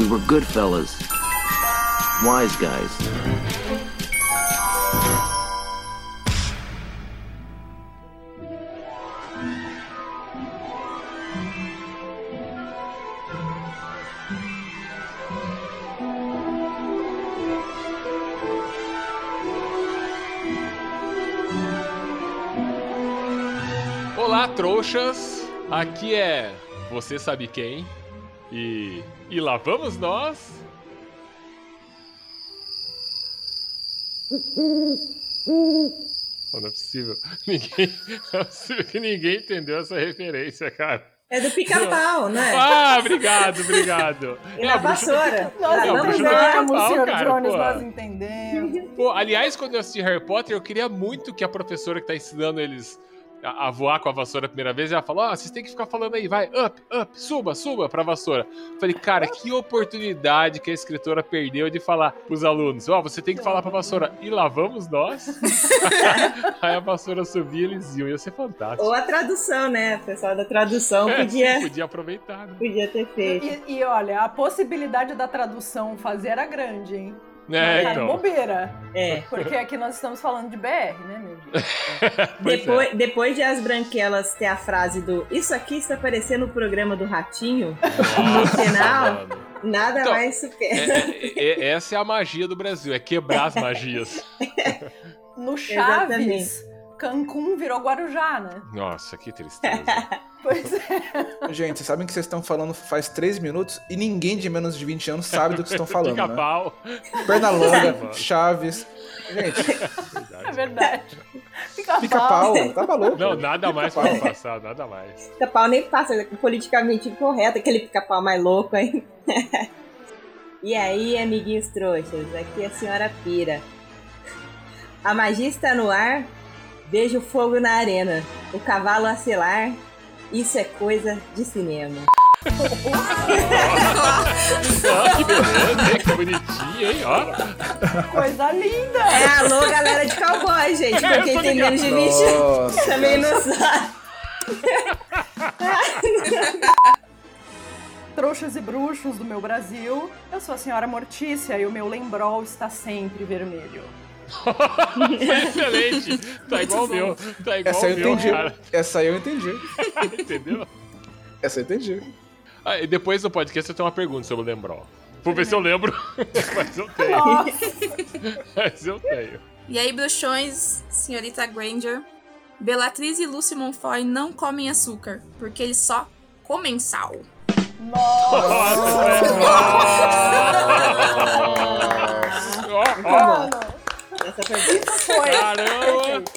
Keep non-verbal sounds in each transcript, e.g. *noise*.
We were good fellas. Wise guys. Olá, trouxas! Aqui é Você Sabe Quem? E. E lá vamos nós! Oh, não é possível. *laughs* Ninguém. Não é possível que ninguém entendeu essa referência, cara. É do pica-pau, né? *laughs* Ah, obrigado, obrigado. E na a bruxa- vassoura. Nós É, o vamos lá. pica-pau, entendemos, senhor cara, Jones, pô. nós entendemos. Pô, aliás, quando eu assisti Harry Potter, eu queria muito que a professora que tá ensinando eles a, a voar com a vassoura a primeira vez, ela falou: Ó, vocês têm que ficar falando aí, vai, up, up, suba, suba pra vassoura. Falei, cara, que oportunidade que a escritora perdeu de falar pros alunos: Ó, você tem que falar pra vassoura, e lá vamos nós. *laughs* aí a vassoura subia e eles iam, ia ser fantástico. Ou a tradução, né? O pessoal da tradução É, podia, sim, podia aproveitar, né? podia ter feito. E, e olha, a possibilidade da tradução fazer era grande, hein? É, Era então. bobeira. É. Porque aqui nós estamos falando de BR, né, meu Deus? *laughs* É. Depois, depois de As Branquelas ter a frase do Isso aqui está parecendo o programa do Ratinho, *laughs* no final, nada Então, mais supera. É- é- é- essa é a magia do Brasil, é quebrar as magias. No Chaves, Exatamente. Cancún virou Guarujá, né? Nossa, que tristeza. *laughs* Pois é. Gente, vocês sabem que vocês estão falando faz 3 minutos e ninguém de menos de 20 anos sabe do que estão falando, né? Pica-pau. Pernalonga, Chaves. Gente, É verdade. Pica-pau. pica-pau, tava louco. Não, nada mais pode passar, nada mais. Pica-pau nem passa é politicamente incorreto, aquele pica-pau mais louco, hein? *laughs* e aí, amiguinhos trouxas, aqui é a senhora Pira. A magia está no ar, vejo o fogo na arena, o cavalo a selar, isso é coisa de cinema. Que beleza, hein? que bonitinho, hein? Ó. Coisa linda. É, alô, galera de cowboy, gente, É, porque tô tem menos de 20 Nossa. também não sabe. Trouxas e bruxos do meu Brasil, eu sou a senhora Mortícia e o meu lembrol está sempre vermelho. Foi excelente. Tá igual o meu. Tá igual Essa eu meu, entendi. cara. Essa aí eu entendi. *laughs* Entendeu? Essa eu entendi. Ah, e depois do podcast eu tenho uma pergunta sobre o Lembrol. Vou ver se eu lembro. *laughs* Mas eu tenho. Nossa, Mas eu tenho. E aí, bruxões, senhorita Granger, Bellatriz e Lucy Monfoy não comem açúcar, porque eles só comem sal. Nossa, *laughs* Ó, ó, mano, Essa foi isso foi. Caramba!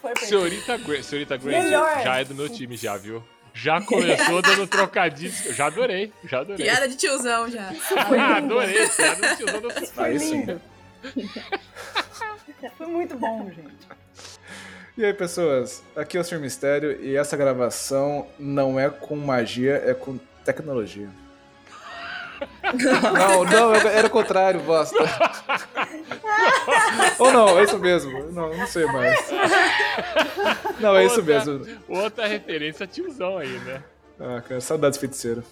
foi perfeito. Senhorita, Gra Senhorita Granger Melhor. já é do meu time, já, viu? Já começou dando trocadilhos. Já adorei, já adorei. Piada de tiozão já. Ah, adorei. Piada do tiozão da Foi lindo. *laughs* Foi muito bom, gente. E aí, pessoas? Aqui é o Sr. Mistério e essa gravação não é com magia, é com tecnologia. Não, não, era o contrário, bosta. Ou não, é isso mesmo. Não, não sei mais. Não, é isso Outra- mesmo. Outra referência tiozão aí, né? Ah, cara, saudades feiticeiro.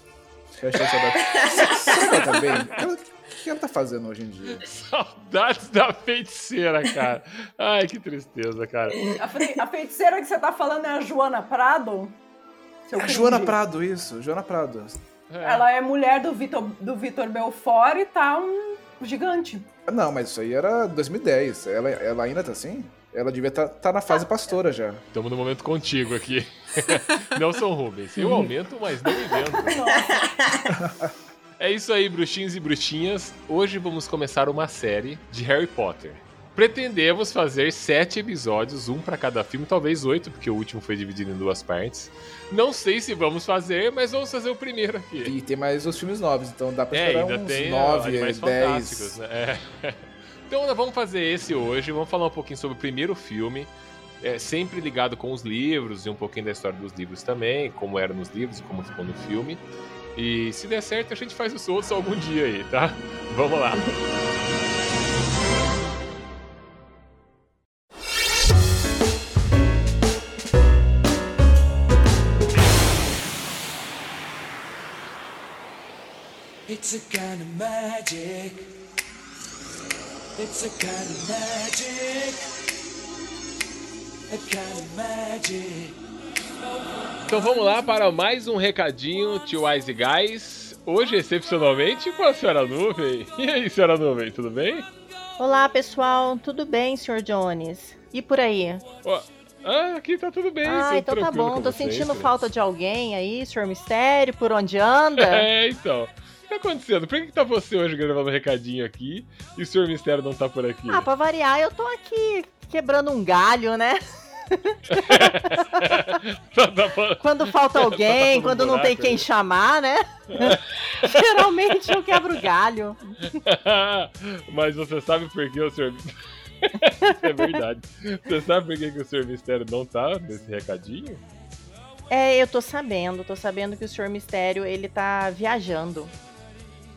Hashtag saudades. Ela tá bem? Ela- O que ela tá fazendo hoje em dia? Saudades da feiticeira, cara. Ai, que tristeza, cara. A, fe- a feiticeira que você tá falando é a Joana Prado? Seu A Joana. Prado, isso. Joana Prado. É. Ela é mulher do Vitor, do Vitor Belfort e tá um gigante. Não, mas isso aí era 2010. Ela, ela ainda tá assim? Ela devia estar tá, tá na fase pastora já. Estamos no momento contigo aqui. *laughs* não são Rubens. Eu aumento, mas não invento. É isso aí, bruxinhos e bruxinhas. Hoje vamos começar uma série de Harry Potter. Pretendemos fazer sete episódios, um para cada filme, talvez oito, porque o último foi dividido em duas partes. Não sei se vamos fazer, mas vamos fazer o primeiro aqui. E tem mais os filmes novos, então dá pra É, esperar ainda uns tem 9, Animais 10. Fantásticos, né? É. *laughs* Então nós vamos fazer esse hoje, vamos falar um pouquinho sobre o primeiro filme, é, sempre ligado com os livros e um pouquinho da história dos livros também, como era nos livros e como ficou no filme. E se der certo, a gente faz os outros algum dia aí, tá? Vamos lá. It's a kind of magic. It's a kind of magic. A kind of magic. Então vamos lá para mais um recadinho, tio Wise Guys. Hoje, excepcionalmente, com a senhora Nuvem. E aí, senhora Nuvem, tudo bem? Olá, pessoal. Tudo bem, Sr. Jones? E por aí? Ó, ah, aqui tá tudo bem. Ah, então tá bom. Tô vocês, sentindo né? falta de alguém aí, Sr. Mistério, por onde anda? *laughs* É, então. Tá acontecendo? Por que, que tá você hoje gravando um recadinho aqui e o senhor Mistério não tá por aqui? Ah, pra variar, eu tô aqui quebrando um galho, né? *laughs* Tá- tá Quando falta *laughs* alguém, fazendo quando não tem quem chamar, né? *laughs* Geralmente eu quebro galho. Mas você sabe por que o senhor. É verdade. Você sabe por que, que o senhor Mistério não tá nesse recadinho? É, eu tô sabendo, tô sabendo que o Sr. Mistério, ele tá viajando.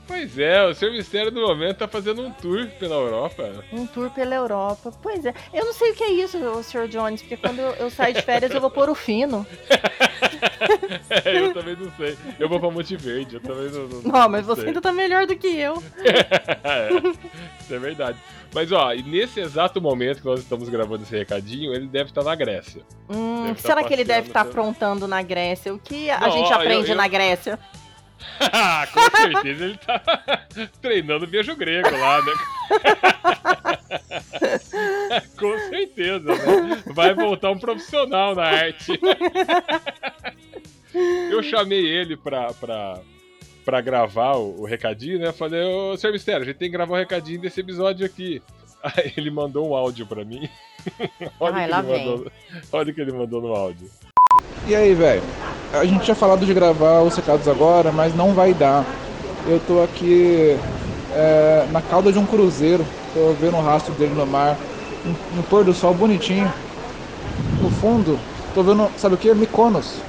Pois é, o senhor Mistério no momento tá fazendo um tour pela Europa. Um tour pela Europa. Pois é. Eu não sei o que é isso, o Sr. Jones, porque quando eu, eu saio de férias eu vou pôr o fino. *laughs* É, eu também não sei. Eu vou pra Monte Verde, eu também não. Não, Não, mas você sei. ainda tá melhor do que eu. *laughs* É, isso é verdade. Mas ó, e nesse exato momento que nós estamos gravando esse recadinho, ele deve estar na Grécia. Hum, Deve o que tá será que ele deve estar pelo- aprontando na Grécia? O que a Não, gente aprende eu- eu- na Grécia? *laughs* Com certeza ele tá *laughs* treinando beijo grego lá, né? *laughs* Com certeza, né? Vai voltar um profissional na arte. Eu chamei ele pra, pra, pra gravar o, o recadinho, né? Falei, ô, senhor Mistério, a gente tem que gravar o recadinho desse episódio aqui. Aí ele mandou um áudio pra mim. Olha, Ai, o que lá ele vem. mandou, olha o que ele mandou no áudio. E aí, velho? A gente tinha falado de gravar os recados agora, mas não vai dar. Eu tô aqui é, na cauda de um cruzeiro. Tô vendo o rastro dele no mar. No pôr do sol bonitinho. No fundo, tô vendo, sabe o que? Mykonos.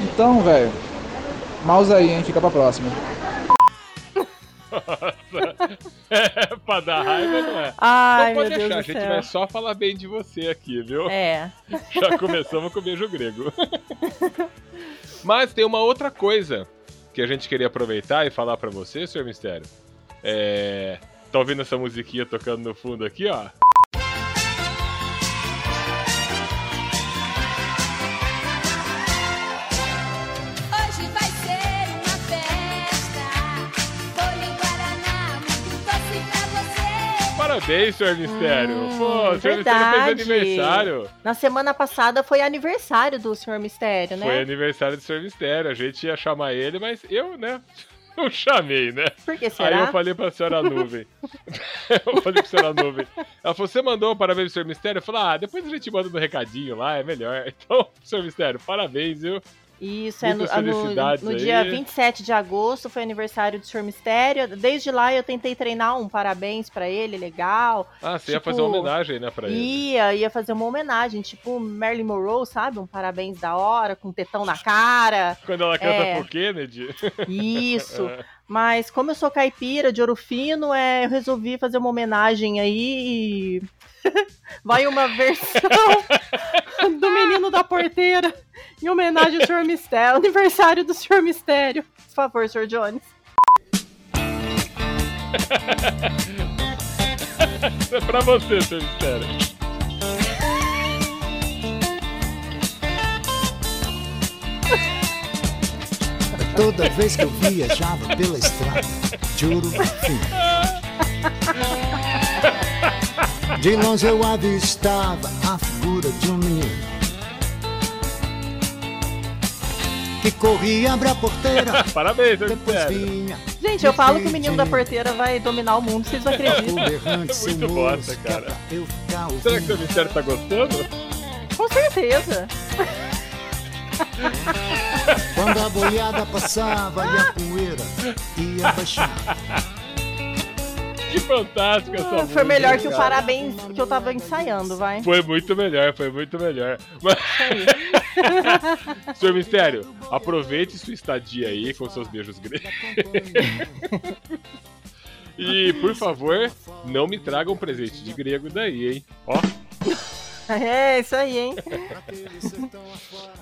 Então, velho. Mouse aí, hein? Fica pra próxima. *laughs* É, pra dar raiva, não é? Ai, então pode meu Deus deixar, a gente céu. vai só falar bem de você aqui, viu? É. *laughs* Já começamos com o beijo grego. *laughs* Mas tem uma outra coisa que a gente queria aproveitar e falar pra você, senhor Mistério. É. Tá ouvindo essa musiquinha tocando no fundo aqui, ó? Parabéns, senhor Mistério. Hum, Pô, o senhor Mistério fez aniversário. Na semana passada foi aniversário do Sr. Mistério, né? Foi aniversário do senhor Mistério. A gente ia chamar ele, mas eu, né? *laughs* Não chamei, né? Por que Aí será? eu falei pra senhora Nuvem. *laughs* eu falei pra senhora Nuvem. Ela falou: você mandou um parabéns pro senhor Mistério? Eu falei: ah, depois a gente manda no recadinho lá, é melhor. *laughs* Então, senhor Mistério, parabéns, viu? Isso, é no, Muitas no, no aí. dia 27 de agosto foi aniversário do Sr. Mistério. Desde lá eu tentei treinar um parabéns pra ele, legal. Ah, você ia Tipo, fazer uma homenagem, né, pra ele. Ia, ia fazer uma homenagem, tipo Marilyn Monroe, sabe? Um parabéns da hora, com um tetão na cara. Quando ela canta É. pro Kennedy. Isso. *laughs* É. Mas como eu sou caipira de ouro fino, é, eu resolvi fazer uma homenagem aí e. Vai uma versão *laughs* do menino da porteira em homenagem ao Sr. Mistério, aniversário do Sr. Mistério. Por favor, Sr. Jones. *laughs* É pra você, senhor Mistério. Toda vez que eu viajava pela estrada de ouro fino. De longe eu avistava a figura de um menino que corria, abre a porteira, *laughs* Parabéns, depois vinha Gente, eu falo que o menino da porteira vai dominar o mundo, vocês não acreditam. o berrante sem *laughs* Muito bosta, cara. Será que o Mistério tá gostando? Com certeza. Quando a boiada passava e a poeira ia baixando. *laughs* Que fantástico essa Ah, Foi música, melhor que o parabéns que eu tava ensaiando, vai. Foi muito melhor, foi muito melhor. Mas... *laughs* Senhor Mistério, aproveite sua estadia aí com seus beijos gregos. *laughs* e, por favor, não me traga um presente de grego daí, hein? Ó, É, isso aí, hein?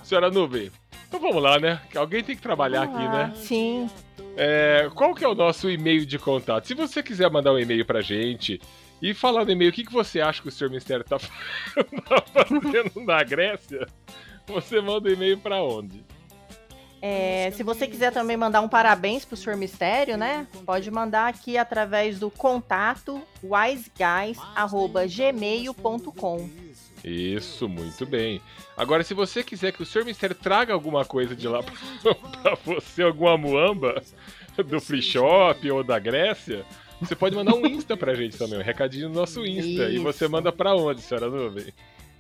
senhora Nuvem, Então vamos lá, né? Que alguém tem que trabalhar aqui, né? Sim. É, qual que é o nosso e-mail de contato? Se você quiser mandar um e-mail pra gente e falar no e-mail o que, que você acha que o Sr. Mistério tá, *laughs* fazendo na Grécia, você manda um e-mail pra onde? É, se você quiser também mandar um parabéns pro Sr. Mistério, né? Pode mandar aqui através do contato wiseguys.gmail.com. Isso, muito bem. Agora, se você quiser que o Sr. Mistério traga alguma coisa de lá pra, *laughs* pra você, alguma muamba do Free Shop ou da Grécia, você pode mandar um Insta pra gente também, um recadinho no nosso Insta. E Isso. você manda pra onde, senhora Nuvem?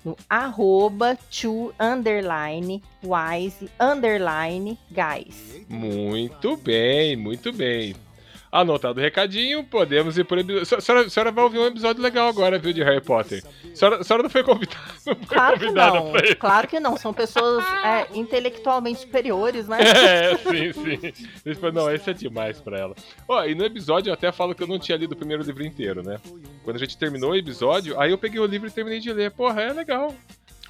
No arroba to underline wise underline guys. Muito bem, muito bem. Anotado o recadinho, podemos ir por episódio. A senhora, a senhora vai ouvir um episódio legal agora, viu, de Harry Potter. A senhora, senhora não foi convidada, *laughs* não foi Claro que convidada não, pra ir. claro que não. São pessoas é, intelectualmente superiores, né? *laughs* É, sim, sim. Eles falaram, não, esse é demais pra ela. Ó, e no episódio eu até falo que eu não tinha lido o primeiro livro inteiro, né? Quando a gente terminou o episódio, aí eu peguei o livro e terminei de ler. Porra, é legal.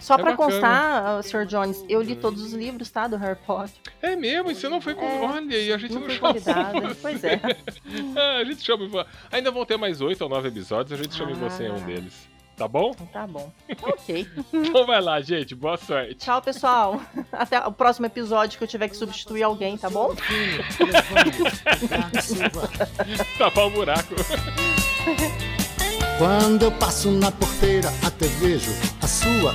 Só É pra bacana. constar, Sr. Jones, eu li todos os livros, tá? Do Harry Potter. É mesmo, e você não foi convidada. Olha, e a gente não, não chamou convidada, pois é. *laughs* Ah, a gente chama. Ainda vão ter mais oito ou nove episódios, a gente chama em você em um deles. Tá bom? Tá bom. *laughs* Ok. Então vai lá, gente. Boa sorte. Tchau, pessoal. *laughs* Até o próximo episódio que eu tiver que substituir alguém, tá bom? Tapar o buraco. Quando eu passo na porteira, até vejo a sua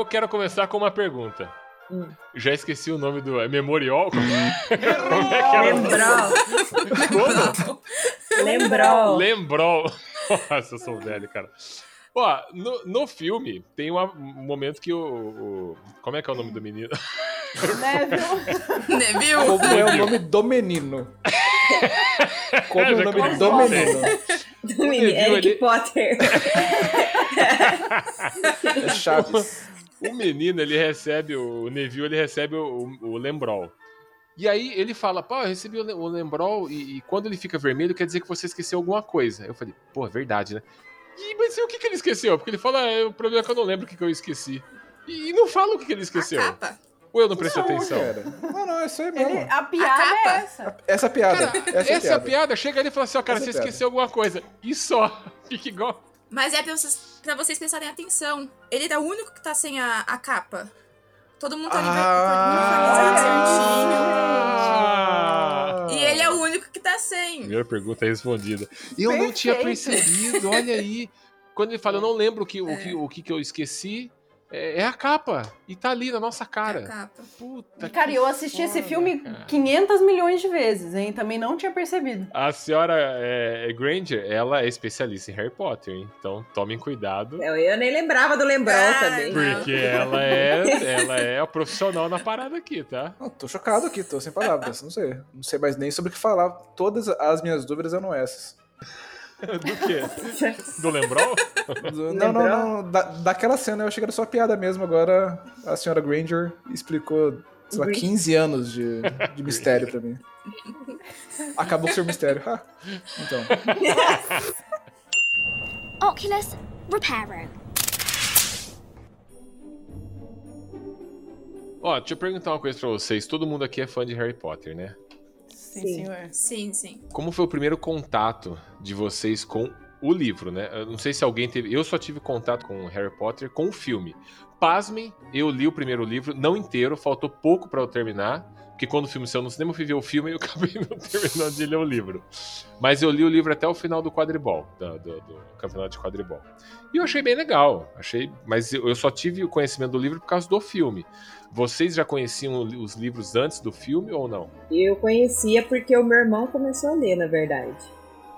Eu- quero começar com uma pergunta. Hum. Já esqueci o nome do. É Memorial? Como é que era? Lembrou. Lembrou. Lembrou. Nossa, eu sou velho, cara. Ó, no, no filme tem uma- um momento que o, o- Como é que é o nome do menino? Neville. Neville? Como é o nome do menino? Como é o nome do menino? Do menino, Eric ele- Potter. É Chaves. O menino, ele recebe, o Neville, ele recebe o, o, o Lembrol. E aí ele fala, pô, eu recebi o Le- o Lembrol e, e quando ele fica vermelho quer dizer que você esqueceu alguma coisa. Eu falei, pô, é verdade, né? E, mas e o que, que ele esqueceu? Porque ele fala, ah, o problema é que eu não lembro o que, que eu esqueci. E, e não fala o que, que ele esqueceu. Ou eu não prestei atenção? Cara. Não, não, é isso aí mesmo. Ele- a piada é essa. Essa é a piada. Cara, essa é a essa a piada. piada. Chega ali e fala assim, ó, cara, Essa você a piada. esqueceu alguma coisa. E só. *laughs* Fica igual. Mas é pra vocês, pra vocês prestarem atenção. Ele é o único que tá sem a, a capa. Todo mundo tá Ah! uniformizado certinho. E ele é o único que tá sem. Primeira pergunta respondida. Eu não tinha Perfeito. percebido, olha aí. *laughs* Quando ele fala, eu não lembro o que, o que, o que, que eu esqueci, é, é a capa. E tá ali na nossa cara. É a capa. Puta Cara, que eu assisti esse foda, filme cara. 500 milhões de vezes, hein? Também não tinha percebido. A senhora é, Granger, ela é especialista em Harry Potter, hein? Então tomem cuidado. Eu, eu nem lembrava do Lembrou também. Porque ela é, ela é a profissional na parada aqui, tá? Não, tô chocado aqui, tô sem palavras. Não sei. Não sei mais nem sobre o que falar. Todas as minhas dúvidas eram essas. *laughs* Do quê? Do Lembrol? Do- Não, não, não. Da, daquela cena eu achei que era só piada mesmo. Agora a senhora Granger explicou, sei lá, Granger. 15 anos de, de mistério pra mim. *laughs* Acabou com o seu mistério. Ah, então. *laughs* Oculus Reparo. Ó, deixa eu perguntar uma coisa pra vocês. Todo mundo aqui é fã de Harry Potter, né? Sim, Sim. senhor. Sim, sim. Como foi o primeiro contato de vocês com o livro, né? Eu não sei se alguém teve. Eu só tive contato com Harry Potter com o filme. Pasmem, eu li o primeiro livro, não inteiro, faltou pouco pra eu terminar. Porque quando o filme saiu no cinema, eu fui ver o filme e eu acabei não terminando de ler o livro. Mas eu li o livro até o final do quadribol, do, do- do campeonato de quadribol. E eu achei bem legal. Achei, mas eu só tive o conhecimento do livro por causa do filme. Vocês já conheciam os livros antes do filme ou não? Eu conhecia porque o meu irmão começou a ler, na verdade.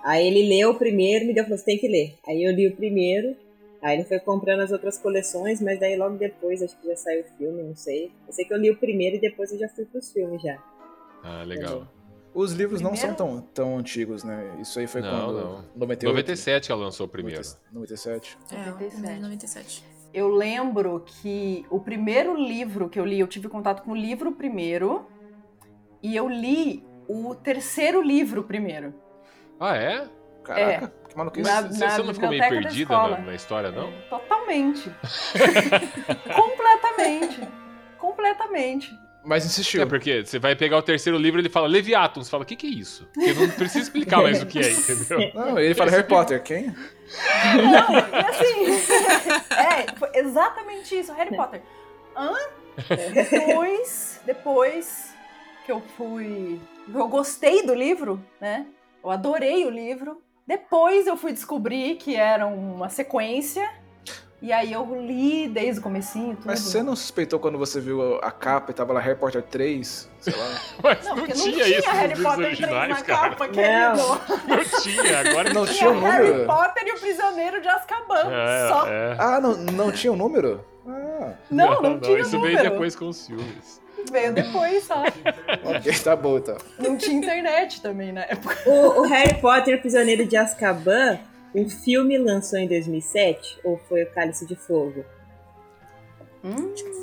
Aí ele leu o primeiro, me deu, falou, você tem que ler. Aí eu li o primeiro, aí ele foi comprando as outras coleções, mas daí logo depois, acho que já saiu o filme, não sei. Eu sei que eu li o primeiro e depois eu já fui pros filmes já. Ah, legal. Os livros não são Primeiro? tão, tão antigos, né? Isso aí foi Não, quando? não. 98? 97 ela lançou o primeiro. 97. É, o 97. primeiro de 97. Eu lembro que o primeiro livro que eu li, eu tive contato com o livro primeiro. E eu li o terceiro livro primeiro. Ah, é? Caraca, que maluquice. Na- Você na você não ficou meio perdida na, na história, não? Totalmente. *laughs* Completamente. Completamente. Mas insistiu. É porque você vai pegar o terceiro livro e ele fala Leviathan. Você fala, o que, que é isso? Porque não precisa explicar mais o que é, entendeu? *laughs* Não, ele fala Harry Potter, quem? Não, e assim. *laughs* é, foi exatamente isso, Harry Potter. Hã? Depois, depois que eu fui. Eu gostei do livro, né? Eu adorei o livro. Depois eu fui descobrir que era uma sequência. E aí eu li desde o comecinho tudo. Mas você não suspeitou quando você viu a capa e tava lá Harry Potter 3? Sei lá. *laughs* Mas Não, não, porque tinha, não tinha isso Harry Potter 3 originais, na cara. capa, querido. Não tinha, agora Não tinha. tinha um Harry número? Potter e o Prisioneiro de Azkaban. É, Só. é. Ah, não, não tinha um número? Ah, Não, não, tinha Isso número. veio depois com os filmes. Veio depois, só. *laughs* ok, tá bom então. Não tinha internet também na *laughs* época. O, o Harry Potter e o Prisioneiro de Azkaban, o filme lançou em 2007 ou foi o Cálice de Fogo?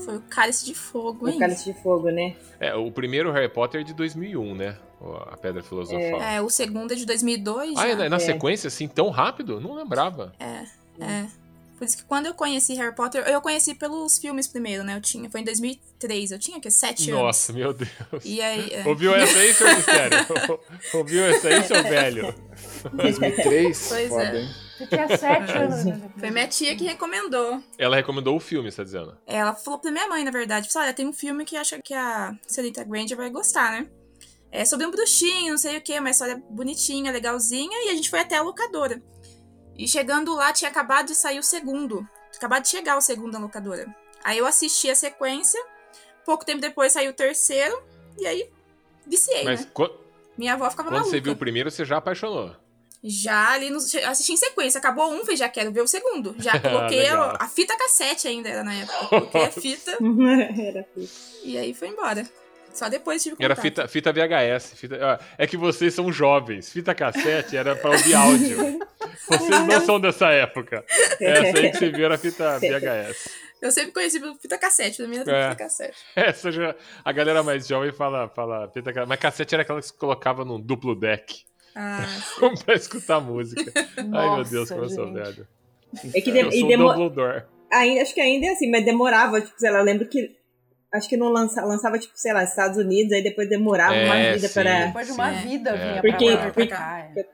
Foi o Cálice de Fogo, O hein? Cálice de Fogo, né? É, o primeiro Harry Potter é de 2001, né? O- A Pedra Filosofal. É, o segundo é de 2002 Ah, já. é na, na É. sequência, assim, tão rápido? Não lembrava. É, é. Por isso que quando eu conheci Harry Potter, eu conheci pelos filmes primeiro, né? Eu tinha, foi em 2003, eu tinha o quê? Sete Nossa, anos. meu Deus. E aí, é. Ouviu essa aí, seu mistério? *laughs* Ouviu essa aí, seu velho? 2003? Pois Foda, é. hein? Eu tinha sete anos. né? Foi minha tia que recomendou. Ela recomendou o filme, você tá dizendo? Ela falou pra minha mãe, na verdade. Falou, olha, tem um filme que acha que a Celita Granger vai gostar, né? É sobre um bruxinho, não sei o que, uma história bonitinha, legalzinha. E a gente foi até a locadora. E chegando lá, tinha acabado de sair o segundo. Acabado de chegar o segundo na locadora. Aí eu assisti a sequência. Pouco tempo depois saiu o terceiro. E aí, viciei, Mas né? qu- Minha avó ficava quando maluca. você viu o primeiro, você já apaixonou. Já ali, no, assisti em sequência. Acabou um, falei, já quero ver o segundo. Já *laughs* coloquei a, a fita cassete ainda, era na época. Coloquei a *laughs* fita *laughs* Era e aí foi embora. Só depois tive Era contato. fita, fita VHS. Fita, é que vocês são jovens. Fita cassete era pra ouvir áudio. *laughs* Vocês não são dessa época. Essa aí que você viu era fita *laughs* VHS. Eu sempre conheci pelo fita cassete, mim era É. fita cassete. *laughs* Essa já, a galera mais jovem fala, fala fita cassete. Mas cassete era aquela que você colocava num duplo deck Ah, pra escutar música. Ai, meu Nossa, Deus, como eu sou velho. É que de- Eu e sou demo- Dumbledore. ainda, acho que ainda é assim, mas demorava, tipo, sei lá, eu lembro que acho que não lança, lançava, tipo, sei lá, Estados Unidos, aí depois demorava É, uma vida sim. para. Depois de uma Sim. vida É. vinha Porque- pra lá, porque- pra cá. é.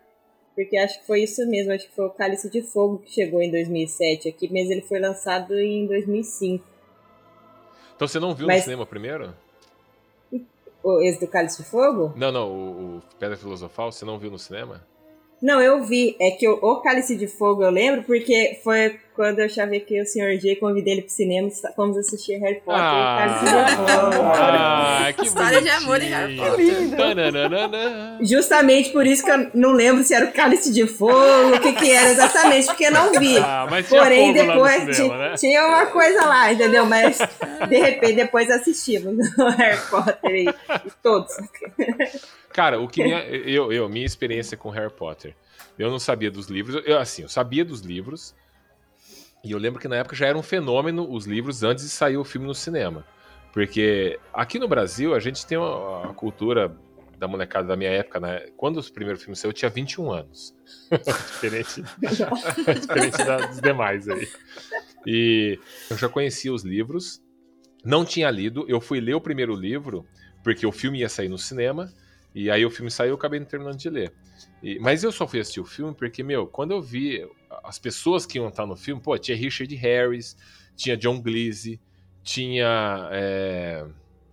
Porque acho que foi isso mesmo, acho que foi o Cálice de Fogo que chegou em 2007 aqui, mas ele foi lançado em 2005. Então você não viu Mas- no cinema primeiro? O, esse do Cálice de Fogo? Não, não, o, o Pedra Filosofal, você não viu no cinema? Não, eu vi. É que o, o Cálice de Fogo eu lembro, porque foi quando eu chavequei o Sr. G, convidei ele pro cinema, fomos assistir Harry Potter e o Cálice de Fogo. Ah, que História de amor em Harry bonitinho. Que lindo. Tananana. Justamente por isso que eu não lembro se era o Cálice de Fogo, o que que era exatamente, porque eu não vi. Ah, mas tinha Porém, fogo lá no depois cinema, né? tinha uma coisa lá, entendeu? Mas de repente depois assistimos *laughs* o Harry Potter e, e todos. Cara, o que minha, eu, eu, minha experiência com Harry Potter, eu não sabia dos livros, eu, assim, eu sabia dos livros, e eu lembro que na época já era um fenômeno os livros antes de sair o filme no cinema. Porque aqui no Brasil a gente tem uma, a cultura da molecada da minha época, né? Quando o primeiro filme saiu, eu tinha 21 anos. *laughs* diferente *laughs* diferente da- dos demais aí. E eu já conhecia os livros, não tinha lido, eu fui ler o primeiro livro, porque o filme ia sair no cinema, e aí o filme saiu eu acabei não terminando de ler. E- mas eu só fui assistir o filme porque, meu, quando eu vi as pessoas que iam estar no filme, pô, tinha Richard Harris, tinha John Gleese, tinha é,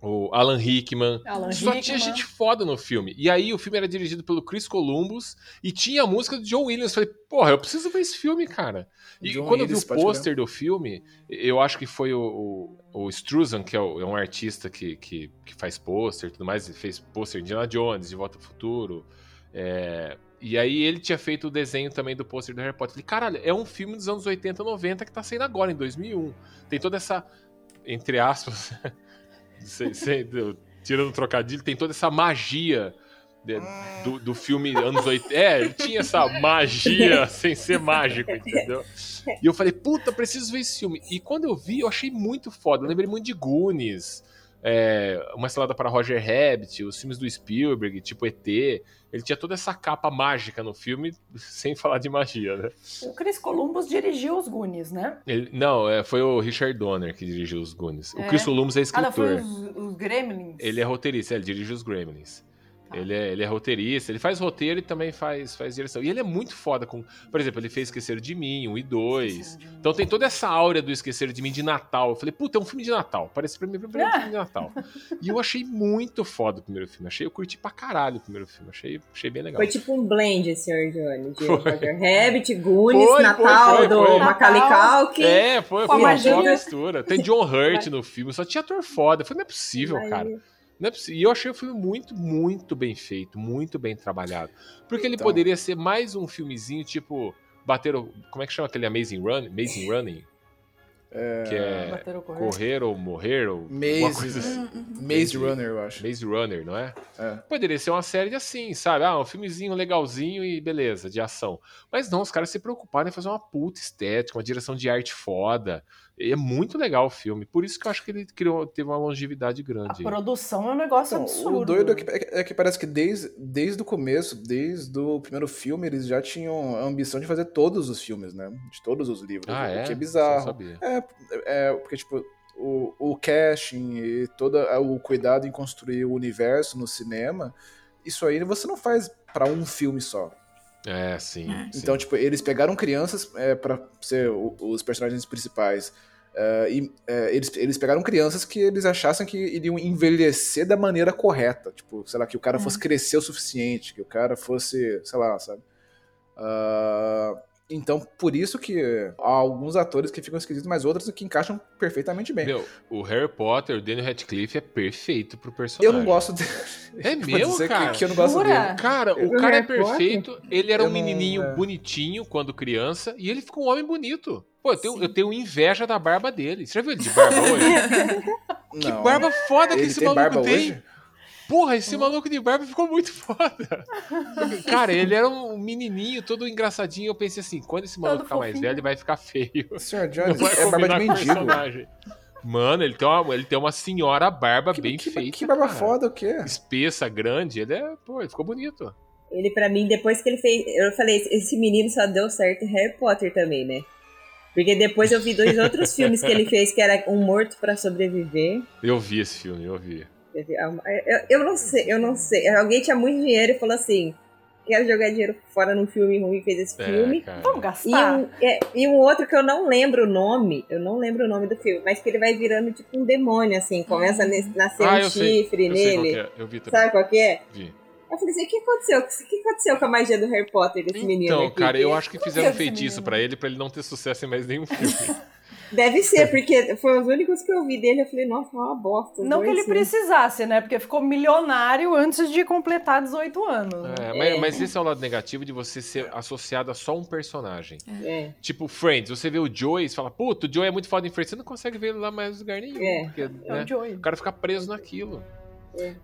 o Alan Rickman, Alan só Rickman. tinha gente foda no filme. E aí o filme era dirigido pelo Chris Columbus e tinha a música do John Williams. Falei, porra, eu preciso ver esse filme, cara. E John quando eu vi o pôster do filme, eu acho que foi o, o, o Struzan, que é, o- é um artista que, que, que faz pôster e tudo mais, ele fez pôster de Indiana Jones, De Volta ao Futuro. é, e aí ele tinha feito o desenho também do pôster do Harry Potter. Falei, caralho, é um filme dos anos 80, 90 que tá saindo agora, em 2001. Tem toda essa, entre aspas, *laughs* sem- sem- tirando o trocadilho, tem toda essa magia de- do, do filme anos 80. É, ele tinha essa magia *laughs* sem ser mágico, entendeu? E eu falei, puta, preciso ver esse filme. E quando eu vi, eu achei muito foda. Eu lembrei muito de Goonies, é, Uma Estrada para Roger Rabbit, os filmes do Spielberg, tipo ET. Ele tinha toda essa capa mágica no filme, *laughs* sem falar de magia, né? O Chris Columbus dirigiu os Goonies, né? Ele- não, é, foi o Richard Donner que dirigiu os Goonies. O É? Chris Columbus é Ah, escritor. não, foi os, os Gremlins. Ele é roteirista, ele dirige os Gremlins. Ele, é, ele é roteirista, ele faz roteiro e também faz, faz direção. E ele é muito foda com. Por exemplo, ele fez Esquecer de Mim, 1 e 2. Então tem toda essa áurea do Esquecer de Mim de Natal. Eu falei, puta, é um filme de Natal. Parece pra mim pra mim, é um filme de Natal. *laughs* E eu achei muito foda o primeiro filme. Achei, eu curti pra caralho o primeiro filme. Achei, achei bem legal. Foi tipo um blend, Sr. Johnny. De Foi. Roger Rabbit, Goonies, Foi, foi, Natal foi, do foi. Macaulay Natal. Culkin. É, foi, Com a foi uma boa mistura. Tem John Hurt no filme, só tinha ator foda. Eu falei, não é possível, Aí- cara. Não é possível. E eu achei o filme muito, muito bem feito, muito bem trabalhado. Porque ele Então. poderia ser mais um filmezinho, tipo, bater o. Como é que chama aquele Amazing Run? Amazing Running? Que é Bater ou correr. correr ou morrer ou alguma Maze, coisa assim. Maze Runner, eu acho. Maze Runner, não é? É. Poderia ser uma série de assim, sabe? Ah, um filmezinho legalzinho e beleza, de ação. Mas não, os caras se preocuparam em fazer uma puta estética, uma direção de arte foda. E é muito legal o filme. Por isso que eu acho que ele criou, teve uma longevidade A grande. produção é um negócio Então, absurdo. o doido é que, é que parece que desde, desde o começo, desde o primeiro filme, eles já tinham a ambição de fazer todos os filmes, né? De todos os livros. Ah, o é? que é Não bizarro. sabia. É, é porque, tipo, o, o casting e todo o cuidado em construir o universo no cinema, isso aí você não faz pra um filme só. É, sim. sim. Então, tipo, eles pegaram crianças é, para ser o- os personagens principais. é, e é, eles, eles pegaram crianças que eles achassem que iriam envelhecer da maneira correta. Tipo, sei lá, que o cara fosse crescer o suficiente, que o cara fosse, sei lá, sabe? Ah, então, por isso que há alguns atores que ficam esquisitos, mas outros que encaixam perfeitamente bem. Meu, o Harry Potter, o Daniel Radcliffe é perfeito pro personagem. eu não gosto dele. É *laughs* meu, dizer que- cara. Que, eu não gosto Jura? dele. Cara, o cara é Potter? perfeito. Ele era Eu um não- menininho é. bonitinho quando criança e ele ficou um homem bonito. Pô, eu tenho, eu tenho inveja da barba dele. Você já viu ele de barba hoje? *laughs* Que Não. barba foda que Ele esse tem maluco barba tem. hoje? Porra, esse maluco de barba ficou muito foda. *laughs* Cara, ele era um menininho todo engraçadinho. Eu pensei assim, quando esse maluco Todo ficar mais velho, ele vai ficar feio. Sr. Não Jones, é barba de mendigo. personagem. Mano, ele tem uma, ele tem uma senhora barba Que, bem que, feita. que barba cara. foda o quê? Espessa, grande. Ele é, pô, ele ficou bonito. Ele, pra mim, depois que ele fez. Eu falei, esse menino só deu certo em Harry Potter também, né? Porque depois eu vi dois outros *laughs* filmes que ele fez, que era Um Morto pra Sobreviver. Eu vi esse filme, eu vi. Teve uma- Eu, eu não sei, eu não sei. Alguém tinha muito dinheiro e falou assim: quero jogar dinheiro fora num filme ruim e fez esse É, filme. cara. Vamos E gastar? um, é, e um outro que eu não lembro o nome, eu não lembro o nome do filme, mas que ele vai virando tipo um demônio, assim, começa a nes- nascer Ah, um eu sei. chifre Eu sei qual nele. que é. Eu vi também. Sabe qual que é? Vi. Eu falei assim, o que aconteceu? O que aconteceu com a magia do Harry Potter desse menino Então, cara, eu acho que fizeram um feitiço pra ele, pra ele não ter sucesso em mais nenhum filme. *laughs* Deve ser, porque foi os únicos que eu vi dele, eu falei, nossa, é uma bosta. os Não que ele filmes. precisasse, né? Porque ficou milionário antes de completar 18 anos. né? É, mas, mas esse é o lado negativo de você ser associado a só um personagem. É. Tipo, Friends, você vê o Joey e fala, puta, o Joey é muito foda em Friends, você não consegue ver ele lá mais em lugar nenhum. É. Porque, É né, o Joey. o cara fica preso naquilo. É,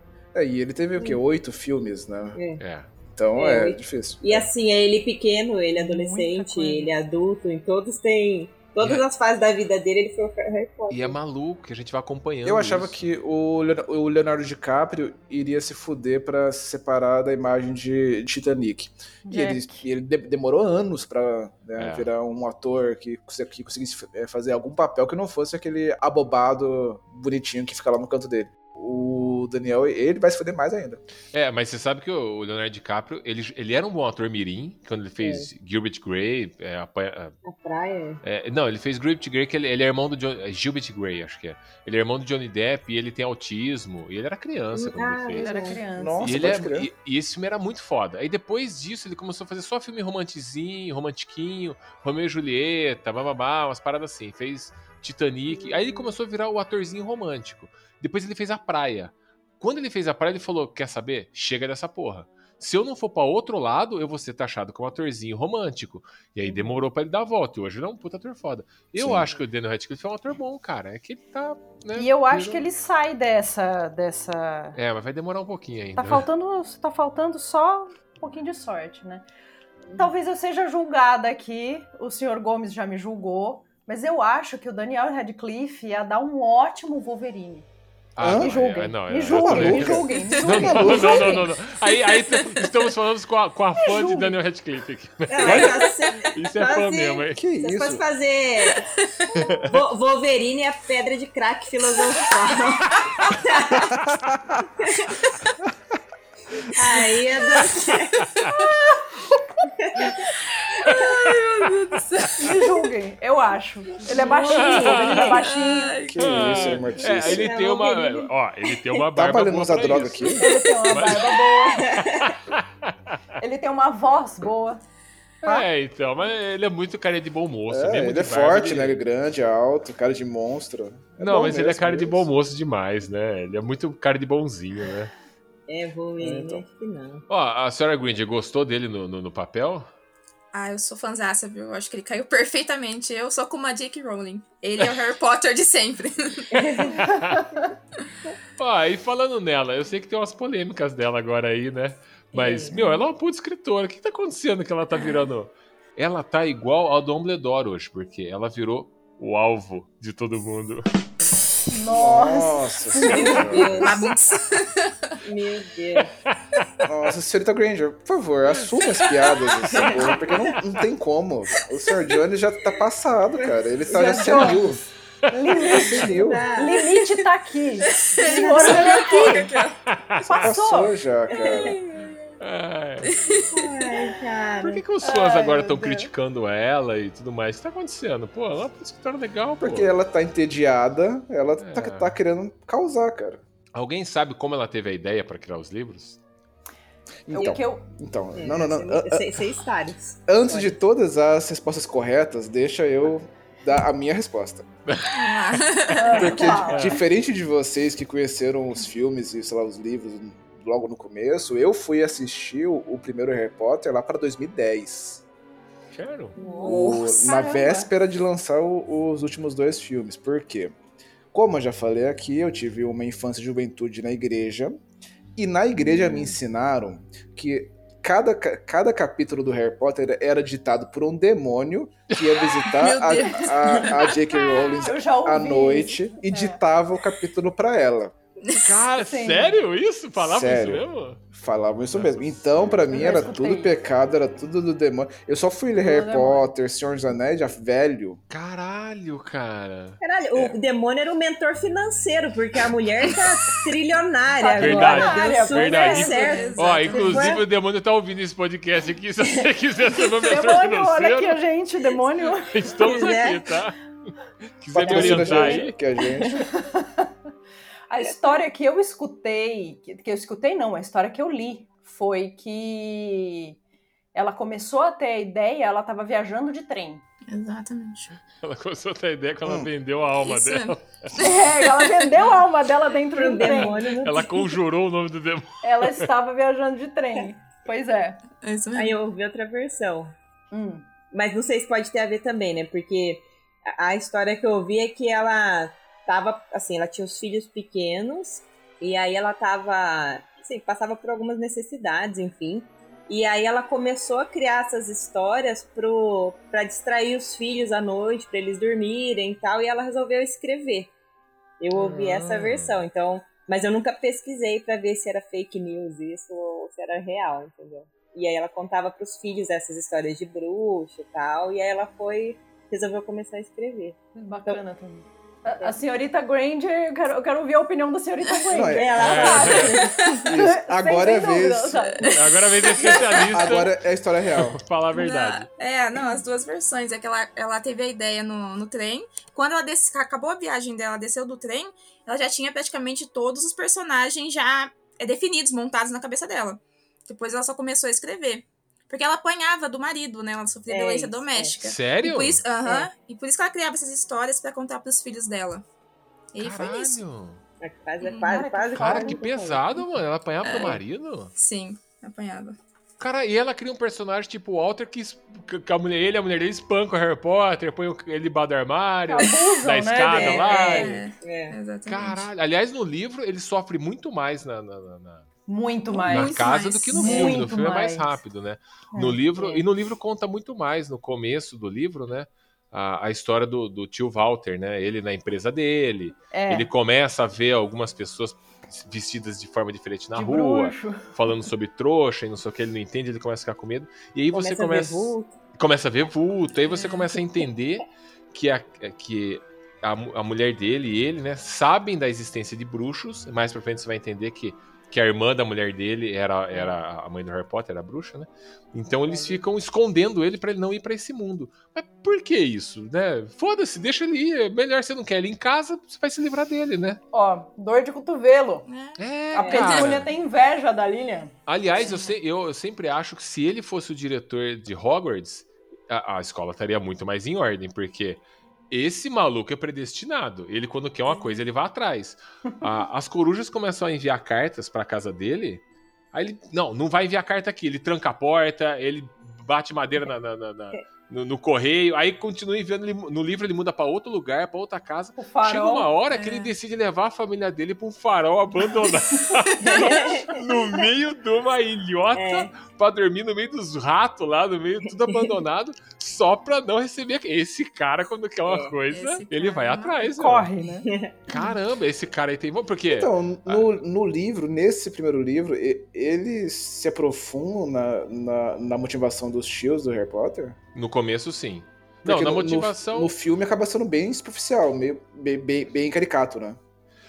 e ele teve o quê? Oito filmes, né? É. Então É, é, difícil. E assim, é ele pequeno, ele adolescente, ele adulto, em todos tem. Todas E é- as fases da vida dele, ele foi o Harry Potter. E é maluco que a gente vai acompanhando. Eu achava isso. que o Leon- o Leonardo DiCaprio iria se fuder pra se separar da imagem de Titanic. E ele, Jack. e ele de- demorou anos pra né, É. virar um ator que, que conseguisse é, fazer algum papel que não fosse aquele abobado bonitinho que fica lá no canto dele. O Daniel, ele vai se fuder mais ainda. É, mas você sabe que o Leonardo DiCaprio, ele, ele era um bom ator mirim, quando ele fez Gilbert Grey, é, apanha- A praia. É, não, ele fez Gilbert Grey, que ele, ele é irmão do John, é Gilbert Grey, acho que é. Ele é irmão do Johnny Depp e ele tem autismo. E ele era criança quando Ah, ele fez. Ele era criança. Nossa, e, ele é- crer. e- e esse filme era muito foda. Aí depois disso ele começou a fazer só filme romantizinho, romantiquinho, Romeu e Julieta, bababá, umas paradas assim. Fez Titanic. Aí ele começou a virar o atorzinho romântico. Depois ele fez A Praia. Quando ele fez A Praia, ele falou: Quer saber? Chega dessa porra. Se eu não for pra outro lado, eu vou ser taxado como atorzinho romântico. E aí demorou pra ele dar a volta. E hoje ele é um puta ator foda. Eu Sim. acho que o Daniel Radcliffe é um ator bom, cara. É que ele tá. Né, E eu acho que ele sai dessa. dessa... É, mas vai demorar um pouquinho ainda. Tá faltando, tá faltando só um pouquinho de sorte, né? Talvez eu seja julgada aqui, o senhor Gomes já me julgou, mas eu acho que o Daniel Radcliffe ia dar um ótimo Wolverine. Ah, Hã? não, Me julguem, é- não, é- me é- julguem, me é- julguem, Não, não, não, não. Aí, aí estamos falando com a, com a fã de Daniel Radcliffe aqui. Não, é Isso é fã se- mesmo, hein? Que você isso? fazer *laughs* Wolverine a pedra de crack filosofal. *laughs* Aí é do... *laughs* Me julguem, eu acho. Ele é baixinho, ele é baixinho. Que isso, irmão É, ele É, tem uma. Wolverine. Ó, ele tem uma Tá barba. valendo boa usar droga isso. aqui? Ele tem uma barba boa. Ele tem uma voz boa. É, então, mas ele é muito cara de bom moço. É, mesmo ele é de forte, ele- né? Ele é grande, alto, cara de monstro. É Não, mas ele é mesmo, cara de mesmo. bom moço demais, né? Ele é muito cara de bonzinho, né? É, Wolverine, É, então. acho que não. Ó, a senhora Gringer gostou dele no, no, no papel? Ah, eu sou fãzaça, viu? Eu acho que ele caiu perfeitamente. Eu sou como a J.K. Rowling. Ele é o Harry Potter de sempre. *laughs* Ó, e falando nela, eu sei que tem umas polêmicas dela agora aí, né? Mas, É. meu, ela é uma puta escritora. O que tá acontecendo que ela tá virando. Ela tá igual ao Dumbledore hoje, porque ela virou o alvo de todo mundo. *laughs* Nossa. Nossa senhora. Bagunça. *laughs* Meu Deus. Nossa, senhorita Granger, por favor, assuma as piadas dessa *laughs* porra, porque não, não tem como. O Sr. Johnny já tá passado, cara. Ele tá já. Johnny. senil. Senil. Tá. *laughs* Limite tá aqui. Senhora, limite aqui. Passou. Passou já, cara. Ai, cara. por que, que os fãs Ai, agora estão criticando ela e tudo mais? O que tá acontecendo? Pô, ela é uma escritora legal, pô. Porque ela tá entediada, ela tá, É. tá querendo causar, cara. Alguém sabe como ela teve a ideia pra criar os livros? Então, O que eu... então É, não, não, não. deve a- ser- Ser histórias. a- Antes de todas as respostas corretas, deixa eu dar a minha resposta. Porque, *laughs* Claro. diferente de vocês que conheceram os filmes e, sei lá, os livros logo no começo, eu fui assistir o, o primeiro Harry Potter lá pra 2010. Quero. O- na véspera de lançar o- os últimos dois filmes. Por quê? Como eu já falei aqui, eu tive uma infância e juventude na igreja. E na igreja me ensinaram que cada, ca- cada capítulo do Harry Potter era ditado por um demônio que ia visitar *laughs* a, a, a J.K. Rowling à noite isso. e É. ditava o capítulo pra ela. Cara, Sim. sério isso? Falava Sério. isso mesmo? Falavam isso é mesmo. Então, pra Eu mim, era tudo pecado, era tudo do demônio. Eu só fui ler Harry demônio. Potter, Senhor dos Anéis, já velho. Caralho, cara. Caralho, É. o demônio era o mentor financeiro, porque a mulher tá *laughs* trilionária Tá agora. Verdade, Deu super verdade. certo. Ó, inclusive o demônio tá ouvindo esse podcast aqui. Se você *laughs* quiser ser meu mentor Demônio, olha aqui a financeiro, gente, demônio. estamos aqui, tá? Quiser me Patrocina orientar aí. gente, que a gente. A história que eu escutei, que, que eu escutei não, a história que eu li foi que ela começou a ter a ideia, ela estava viajando de trem. Exatamente. Ela começou a ter a ideia que ela Hum. vendeu a alma Isso dela. É, *laughs* ela vendeu a alma dela dentro do trem. demônio. não Ela conjurou o nome do demônio. Ela estava viajando de trem. Pois é. É isso Aí mesmo. eu ouvi outra versão. Hum. Mas não sei se pode ter a ver também, né? Porque a, a história que eu ouvi é que ela tava, assim, ela tinha os filhos pequenos, e aí ela tava, assim, passava por algumas necessidades, enfim. E aí ela começou a criar essas histórias pro, pra distrair os filhos à noite, pra eles dormirem e tal, e ela resolveu escrever. Eu ouvi Ah. essa versão, então. Mas eu nunca pesquisei pra ver se era fake news isso ou se era real, entendeu? E aí ela contava pros filhos essas histórias de bruxo e tal, e aí ela foi resolveu começar a escrever. Bacana também. A, a senhorita Granger, eu quero, eu quero ouvir a opinião da senhorita Granger. Não, é- Ela É. sabe. Isso. *laughs* Agora é vez. Agora vem do especialista Agora é a história real. *laughs* falar a verdade. Na- é, não, as duas versões. É que ela, ela teve a ideia no, no trem. Quando ela desce, acabou a viagem dela, desceu do trem, ela já tinha praticamente todos os personagens já é, definidos, montados na cabeça dela. Depois ela só começou a escrever. Porque ela apanhava do marido, né? Ela sofria É violência isso, doméstica. E Sério? por, isso, aham, e por isso que ela criava essas histórias pra contar pros filhos dela. E foi isso. Caralho. É quase, é Hum, quase, cara, quase. Cara, quase que pesado, mano. Ela apanhava pro É. marido? Sim, apanhava. Cara, e ela cria um personagem tipo Walter que, que a mulher, ele e a mulher dele espancam o Harry Potter, põe ele debaixo do armário, Abusam, da né, escada lá. É, e- é. Exatamente. Caralho. Aliás, no livro ele sofre muito mais na, na, na- na- Muito na mais. Muito casa mais. do que no filme. No Muito filme é mais mais. rápido, né? É, no livro, é. E no livro conta muito mais, no começo do livro, né? a, a história do, do tio Walter, né? Ele na empresa dele, É, ele começa a ver algumas pessoas vestidas de forma diferente na de rua, bruxo. falando sobre trouxa e não sei o que, ele não entende, ele começa a ficar com medo. E aí você Começa a ver começa, vulto. começa a ver vulto, aí você começa a entender que a, que a, a mulher dele e ele, né, sabem da existência de bruxos. Mais pra frente você vai entender que, que a irmã da mulher dele era, era a mãe do Harry Potter, era a bruxa, né? Então eles ficam escondendo ele pra ele não ir pra esse mundo. Mas por que isso, né? Foda-se, deixa ele ir. É Melhor você não quer ele em casa, você vai se livrar dele, né? Ó, dor de cotovelo. É, A Petúnia tem inveja da Lilian. Aliás, eu, se- eu- eu sempre acho que se ele fosse o diretor de Hogwarts, a, a escola estaria muito mais em ordem, porque esse maluco é predestinado. Ele, quando quer uma coisa, ele vai atrás. *laughs* A- as corujas começam a enviar cartas pra casa dele. Aí ele. Não, não vai enviar carta aqui. Ele tranca a porta, ele bate madeira na- na- na- na- no, no correio. Aí continua enviando. ele- no livro ele muda pra outro lugar, pra outra casa. Farol. Chega uma hora que É. ele decide levar a família dele pra um farol abandonado *laughs* *laughs* no meio de uma ilhota É. pra dormir no meio dos ratos lá, no meio tudo abandonado, *laughs* só pra não receber. Esse cara, quando quer uma É, coisa, ele vai não- atrás. né? Corre, né? *laughs* Caramba, esse cara aí tem. Porque. Então, no, no livro, nesse primeiro livro, e- eles se aprofundam na, na, na motivação dos tios do Harry Potter? No começo, sim. Não, Porque na no- no- motivação. No, filme acaba sendo bem superficial, meio bem, bem, bem caricato, né?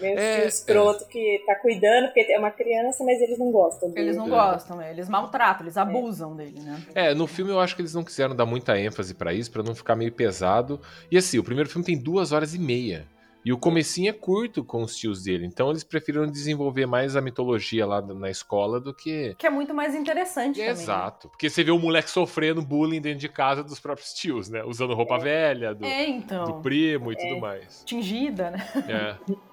Meu É, tio escroto que tá cuidando, porque é uma criança, mas eles não gostam dele. Eles não É. gostam, né? eles maltratam, eles abusam dele, né? É, no filme eu acho que eles não quiseram dar muita ênfase pra isso, pra não ficar meio pesado. E assim, o primeiro filme tem duas horas e meia. E o comecinho é curto com os tios dele. Então eles preferiram desenvolver mais a mitologia lá na escola do que. Que é muito mais interessante também. né? Exato. Porque você vê o moleque sofrendo bullying dentro de casa dos próprios tios, né? Usando roupa velha, do, É, do então. primo e tudo mais. Tingida, né? É. *laughs*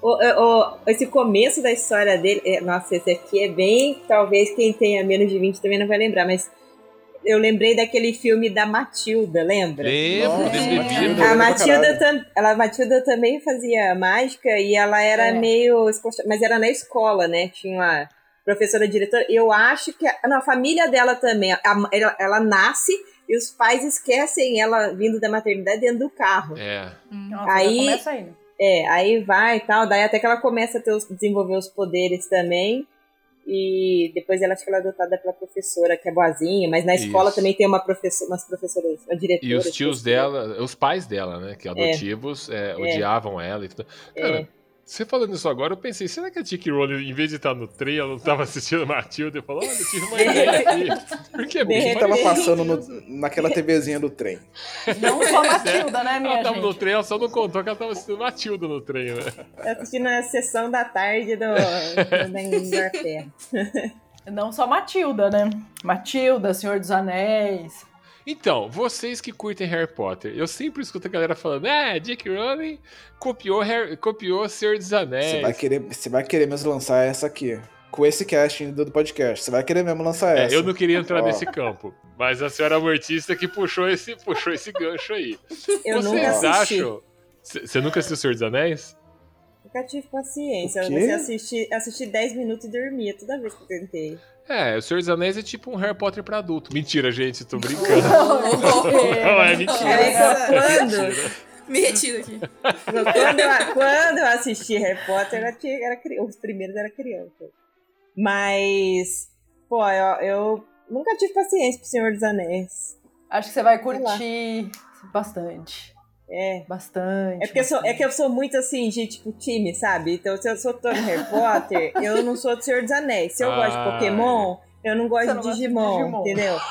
O- o- esse começo da história dele, é, nossa, esse aqui é bem. Talvez quem tenha menos de 20 também não vai lembrar, mas eu lembrei daquele filme da Matilda, lembra? Lembro. Matilda. A Matilda, tam, ela, a Matilda também fazia mágica e ela era É. meio. Mas era na escola, né? Tinha uma professora diretora. Eu acho que. A, não, a família dela também. a- ela, ela nasce e os pais esquecem ela vindo da maternidade dentro do carro. É. Nossa, Aí- começa aí. É, aí vai e tal, daí até que ela começa a ter os- desenvolver os poderes também. E depois ela acho que ela é adotada pela professora, que é boazinha, mas na escola Isso. também tem uma professora, umas professoras, uma diretora. E os tios dela, os pais dela, né? Que adotivos, é, odiavam ela e tudo. Cara, É. você falando isso agora, eu pensei, será que a Tic Rowling, em vez de estar no trem, ela não estava assistindo Matilda e falou, olha, eu tive uma ideia *laughs* aqui. Por que De O que repente- tava passando no- naquela TVzinha do trem? Não só Matilda, né, minha Ela tava no trem, ela só não contou que ela tava assistindo Matilda no trem, né? assistindo a sessão da tarde do, da Inglaterra. Não só Matilda, né? Matilda, Senhor dos Anéis. Então, vocês que curtem Harry Potter, eu sempre escuto a galera falando, é, J.K. Rowling copiou, Harry, copiou Senhor dos Anéis. Você vai, querer, você vai querer mesmo lançar essa aqui. Com esse casting do do podcast. Você vai querer mesmo lançar É, essa. eu não queria entrar nesse campo, mas a senhora Mortista que puxou esse, puxou esse gancho aí. Eu nunca Vocês assisti. acham... Você nunca assistiu Senhor dos Anéis? Nunca tive paciência. O assistir assisti 10 minutos e dormia toda vez que eu tentei. É, o Senhor dos Anéis é tipo um Harry Potter pra adulto. Mentira, gente, tô brincando. É. Não, é mentira. É quando, mentira. Me retiro aqui. quando, eu, quando eu assisti Harry Potter, era, cri- os primeiros era criança. Mas, pô, eu, eu nunca tive paciência pro Senhor dos Anéis. Acho que você vai curtir bastante. É. Bastante. É porque eu sou, é que eu sou muito assim, de tipo time, sabe? Então, se eu sou tô no Harry Potter, *laughs* eu não sou do Senhor dos Anéis. Se eu gosto de Ah, Pokémon, eu não gosto não de gosta de Digimon, Digimon. entendeu? *laughs*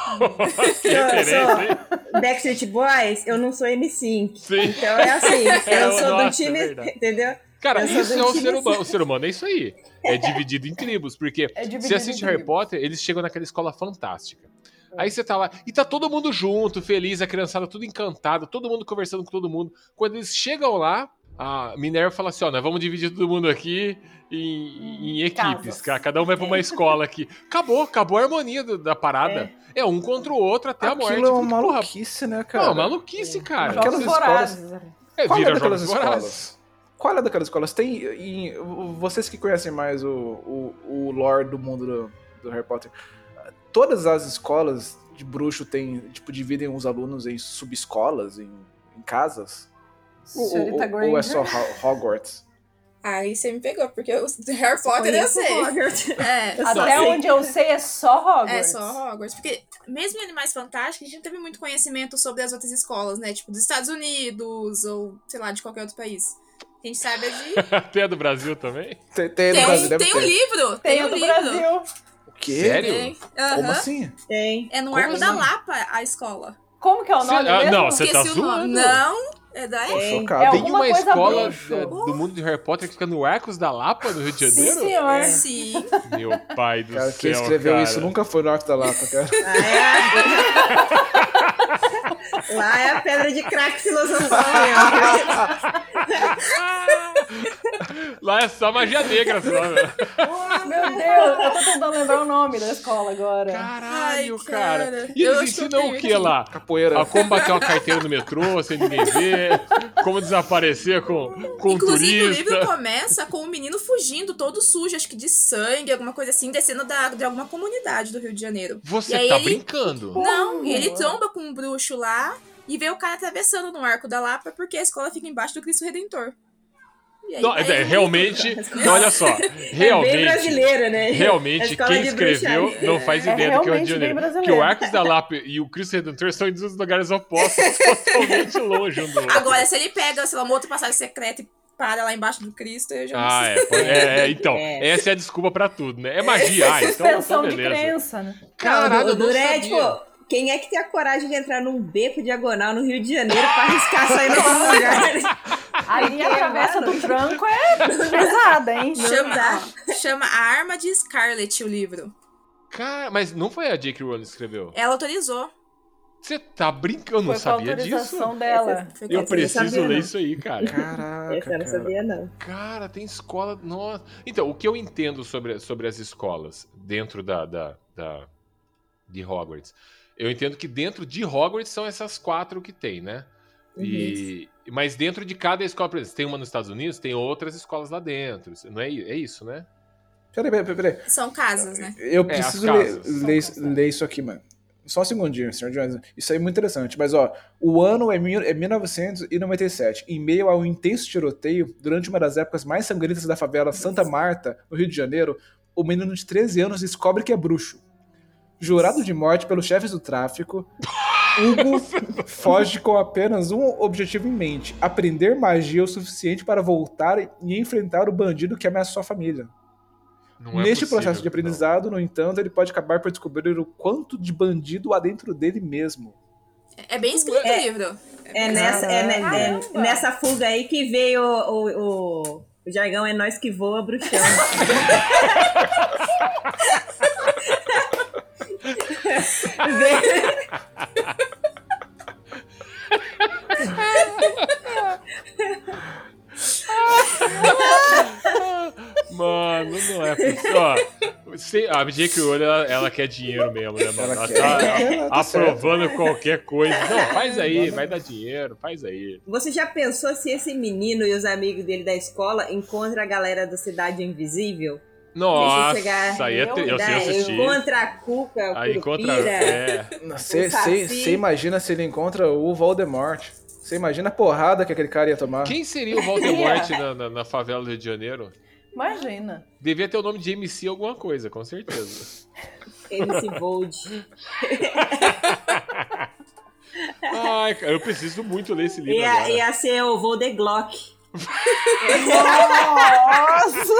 *laughs* Que Eu hein? Backstreet Boys, eu não sou M5. Sim. Então é assim, É, eu sou do nossa, time, é entendeu? Cara, Eu sou isso é o ser humano. O ser humano é isso aí. É dividido em tribos, porque É você assiste Harry tribos. Potter, eles chegam naquela escola fantástica. Aí você tá lá, e tá todo mundo junto, feliz, a criançada tudo encantada, todo mundo conversando com todo mundo. Quando eles chegam lá, a Minerva fala assim: ó, nós vamos dividir todo mundo aqui em, em equipes, Casas. cada um vai pra uma escola aqui. Acabou, acabou a harmonia do- da parada. É. um contra o outro até a morte. Aquilo é uma porra, maluquice, né, cara? Não, maluquice, cara. Jogos Aquelas vorazes. É, Qual é vira daquelas escolas? Qual é daquelas escolas? Tem. em- vocês que conhecem mais o, o, o lore do mundo do, do Harry Potter, todas as escolas de bruxo tem, tipo, dividem os alunos em subescolas, em, em casas? Ou, ou- é só Hogwarts? Aí você me pegou, porque o Harry Potter eu sei. Hogwarts. *laughs* É, Até onde eu sei é só Hogwarts. É só Hogwarts. Porque mesmo em Animais Fantásticos, a gente não teve muito conhecimento sobre as outras escolas, né? Tipo, dos Estados Unidos ou, sei lá, de qualquer outro país. A gente sabe é de. *laughs* Tem a do Brasil também? Tem, tem Tem, Brasil, deve tem um livro! Tem Tem o um do livro! Brasil. O quê? Sério? Tem. Como Aham. assim? Tem. É no Como Arco da assim? Lapa, a escola. Como que é o Cê- nome ah, mesmo? não, Você tá Esqueci o nome. zoando? Não, é da Tem. Chocado. É Tem alguma uma coisa escola bruxo. da- do mundo de Harry Potter que fica no Arcos da Lapa, no Rio de Sim, Janeiro? senhor. Sim. Meu pai do Cara, céu, quem escreveu cara. isso nunca foi no Arco da Lapa, cara. Ah, é? *laughs* Lá é a pedra de craque filosofal mesmo. *laughs* Lá é só magia negra, só, né? Meu Deus, eu tô tentando lembrar o nome da escola agora. Caralho, Ai, cara. cara. E eles ensinam o que lá? Capoeira. A como bater uma carteira no metrô sem ninguém ver, como desaparecer com, com um Inclusive, o turista. livro começa com o menino fugindo, todo sujo, acho que de sangue, alguma coisa assim, descendo da, de alguma comunidade do Rio de Janeiro. Você E aí tá ele- brincando? Não, e ele tromba com um bruxo lá e vê o cara atravessando no arco da Lapa porque a escola fica embaixo do Cristo Redentor. Aí Não, vai é, o realmente, *laughs* olha só, É bem realmente, brasileiro, né? Realmente, quem de escreveu bruxaria. não faz É ideia do que é o Rio de realmente Janeiro. O Arcos da Lapa e o Cristo Redentor são em dois lugares opostos, *laughs* totalmente longe um do outro. Agora, se ele pega, sei lá, uma outra passagem secreta e para lá embaixo do Cristo, eu já não Ah, é, é, é, então, *laughs* É. essa é a desculpa pra tudo, né? É magia, ah, então, Suspensão então de beleza. crença, né? Caralho, o eu não duro é, sabia. tipo, quem é que tem a coragem de entrar num beco diagonal no Rio de Janeiro pra arriscar sair no algum lugar? *laughs* A travessa do tranco é pesada, hein? Chama, dá. chama A Arma de Scarlet o livro. Cara, mas não foi a J.K. Rowling que escreveu. Ela autorizou. Você tá brincando, eu não sabia disso. autorização dela. Eu preciso ler não. isso aí, cara. Caraca, Essa eu não cara. sabia, não. Cara, tem escola. Nossa. Então, o que eu entendo sobre, sobre as escolas dentro da, da, da- de Hogwarts? Eu entendo que dentro de Hogwarts são essas quatro que tem, né? E, mas dentro de cada escola, por exemplo, tem uma nos Estados Unidos, tem outras escolas lá dentro. Não é, é isso, né? Peraí, peraí, peraí. São casas, né? Eu É, preciso as ler, casas. ler- ler isso aqui, mano. Só um segundinho, senhor Jones. Isso aí é muito interessante. Mas, ó, o ano é, mil- é 1997. Em meio a um intenso tiroteio, durante uma das épocas mais sangrentas da favela Santa Marta, no Rio de Janeiro, o menino de 13 anos descobre que é bruxo. Jurado de morte pelos chefes do tráfico, Hugo *laughs* foge com apenas um objetivo em mente: aprender magia o suficiente para voltar e enfrentar o bandido que ameaçou a família. Não é Neste possível, processo de aprendizado, no entanto, ele pode acabar por descobrir o quanto de bandido há dentro dele mesmo. É bem escrito É. o livro. É nessa, é, ne- é nessa fuga aí que veio o, o, o, o jargão é nós que voa, bruxão. *laughs* *laughs* Mano, não é possível. Ó, se- a J.K. Rowling, ela, ela quer dinheiro mesmo, né, mano? Ela Ela, quer. tá Ela tá aprovando qualquer coisa. Não, faz aí, vai dar dinheiro, faz aí. Você já pensou se esse menino e os amigos dele da escola encontram a galera da Cidade Invisível? Nossa, aí é te- eu sei assistir. Encontra a Cuca, o Aí encontra. É. Você imagina se ele encontra o Voldemort. Você imagina a porrada que aquele cara ia tomar. Quem seria o Voldemort *laughs* na, na, na favela do Rio de Janeiro? Imagina. Devia ter o nome de MC alguma coisa, com certeza. *laughs* MC Vold. *laughs* Ai, cara, eu preciso muito ler esse livro Ia, agora. ia ser o Voldeglock. Nossa!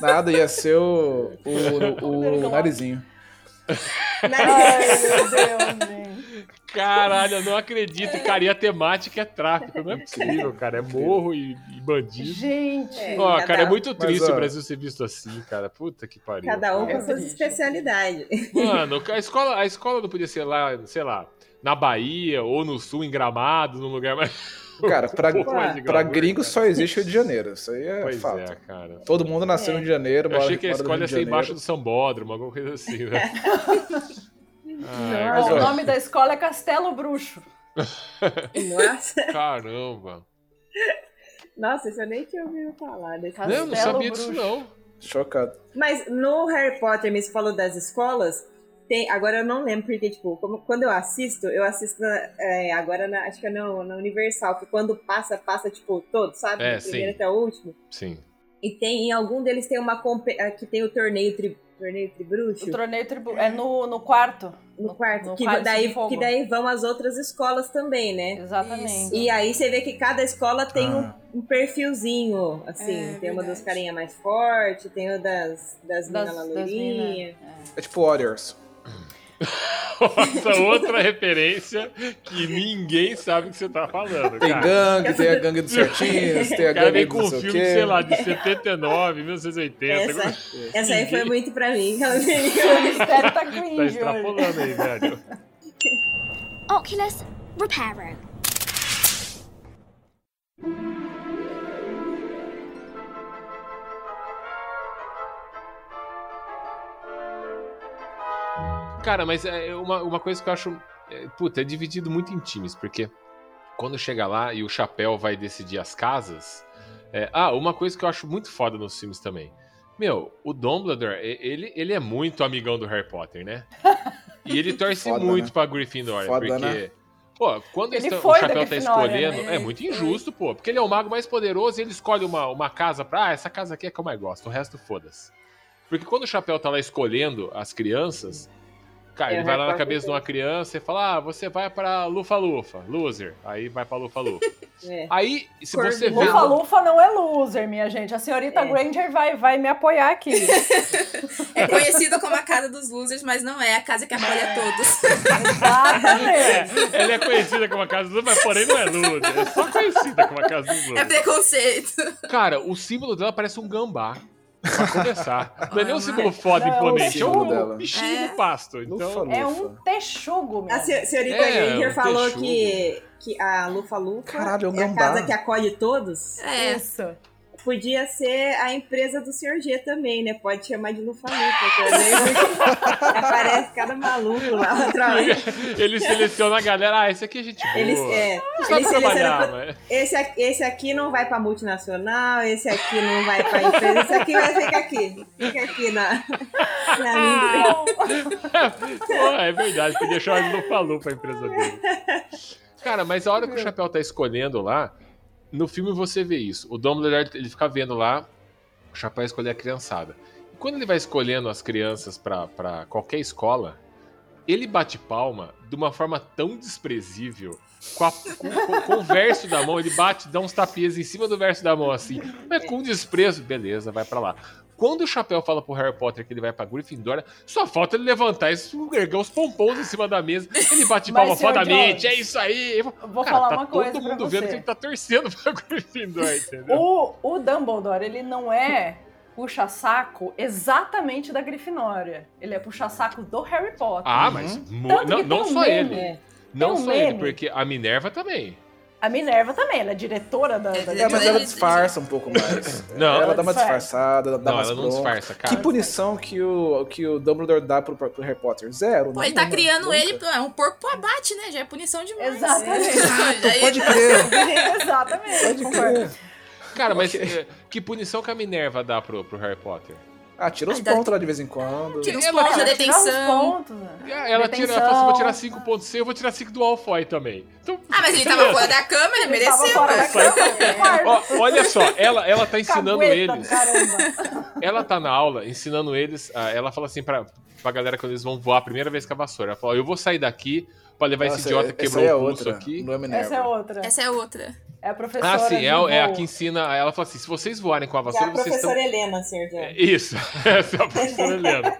Nada, ia ser o, o, o narizinho. Ai, meu Deus, gente. Caralho, eu não acredito. Cara, e a temática é tráfico. Não é possível, cara. É morro e, e bandido. Gente. Ó, cada cara, é um- muito triste Mas, ó, o Brasil ser visto assim, cara. Puta que pariu. Cada um cara. com suas especialidades. Mano, a escola, a escola não podia ser lá, sei lá, na Bahia ou no sul, em Gramado, num lugar mais. *laughs* Cara, pra, *laughs* um pra gringo cara. só existe Rio de Janeiro. Isso aí é Pois fato. é, cara. Todo mundo nasceu no Rio de Janeiro. Eu achei que a Rio ia ser embaixo do Sambódromo, alguma coisa assim, né? *laughs* Ai, Mas, Ó, o nome da escola é Castelo Bruxo. Nossa, caramba. nossa, isso eu nem tinha ouvido falar. Desse Não, eu não Castelo sabia disso, Bruxo. não. Chocado. Mas no Harry Potter, me falou das escolas, tem, agora eu não lembro, porque, tipo, como- quando eu assisto, eu assisto na- é, agora, na, acho que é no, na Universal, que quando passa, passa, tipo, todo, sabe? É, Do primeiro sim. até o último. Sim. E tem, em algum deles tem uma, ah, que tem o torneio, tri, torneio tribruxo. O torneio tribu... é no, no quarto. No quarto, no que, Cálice daí, que daí vão as outras escolas também, né? Exatamente. E aí você vê que cada escola tem Ah. um, um perfilzinho, assim. É, tem uma verdade. dos carinha mais forte, tem o das, das, Das- minas das loirinhas. É tipo Warriors. Essa outra referência que ninguém sabe o que você tá falando, Tem cara. gangue, tem a gangue dos certinhos, tem a cara gangue vem do com um sei o filme, quê. sei lá, de 79, 1980. Essa, essa aí foi muito pra mim. *laughs* O mistério tá Tá cringe hoje. extrapolando aí, velho. Oculus Reparo. Cara, mas é uma, uma coisa que eu acho. É, puta, é dividido muito em times, porque quando chega lá e o chapéu vai decidir as casas. é, ah, uma coisa que eu acho muito foda nos filmes também. Meu, o Dumbledore, ele, ele é muito amigão do Harry Potter, né? E ele *laughs* torce Foda, muito né? pra Gryffindor, Foda, porque. né? Pô, quando Ele o chapéu tá escolhendo, né? é muito injusto, pô. Porque ele é o mago mais poderoso e ele escolhe uma, uma casa pra. Ah, essa casa aqui é que eu mais gosto, o resto foda-se. Porque quando o chapéu tá lá escolhendo as crianças, cara, É, ele vai lá na cabeça de uma criança e fala: Ah, você vai pra Lufa-Lufa, loser. Aí vai pra Lufa-Lufa. *laughs* É. Aí, se Cor você vê. Lufa Lufa não é loser, minha gente. A senhorita É. Granger vai, vai me apoiar aqui. *laughs* É conhecido como a casa dos losers, mas não é a casa que apoia todos. *laughs* Exatamente. Ela é conhecida como a casa do mas porém não é loser. É só conhecida como a casa dos É loser. preconceito. Cara, o símbolo dela parece um gambá. Pra começar. *laughs* Não é nem um símbolo foda, não, imponente, é um dela. bichinho É. do pasto. Então, Lufa, É um texugo, meu. A se- senhorita É, Granger um falou texugo. que, que a Lufa Lufa Caralho, é é a casa que acolhe todos. É. Isso. Podia ser a empresa do Sr. G também, né? Pode chamar de Lufa Lufa também. porque Aparece cada maluco lá vez. ele seleciona a galera. Ah, esse aqui é gente boa. Eles, é, eles trabalhar, selecionam mas... esse, aqui- esse aqui não vai pra multinacional, esse aqui não vai pra empresa, esse aqui vai ficar aqui. Fica aqui na, na minha. *laughs* Pô, é verdade, podia chamar de Lufa-Lufa a empresa dele. Cara, mas a hora que o Chapéu tá escolhendo lá, no filme você vê isso. O Dumbledore, ele fica vendo lá, o Chapéu escolher a criançada. E quando ele vai escolhendo as crianças pra qualquer escola, ele bate palma de uma forma tão desprezível. Com, a- com- com- com o verso da mão, ele bate, dá uns tapinhas em cima do verso da mão, assim. Mas com desprezo, beleza, vai pra lá. Quando o Chapéu fala pro Harry Potter que ele vai pra Gryffindor, só falta ele levantar e esfregar os pompons em cima da mesa. Ele bate *laughs* palma fodamente, é isso aí. Eu vou Cara, falar tá uma coisa todo mundo vendo que ele tá torcendo *laughs* pra Gryffindor, entendeu? O, o Dumbledore, ele não é puxa-saco exatamente da Grifinória. Ele é puxa-saco do Harry Potter. Ah, mas mo- Tanto não, não um só meme. ele. Não um só ele, meme. porque a Minerva também. A Minerva também, ela é diretora da... da É, mas ela disfarça um pouco mais. *laughs* Não. ela dá uma Disfarça. disfarçada, dá Não, umas ela não disfarça, cara. Que punição que o, que o Dumbledore dá pro, pro Harry Potter? Zero. Pô, ele tá criando nunca. ele, é um porco pro abate, né? Já é punição demais. Exatamente. Já Pode ia- crer. *laughs* Exatamente. Pode concordo. crer. Cara, mas é, que punição que a Minerva dá pro, pro Harry Potter? Ah, tira dá- pontos lá de vez em quando. Tira uns Ela pontos da os detenção. pontos, né? Ela tira, ela fala assim, vou tirar 5 pontos seu, eu vou tirar 5 do Alfoy também. Então, Ah, mas ele tava fora da câmera, ele mereceu. fora da né? cama, *laughs* Ó, olha só, ela, ela tá ensinando Cagueta, eles. Caramba. *laughs* Ela tá na aula ensinando eles. ah, ela fala assim pra, pra galera quando eles vão voar a primeira vez com a vassoura. Ela fala: Eu vou sair daqui pra levar esse Nossa, idiota que quebrou é o pulso outra, aqui. Não é. Essa é outra. Essa é outra. É a professora Ah, sim, é, é a voo. que ensina. Ela fala assim: se vocês voarem com a vassoura, a vocês estão. professora Helena, Sr. John. É, Isso, *laughs* essa é a professora Helena.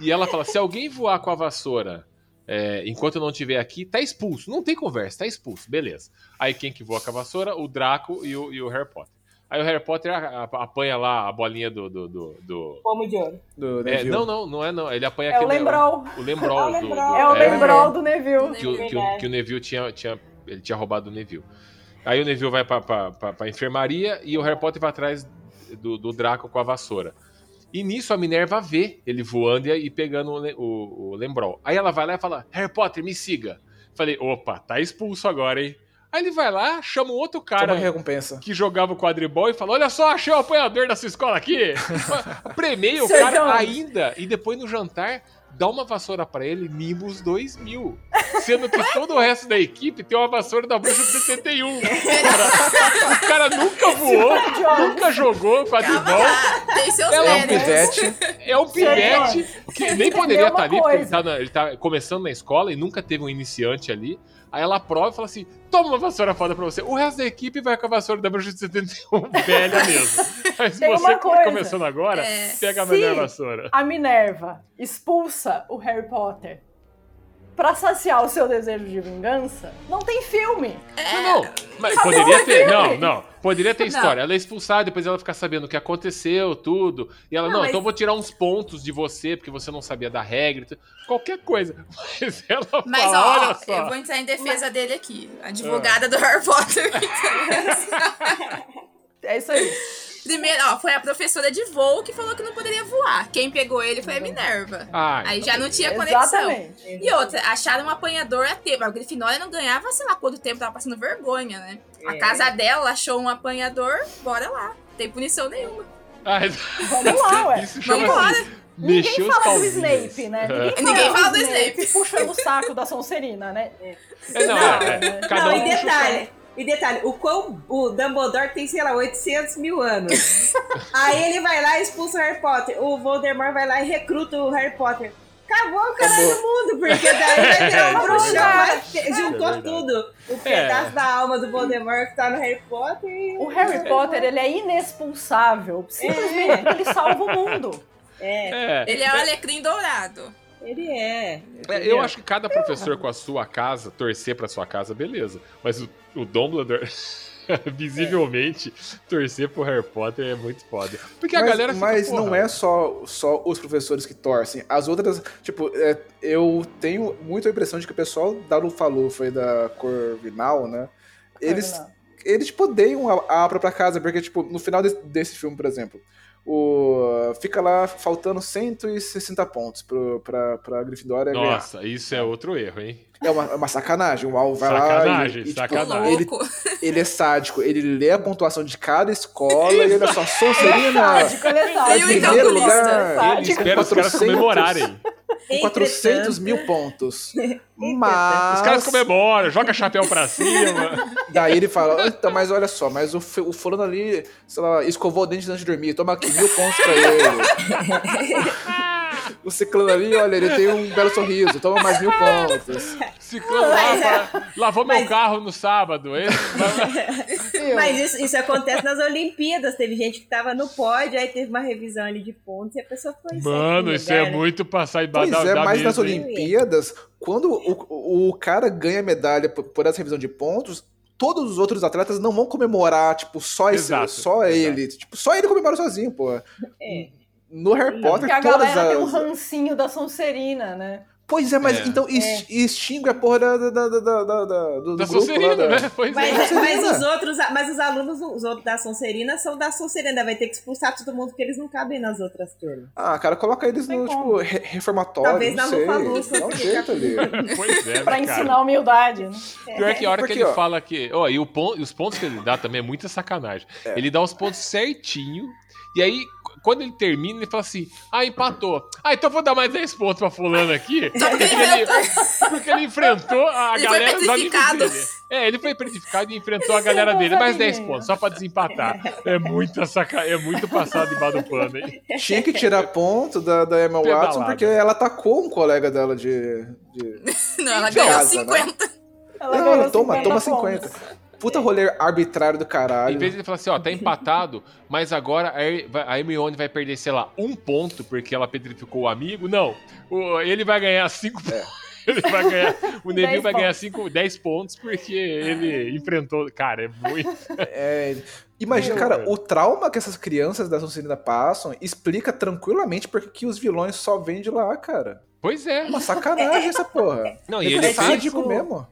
E ela fala: se alguém voar com a vassoura é, enquanto eu não estiver aqui, tá expulso. Não tem conversa, tá expulso, beleza. Aí quem que voa com a vassoura? O Draco e o, e o Harry Potter. Aí o Harry Potter apanha lá a bolinha do. do, do, do- Pomo de ouro. Do É, Neville. não, não, não é não. Ele apanha É o aquele. Lembrol. O Lembrol. É o do- Lembrol. do- É o é, Lembrol do Neville. que, o, que, o, que o Neville tinha, tinha. Ele tinha roubado o Neville. Aí o Neville vai pra, pra, pra, pra enfermaria e o Harry Potter vai atrás do, do Draco com a vassoura. E nisso a Minerva vê ele voando e, pegando o, o, o Lembrol. Aí ela vai lá e fala: Harry Potter, me siga. Falei: opa, tá expulso agora, hein? Aí ele vai lá, chama um outro cara que jogava o quadribol e fala: Olha só, achei o apanhador da sua escola aqui. *laughs* Premiei o cara ainda. E depois no jantar, dá uma vassoura pra ele, Nimbus 2000. Sendo que todo o resto da equipe tem uma vassoura da bruxa de 71. Cara, o cara nunca voou, nunca jogou quadribol. Ela é um. Pivete. É um pivete que nem poderia estar ali, porque ele tá, na- ele tá começando na escola e nunca teve um iniciante ali. Aí ela prova e fala assim: toma uma vassoura foda pra você. O resto da equipe vai com a vassoura da bruxa de 71 *laughs* velha mesmo. Mas Tem você uma que tá coisa. começando agora, É. pega a melhor vassoura. A Minerva expulsa o Harry Potter pra saciar o seu desejo de vingança, não tem filme. Não, não. Mas poderia ter. filme. Não, não. Poderia ter Não. história. Ela é expulsada, depois ela fica sabendo o que aconteceu, tudo. E ela, Não, não, mas- então eu vou tirar uns pontos de você, porque você não sabia da regra. Qualquer coisa. *laughs* Mas ela Mas, fala, ó, olha só. eu vou entrar em defesa dele aqui. Advogada do Harry Potter. *laughs* *laughs* É isso aí. Primeiro, ó, foi a professora de voo que falou que não poderia voar. Quem pegou ele foi a Minerva. Ah, Aí já não tinha conexão. Exatamente. E outra, acharam um apanhador a tempo. A Grifinória não ganhava, sei lá quanto tempo, tava passando vergonha, né? A É. casa dela achou um apanhador, bora lá. Tem punição nenhuma. Ah, Vamos lá, ué. Isso Vamos embora. Ninguém mexer os fala do. Snape, né? É. Ninguém fala do Snape. puxando o saco da Sonserina, né? É, não, Não, é, é, cada não, um e puxa o detalhe, e detalhe, o quão o Dumbledore tem, sei lá, 800 mil anos. *laughs* Aí ele vai lá e expulsa o Harry Potter. O Voldemort vai lá e recruta o Harry Potter. Acabou o caralho do mundo, porque daí vai *laughs* virar um É bruxão, mas juntou É tudo. O É. pedaço da alma do Voldemort que tá no Harry Potter e... O Harry Potter, ele é inexpulsável. Simplesmente porque ele salva o mundo. É, É, Ele é o alecrim dourado. Ele é. é, eu acho que cada professor com a sua casa, torcer pra sua casa, beleza. Mas o, o Dumbledore, *laughs* visivelmente, torcer pro Harry Potter é muito foda. Porque a mas galera fica, mas não é só, só os professores que torcem. As outras, tipo, é, eu tenho muito a impressão de que o pessoal da Lufa-Lufa e da Corvinal, né? Eles, Corvinal. eles tipo, odeiam a, a própria casa, porque, tipo, no final desse, desse filme, por exemplo, o, fica lá faltando 160 pontos pro, pra, pra ganhar. Nossa, isso é outro erro, hein? É uma, é uma sacanagem. O Al vai Sacanagem, lá e, e, tipo, sacanagem. ele, Louco. ele é sádico. Ele lê a pontuação de cada escola e ele é só *laughs* Sonserina. Sádico, ele é sádico. Ele é primeiro lugar, Sádico. Ele espera os caras 400. comemorarem. Com 400 mil pontos. *laughs* Mas. Os caras comemoram, joga chapéu pra cima. *laughs* Daí ele fala: então, mas olha só, mas o, o fulano ali, sei lá, escovou o dente antes de dormir, toma aqui mil pontos pra ele. *laughs* o ciclano ali, olha, ele tem um belo sorriso, toma mais mil pontos. Ciclano lá, fala, lavou meu Mas- carro no sábado. Esse vai- *laughs* Mas isso, isso acontece nas Olimpíadas. Teve gente que tava no pódio, aí teve uma revisão ali de pontos e a pessoa foi Mano, isso lugar, é né? muito passar Pois embaixo é, da mas nas mesa? Olimpíadas, quando o, o cara ganha medalha por, por essa revisão de pontos, todos os outros atletas não vão comemorar, tipo, só, esse, Exato, só exato. ele. Tipo, só ele comemora sozinho, pô. É. No Harry Potter, Porque a galera tem um as... rancinho da Sonserina, né? Pois é, mas É. então ex- extingue a porra da, da, da, da, da, da- do, Da grupo Sonserina, da... né? Pois Mas, é. mas Sonserina. os outros, mas os alunos, os outros da Sonserina são da Sonserina. Vai ter que expulsar todo mundo porque eles não cabem nas outras turmas. Ah, cara, coloca eles no, como. tipo, re- reformatório, Talvez não na sei. Lufa-Lufa, Dá um jeito ali. *laughs* Pois é, Pra né, cara? ensinar humildade, né? Pior que a hora Porque, que ele ó. fala que. Ó, e o pon- os pontos que ele dá também é muita sacanagem. É. Ele dá os pontos certinho. E aí, quando ele termina, ele fala assim: Ah, empatou. Ah, então eu vou dar mais 10 pontos pra fulano aqui. *laughs* Porque ele, porque ele enfrentou a Ele foi galera dos amigos petrificado. dele. É, ele foi petrificado e enfrentou a galera dele. Mais 10 pontos, só pra desempatar. É muita saca... é muito passado embaixo do pano, hein? Tinha que tirar ponto da, da Emma Pedalada. Watson porque ela atacou um colega dela de... de... *laughs* Não, ela De ganhou casa, né? 50. Ela Não, ganhou toma, 50 toma pontos. 50. Puta rolê arbitrário do caralho. Em vez de ele falar assim, ó, tá empatado, mas agora a Hermione vai perder, sei lá, um ponto porque ela petrificou o amigo. Não, o- ele vai ganhar cinco É. pontos. *laughs* Ele vai ganhar, o Neville 10 vai ganhar pontos. 5, 10 pontos porque ele enfrentou. Cara, é muito. *laughs* É, imagina, cara, o trauma que essas crianças da Sonserina passam explica tranquilamente porque que os vilões só vêm de lá, cara. Pois é. Uma sacanagem essa porra. Não, É e ele sádico tipo- mesmo.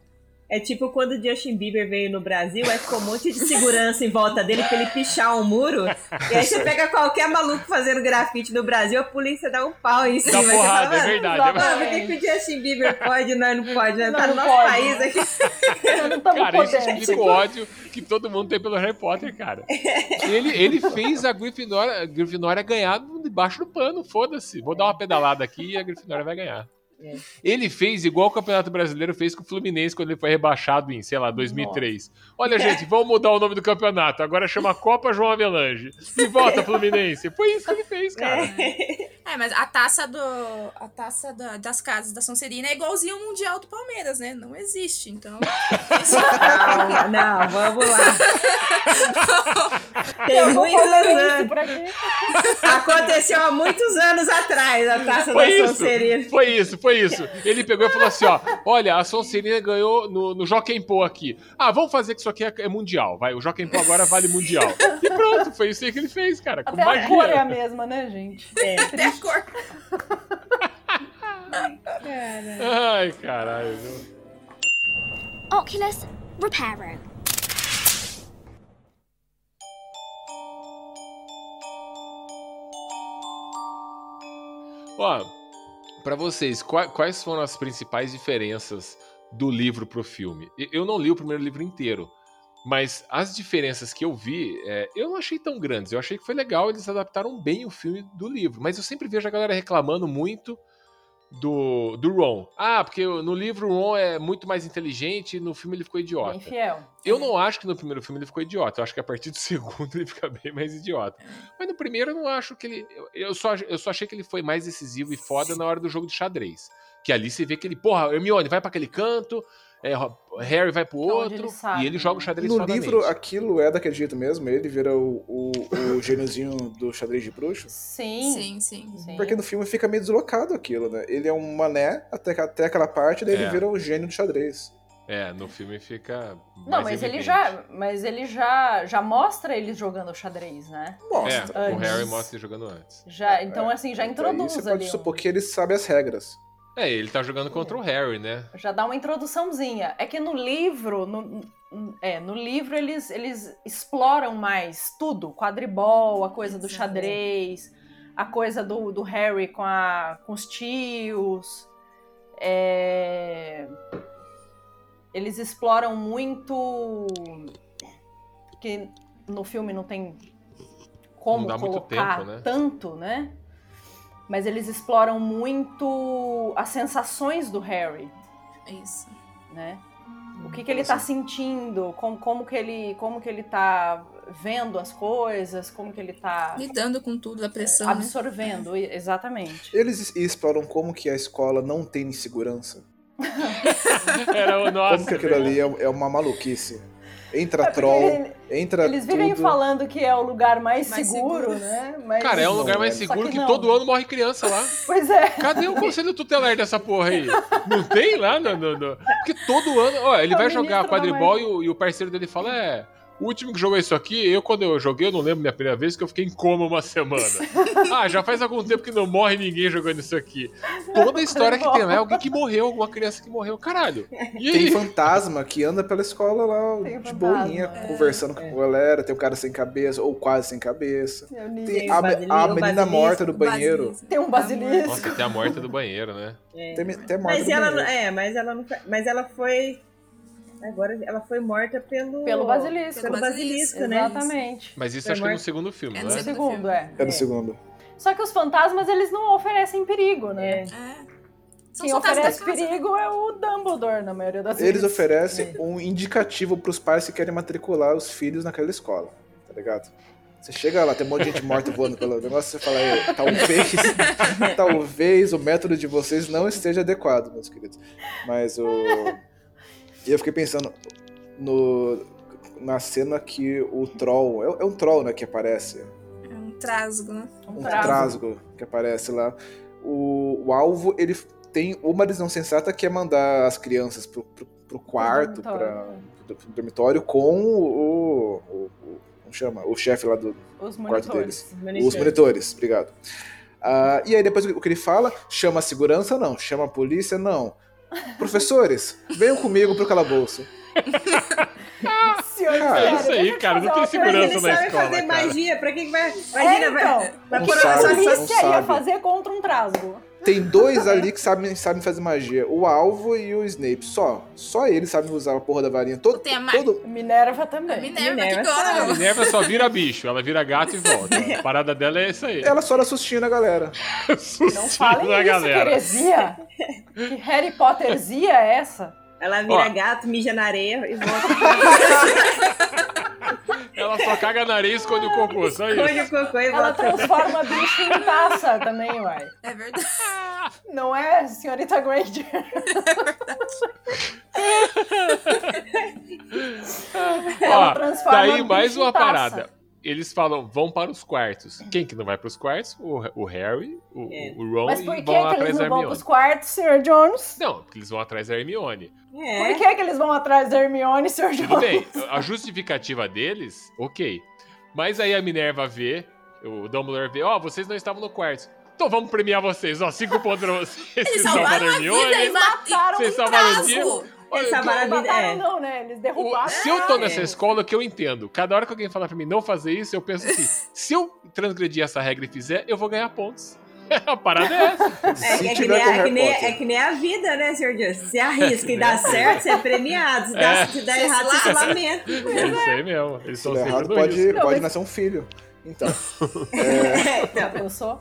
É tipo quando o Justin Bieber veio no Brasil, aí ficou um monte de segurança em volta dele pra ele pichar um muro. E aí você *laughs* pega qualquer maluco fazendo grafite no Brasil, a polícia dá um pau em cima. Você porrada, fala, é "Mano, verdade, mano, é por que, que o Justin Bieber pode e nós não pode? Né? Não, Tá no nosso pode. país aqui. Eu não Cara, isso explica o ódio que todo mundo tem pelo Harry Potter, cara. Ele, ele fez a Grifinória, a Grifinória ganhar debaixo do pano, foda-se. Vou dar uma pedalada aqui e a Grifinória vai ganhar. É. Ele fez igual o Campeonato Brasileiro fez com o Fluminense quando ele foi rebaixado em, sei lá, 2003. Olha, *laughs* gente, vamos mudar o nome do campeonato. Agora chama Copa João Avelange. E volta, Fluminense. Foi isso que ele fez, cara. É, mas a taça do. A taça da- das casas da Sonserina é igualzinho ao Mundial do Palmeiras, né? Não existe, então. *laughs* Não, não, vamos lá. Tem Eu muitos anos. aqui. Aconteceu há muitos anos atrás a taça Foi da isso, Sonserina. foi isso, foi isso. Ele pegou e falou assim: ó, olha, a Sonserina ganhou no, no Jockey Pô aqui. Ah, vamos fazer que isso aqui é, é mundial. Vai, o Jockey Pô agora vale mundial. E pronto, foi isso aí que ele fez, cara. Com Até a cor é a magia. mesma, né, gente? Até a cor. Ai, caralho. Oculus Reparo. Ó, pra vocês, qua- quais foram as principais diferenças do livro pro filme? Eu não li o primeiro livro inteiro, mas as diferenças que eu vi, é, eu não achei tão grandes. Eu achei que foi legal, eles adaptaram bem o filme do livro. Mas eu sempre vejo a galera reclamando muito do, do Ron. Ah, porque no livro o Ron é muito mais inteligente e no filme ele ficou Bem idiota. fiel. Eu não acho que no primeiro filme ele ficou idiota. Eu acho que a partir do *laughs* segundo ele fica bem mais idiota. Mas no primeiro eu não acho que ele. Eu, só, eu só achei que ele foi mais decisivo e foda na hora do jogo de xadrez. Que ali você vê que ele, porra, Hermione vai pra aquele canto, é, Harry vai pro outro, ele e ele joga o xadrez No livro, aquilo é daquele jeito mesmo? Ele vira o, o, o *laughs* gêniozinho do xadrez de bruxo? Sim. Sim, sim. sim. Porque no filme fica meio deslocado aquilo, né? Ele é um mané até, até aquela parte, daí É. ele vira o gênio do xadrez. É, no filme fica. Não, mas ele evidente. já, mas ele já, já mostra eles jogando xadrez, né? Mostra. É, o. Harry mostra ele jogando antes. Já, então assim, já Daí introduz você ali. pode um- supor que ele sabe as regras. É, ele tá jogando contra o Harry, né? Já dá uma introduçãozinha. É que no livro, no, é, no livro eles, eles exploram mais tudo. Quadribol, a coisa do Exato. xadrez, a coisa do, do Harry com, a, com os tios. É, Eles exploram muito que no filme não tem como Não colocar tempo, né? tanto, né? Mas eles exploram muito as sensações do Harry, Isso. né? O que, que ele tá sentindo, como, como, que ele, como que ele tá vendo as coisas, como que ele tá Lidando com tudo, a pressão. né? absorvendo, e- exatamente. Eles es- exploram como que a escola não tem segurança. *laughs* Era o nosso. Como que aquilo ali é, é uma maluquice. Entra É troll, ele- entra Eles vivem tudo. falando que é o lugar mais, Mais seguro, seguro. né? Mas- Cara, é um Não, lugar mais seguro que, que não. todo ano morre criança lá. *laughs* Pois é. Cadê o conselho tutelar dessa porra aí? Não tem lá? No, no- no- Porque todo ano. Ó, ele É vai jogar quadribol e o, e o parceiro dele fala: É. O último que jogou isso aqui, eu quando eu joguei, eu não lembro minha primeira vez, que eu fiquei em coma uma semana. *laughs* ah, já faz algum tempo que não morre ninguém jogando isso aqui. Toda a história que tem lá é alguém que morreu, alguma criança que morreu. Caralho. E Tem aí? fantasma que anda pela escola lá Tem de fantasma, boinha, é. conversando com a galera. Tem o cara sem cabeça, ou quase sem cabeça. Tem Tem a, a menina morta do banheiro. Basilisco. Tem um basilisco. Nossa, tem a morta do banheiro, né? É. Tem, tem a morta Mas do ela, não- banheiro. é, mas ela não, mas ela foi agora ela foi morta pelo Pelo basilisco. pelo basilisco, né? Exatamente. Mas isso Foi acho que é no segundo filme, É no é? No segundo é. É no segundo. Só que os fantasmas, eles não oferecem perigo, né? É. É. São Quem oferece perigo é o Dumbledore, na maioria das Eles vezes. oferecem um indicativo pros pais que querem matricular os filhos naquela escola, tá ligado? Você chega lá, tem um monte de gente morta voando pelo negócio, você fala, "É, talvez, *laughs* talvez o método de vocês não esteja adequado, meus queridos. Mas o. E eu fiquei pensando no, na cena que o troll. É, é um troll, né, que aparece. É um trasgo, né? Um trasgo. trasgo que aparece lá. O, o alvo, ele tem uma decisão sensata que é mandar as crianças pro, pro, pro quarto, dormitório. pra, pro, pro dormitório com o. o, o- como chama? O chefe lá do Os quarto monitores. deles. Os monitores, obrigado. Ah, e aí depois o que ele fala? Chama a segurança? Não. Chama a polícia? Não. Professores, venham comigo pro calabouço. Senhor, Cara, sério, isso aí, cara, não tem segurança na sabe escola, fazer cara. magia, pra que que vai... É, Imagina, vai, então. vai Não por polícia ia sabe. fazer contra um trasgo. Tem dois ali que sabem, sabem fazer magia. O Alvo e o Snape. Só. Só eles sabem usar a porra da varinha. Todo, Tem a Ma- todo... Minerva também. Minerva, Minerva que A gosta. Minerva só vira bicho, ela vira gato e volta. *laughs* A parada dela é isso aí. Ela só dá sustinho na galera. *laughs* Não Sustinho falem isso, galera. que heresia. *laughs* Que Harry Potterzia é essa? Ela vira Ó. gato, mija na areia e volta. *laughs* Ela só caga na areia e esconde o cocô, só isso. Esconde o cocô e Ela volta. transforma bicho em taça também, uai. É verdade. *laughs* Não é, senhorita Granger? *laughs* Ela Ó, transforma daí bicho mais em uma taça. parada. Eles falam, vão para os quartos. Quem que não vai para os quartos? O, o Harry, o, É. o Ron Mas por e que, vão lá que eles atrás da não vão Hermione. pros quartos, Sr. Jones? Não, porque eles vão atrás da Hermione. Por É. que, que eles vão atrás da Hermione, Sr. Jones? Tudo bem, a justificativa deles, ok. Mas aí a Minerva vê, o Dumbledore vê, ó, vocês não estavam no quarto. Então vamos premiar vocês, ó, cinco pontos pra vocês. Eles Vocês salvaram a vida e Hermione. mataram Vocês um salvaram o dia. Olha, Eles salvaram a vida, Mataram é. não, né? Eles O- derrubaram. se eu tô é. nessa escola, o que eu entendo, cada hora que alguém falar pra mim não fazer isso, eu penso assim: se eu transgredir essa regra e fizer, eu vou ganhar pontos. *laughs* a parada é essa. É, Se é que nem, é, que nem, é que nem a vida, né, Sr. Jones? Se arrisca e dá certo, você é premiado. Se dá, É. se dá errado, você se lamenta. É isso aí mesmo. Eles der errado, no pode, pode mas- nascer um filho. Então, *laughs* É, então, pensou?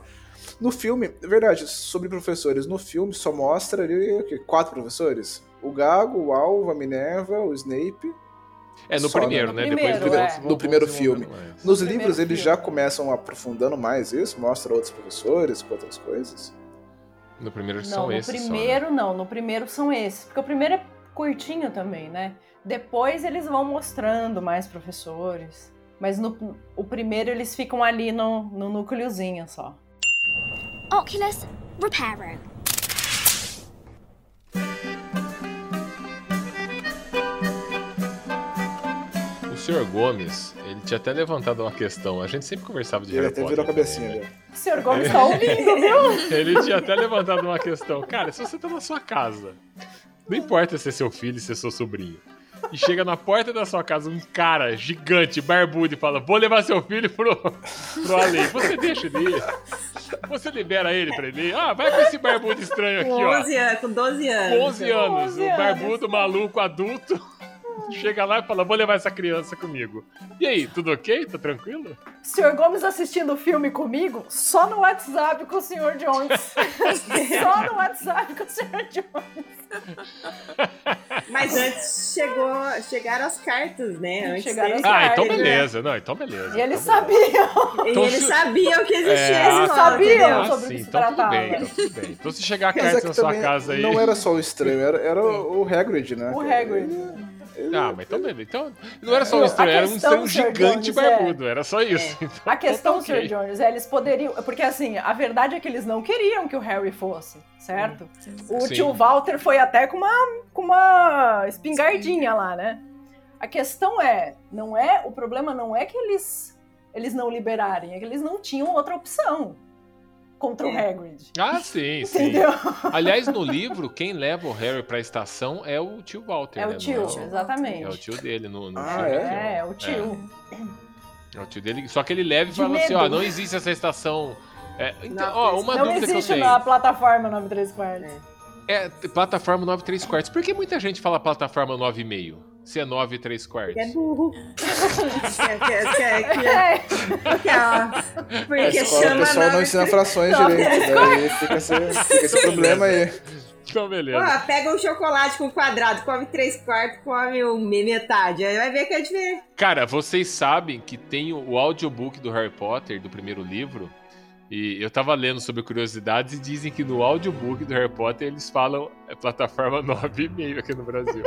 no filme, é verdade, sobre professores, no filme só mostra ali o quê? quatro professores. O Gago, o Alvo, a Minerva, o Snape. É no Só, primeiro, né? né? No Depois primeiro, é. No primeiro filme. mais. Nos Primeiro livros eles filme. já começam aprofundando mais isso, mostra outros professores com outras coisas. No primeiro Não, são no esses. só, né? primeiro não. No primeiro são esses. Porque o primeiro é curtinho também, né? Depois eles vão mostrando mais professores. Mas no o primeiro eles ficam ali no, no núcleozinho só. Oculus Reparo. O Sr. Gomes, ele tinha até levantado uma questão. A gente sempre conversava de ele Harry até Potter. virou a cabecinha também, dele. O senhor Gomes tá *laughs* ouvindo, viu? né? Ele tinha até levantado uma questão. Cara, se você tá na sua casa, não importa se é seu filho, se é seu sobrinho. E chega na porta da sua casa um cara gigante, barbudo, e fala: Vou levar seu filho pro, pro além. Você deixa ele ir. Você libera ele pra ele ir. Ah, vai com esse barbudo estranho aqui, com, ó. 11 anos, com 12 Com anos. 11 anos, 11 o anos. barbudo, maluco, adulto. Chega lá e fala: Vou levar essa criança comigo. E aí, tudo ok? Tá tranquilo? O senhor Gomes assistindo o filme comigo só no WhatsApp com o senhor Jones. *laughs* só no WhatsApp com o senhor Jones. Mas antes chegou, chegaram as cartas, né? Antes Chegaram as Ah, então Carne, né? beleza. Não, então beleza. E eles Então sabiam. E Então, eles se- sabiam que existia É, ah, escola, sabiam. Ah, sobre o sim, que se então tudo tratava. bem, então tudo bem. Então se chegar a carta é que na sua casa aí. não era só o estranho, era, era o Hagrid, né? O Hagrid. Ah, mas então beleza. Então, não era só um estranho, era um questão, estranho gigante Jones, é- barbudo. Era só isso. Então, A questão, então tá ok. Sr. Jones, é eles poderiam. Porque assim, a verdade é que eles não queriam que o Harry fosse, certo? O Sim. tio Walter foi até com uma, com uma espingardinha lá, né? A questão é, não é, o problema não é que eles eles não liberarem, é que eles não tinham outra opção contra o Hagrid. Ah, sim, sim. Entendeu? Aliás, no *laughs* livro, quem leva o Harry pra estação é o tio Walter. É né? o tio, Não- exatamente. É o tio dele no, no Ah, filme. é? É, é o tio. É o tio dele. Só que ele leva e fala assim: ó, medo. não existe essa estação. É, então, Não, ó, uma não dúvida que eu existe tenho. na plataforma 93 quartos. É plataforma 9 3 quartos. Por que muita gente fala plataforma 9,5? Se é 9 3 quartos? Que é burro. que, que, que, que, É, que, ó, A porque escola, o chama pessoal não ensina frações direito. Daí fica esse, fica esse problema aí. Então, beleza. Pô, pega um chocolate com quadrado, come três quartos, come um, metade. Aí vai ver que é diferente. Cara, vocês sabem que tem o audiobook do Harry Potter, do primeiro livro. E eu tava lendo sobre curiosidades e dizem que no audiobook do Harry Potter eles falam é, plataforma *laughs* 9,5 aqui no Brasil.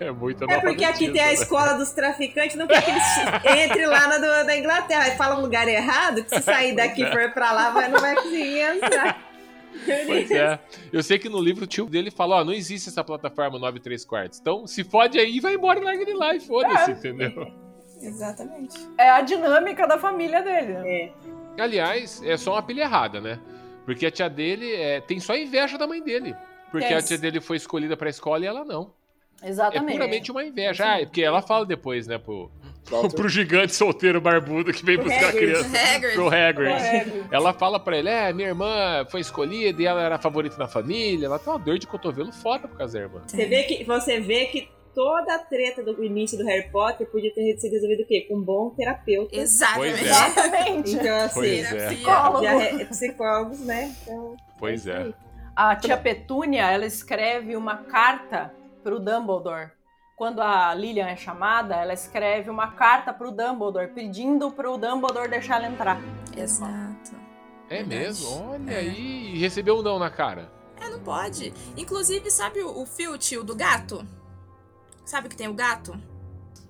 é muito É porque aqui tem a né? escola dos traficantes, não quer que eles *laughs* entrem lá na do- da Inglaterra. Aí fala um lugar errado, que se sair daqui e for pra lá, vai, não vai conseguir entrar. Pois é. Eu sei que no livro o tio dele fala, ó, não existe essa plataforma 9 3 quartos. Então, se fode aí, vai embora e larga ele lá e foda-se, É. entendeu? Exatamente. é a dinâmica da família dele. É. Aliás, é só uma pilha errada, né? Porque a tia dele é, tem só inveja da mãe dele. Porque a tia dele foi escolhida pra escola e ela não. Exatamente. É puramente uma inveja. Ah, é porque ela fala depois, né, pro, *laughs* pro gigante solteiro barbudo que vem Pro buscar a Hagrid. criança. Hagrid. Pro Hagrid. Hagrid. Ela fala pra ele, é, minha irmã foi escolhida e ela era a favorita da família. Ela tem uma dor de cotovelo foda por causa da irmã. Você vê que, você vê que toda a treta do início do Harry Potter podia ter sido resolvida o quê? Com um bom terapeuta. Exatamente. Pois é. Exatamente. Então, assim, Pois é. Psicólogo. já é psicólogos, né? Então, Pois é. aí. A tia Petúnia, ela escreve uma carta pro Dumbledore. Quando a Lilian é chamada, ela escreve uma carta pro Dumbledore, pedindo pro Dumbledore deixar ela entrar. Exato. É Verdade. mesmo? Olha É. aí. E recebeu um não na cara. É, não pode. Inclusive, sabe o, o Filch, o do gato? Sabe que tem o gato?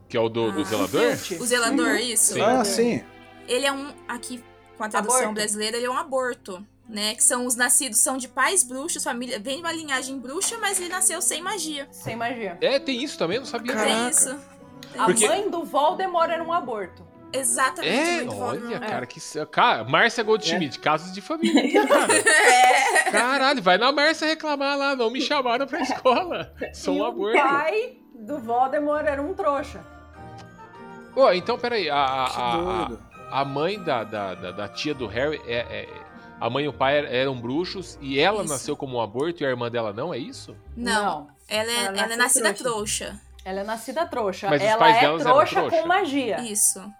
Que é o do, do Ah, zelador? Filch. O zelador, isso? Sim. Ah, sim. Ele é um, aqui com a tradução Aborto. brasileira, ele é um aborto. Né, que são os nascidos são de pais bruxos, família, vem de uma linhagem bruxa, mas ele nasceu sem magia. Sem magia. É, tem isso também, não sabia. Caraca. Tem isso. A Porque- mãe do Voldemort era um aborto. Exatamente. É, olha, cara, que. Cara, Márcia Goldschmidt, casos de família cara. *laughs* É. Caralho, vai na Márcia reclamar lá, não me chamaram pra escola. Sou e um o aborto. pai do Voldemort era um trouxa. Ô, então, peraí, a, a, a, a, mãe da, da, da, da tia do Harry, é, é- a mãe e o pai er- eram bruxos e ela Isso. nasceu como um aborto e a irmã dela não, é isso? Não, ela é, Ela ela é nascida trouxa. trouxa. Ela é nascida trouxa. Mas os ela pais é delas eram trouxa trouxa? com magia. Isso.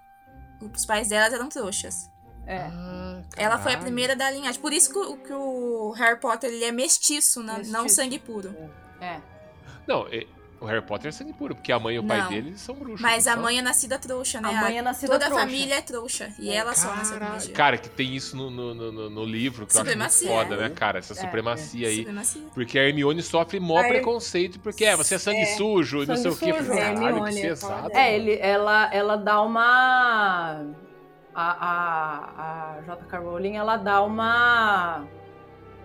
Os pais delas eram trouxas. É. Ah, Ela foi a primeira da linhagem. Por isso que o, que o Harry Potter ele é mestiço, né? não Mestiço. sangue puro. É. Não, o Harry Potter é sangue puro, porque a mãe e o pai Não. dele são bruxos. Mas a então. mãe é nascida trouxa, né? A mãe é nascida Toda trouxa. a família é trouxa. E ela só nasceu com Cara, cara, que tem isso no, no, no, no livro, que eu acho muito Supremacia. foda, né, cara? Essa É, supremacia aí. Supremacia. Porque a Hermione sofre mó preconceito, porque é, você é sangue É, sujo e não sei o quê. sujo. Caralho, que Hermione, é pesado. É, ele, ela, ela dá uma. A, a, a J.K. Rowling, ela dá uma.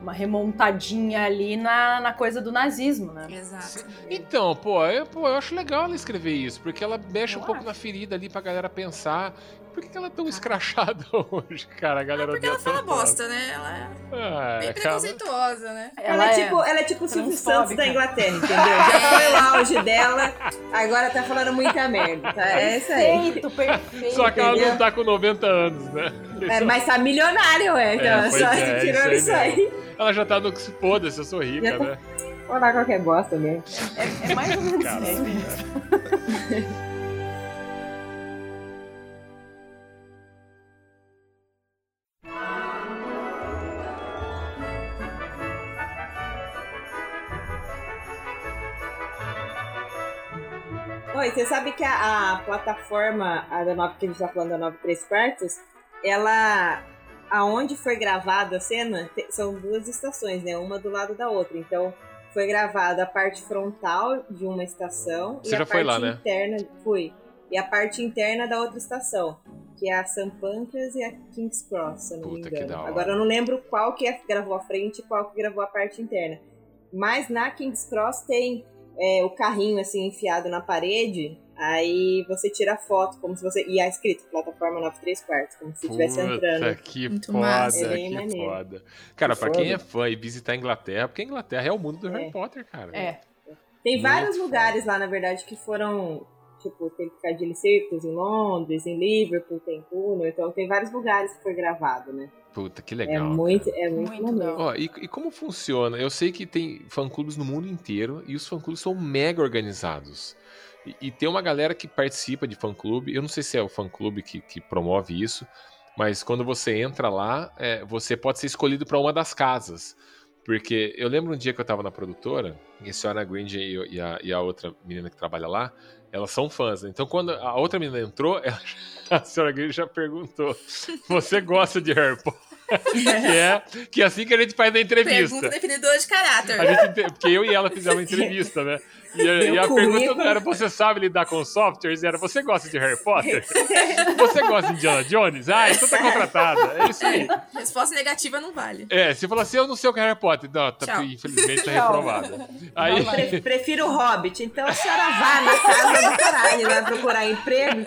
Uma remontadinha ali na, na coisa do nazismo, né? Exato. Então, pô eu, pô, eu acho legal ela escrever isso, porque ela mexe Eu um pouco acho. na ferida ali pra galera pensar. Por que, ela é tão escrachada *laughs* hoje, cara? A galera Porque odeia ela fala ela. bosta, né? Ela é Ah, bem cara, preconceituosa, né? Ela, é tipo, ela é tipo o Silvio Santos da Inglaterra, entendeu? Já foi o auge dela, agora tá falando muita merda. Tá? É isso aí. Perfeito, perfeito. Só que ela entendeu? não tá com 90 anos, né? É, mas tá milionário, ué. Então, É, pois só é, tirando isso isso aí aí. Ela já tá no que se foda se eu sou rica, tá- né? Vou dar qualquer bosta mesmo. É, é mais ou menos isso. cara. Oi, você sabe que a, a plataforma, a da 9 que a gente tá falando da 9 3 quartos, ela. Aonde foi gravada a cena, te- são duas estações, né? Uma do lado da outra. Então, foi gravada a parte frontal de uma estação Você e a parte lá, né? interna. Fui. E a parte interna da outra estação, que é a St. Pancras e a King's Cross, se eu não me Puta, que engano. Agora eu não lembro qual que é- gravou a frente e qual que gravou a parte interna. Mas na King's Cross tem é, o carrinho assim enfiado na parede, aí você tira a foto, como se você. E é escrito plataforma 93 quartos, como se estivesse entrando. que Muito foda, massa. É que maneiro. foda. Cara, Que pra foda. quem é fã e visitar a Inglaterra, porque a Inglaterra é o mundo do É. Harry Potter, cara. É. Tem Muito vários foda. lugares lá, na verdade, que foram. Tipo, tem Piccadilly Circus em Londres, em Liverpool, tem túnel, então tem vários lugares que foi gravado, né? Puta, que É legal. muito, é muito, Muito maneiro. Ó, e, e como funciona? Eu sei que tem fã-clubes no mundo inteiro e os fã-clubes são mega organizados. E, e tem uma galera que participa de fã-clube. Eu não sei se é o fã-clube que, que promove isso, mas quando você entra lá, é, você pode ser escolhido para uma das casas. Porque eu lembro um dia que eu tava na produtora, e a senhora Granger e, e a, e a outra menina que trabalha lá, elas são fãs. Então, quando a outra menina entrou, ela- *laughs* a senhora Granger já perguntou: Você gosta de Harry Potter? *laughs* que, é, que é assim que a gente faz a entrevista. Pergunta definidora de caráter. Gente, ente- porque eu e ela fizemos uma *laughs* entrevista, né? E a, e a pergunta não era: você sabe lidar com softwares? Era: você gosta de Harry Potter? *laughs* você gosta de Indiana Jones? Ah, então tá contratada. É isso aí. Resposta negativa não vale. É, se falar assim, eu não sei o que é Harry Potter. Não, tá, infelizmente tá reprovada. Aí, Pre- Prefiro o Hobbit, então a senhora vá na casa do caralho, vai procurar emprego.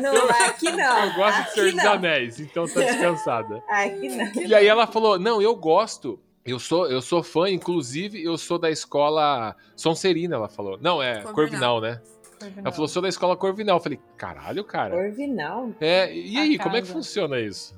Não vai aqui não. eu gosto de aqui Senhor dos. Anéis, então tá descansada. Aqui não. E aí ela falou: Não, eu gosto Eu sou, eu sou fã, inclusive, eu sou da escola Sonserina, ela falou. Não, é Corvinal. Corvinal, né? Ela falou, sou da escola Corvinal. Eu falei, caralho, cara. Corvinal. É, e aí, como é que funciona isso?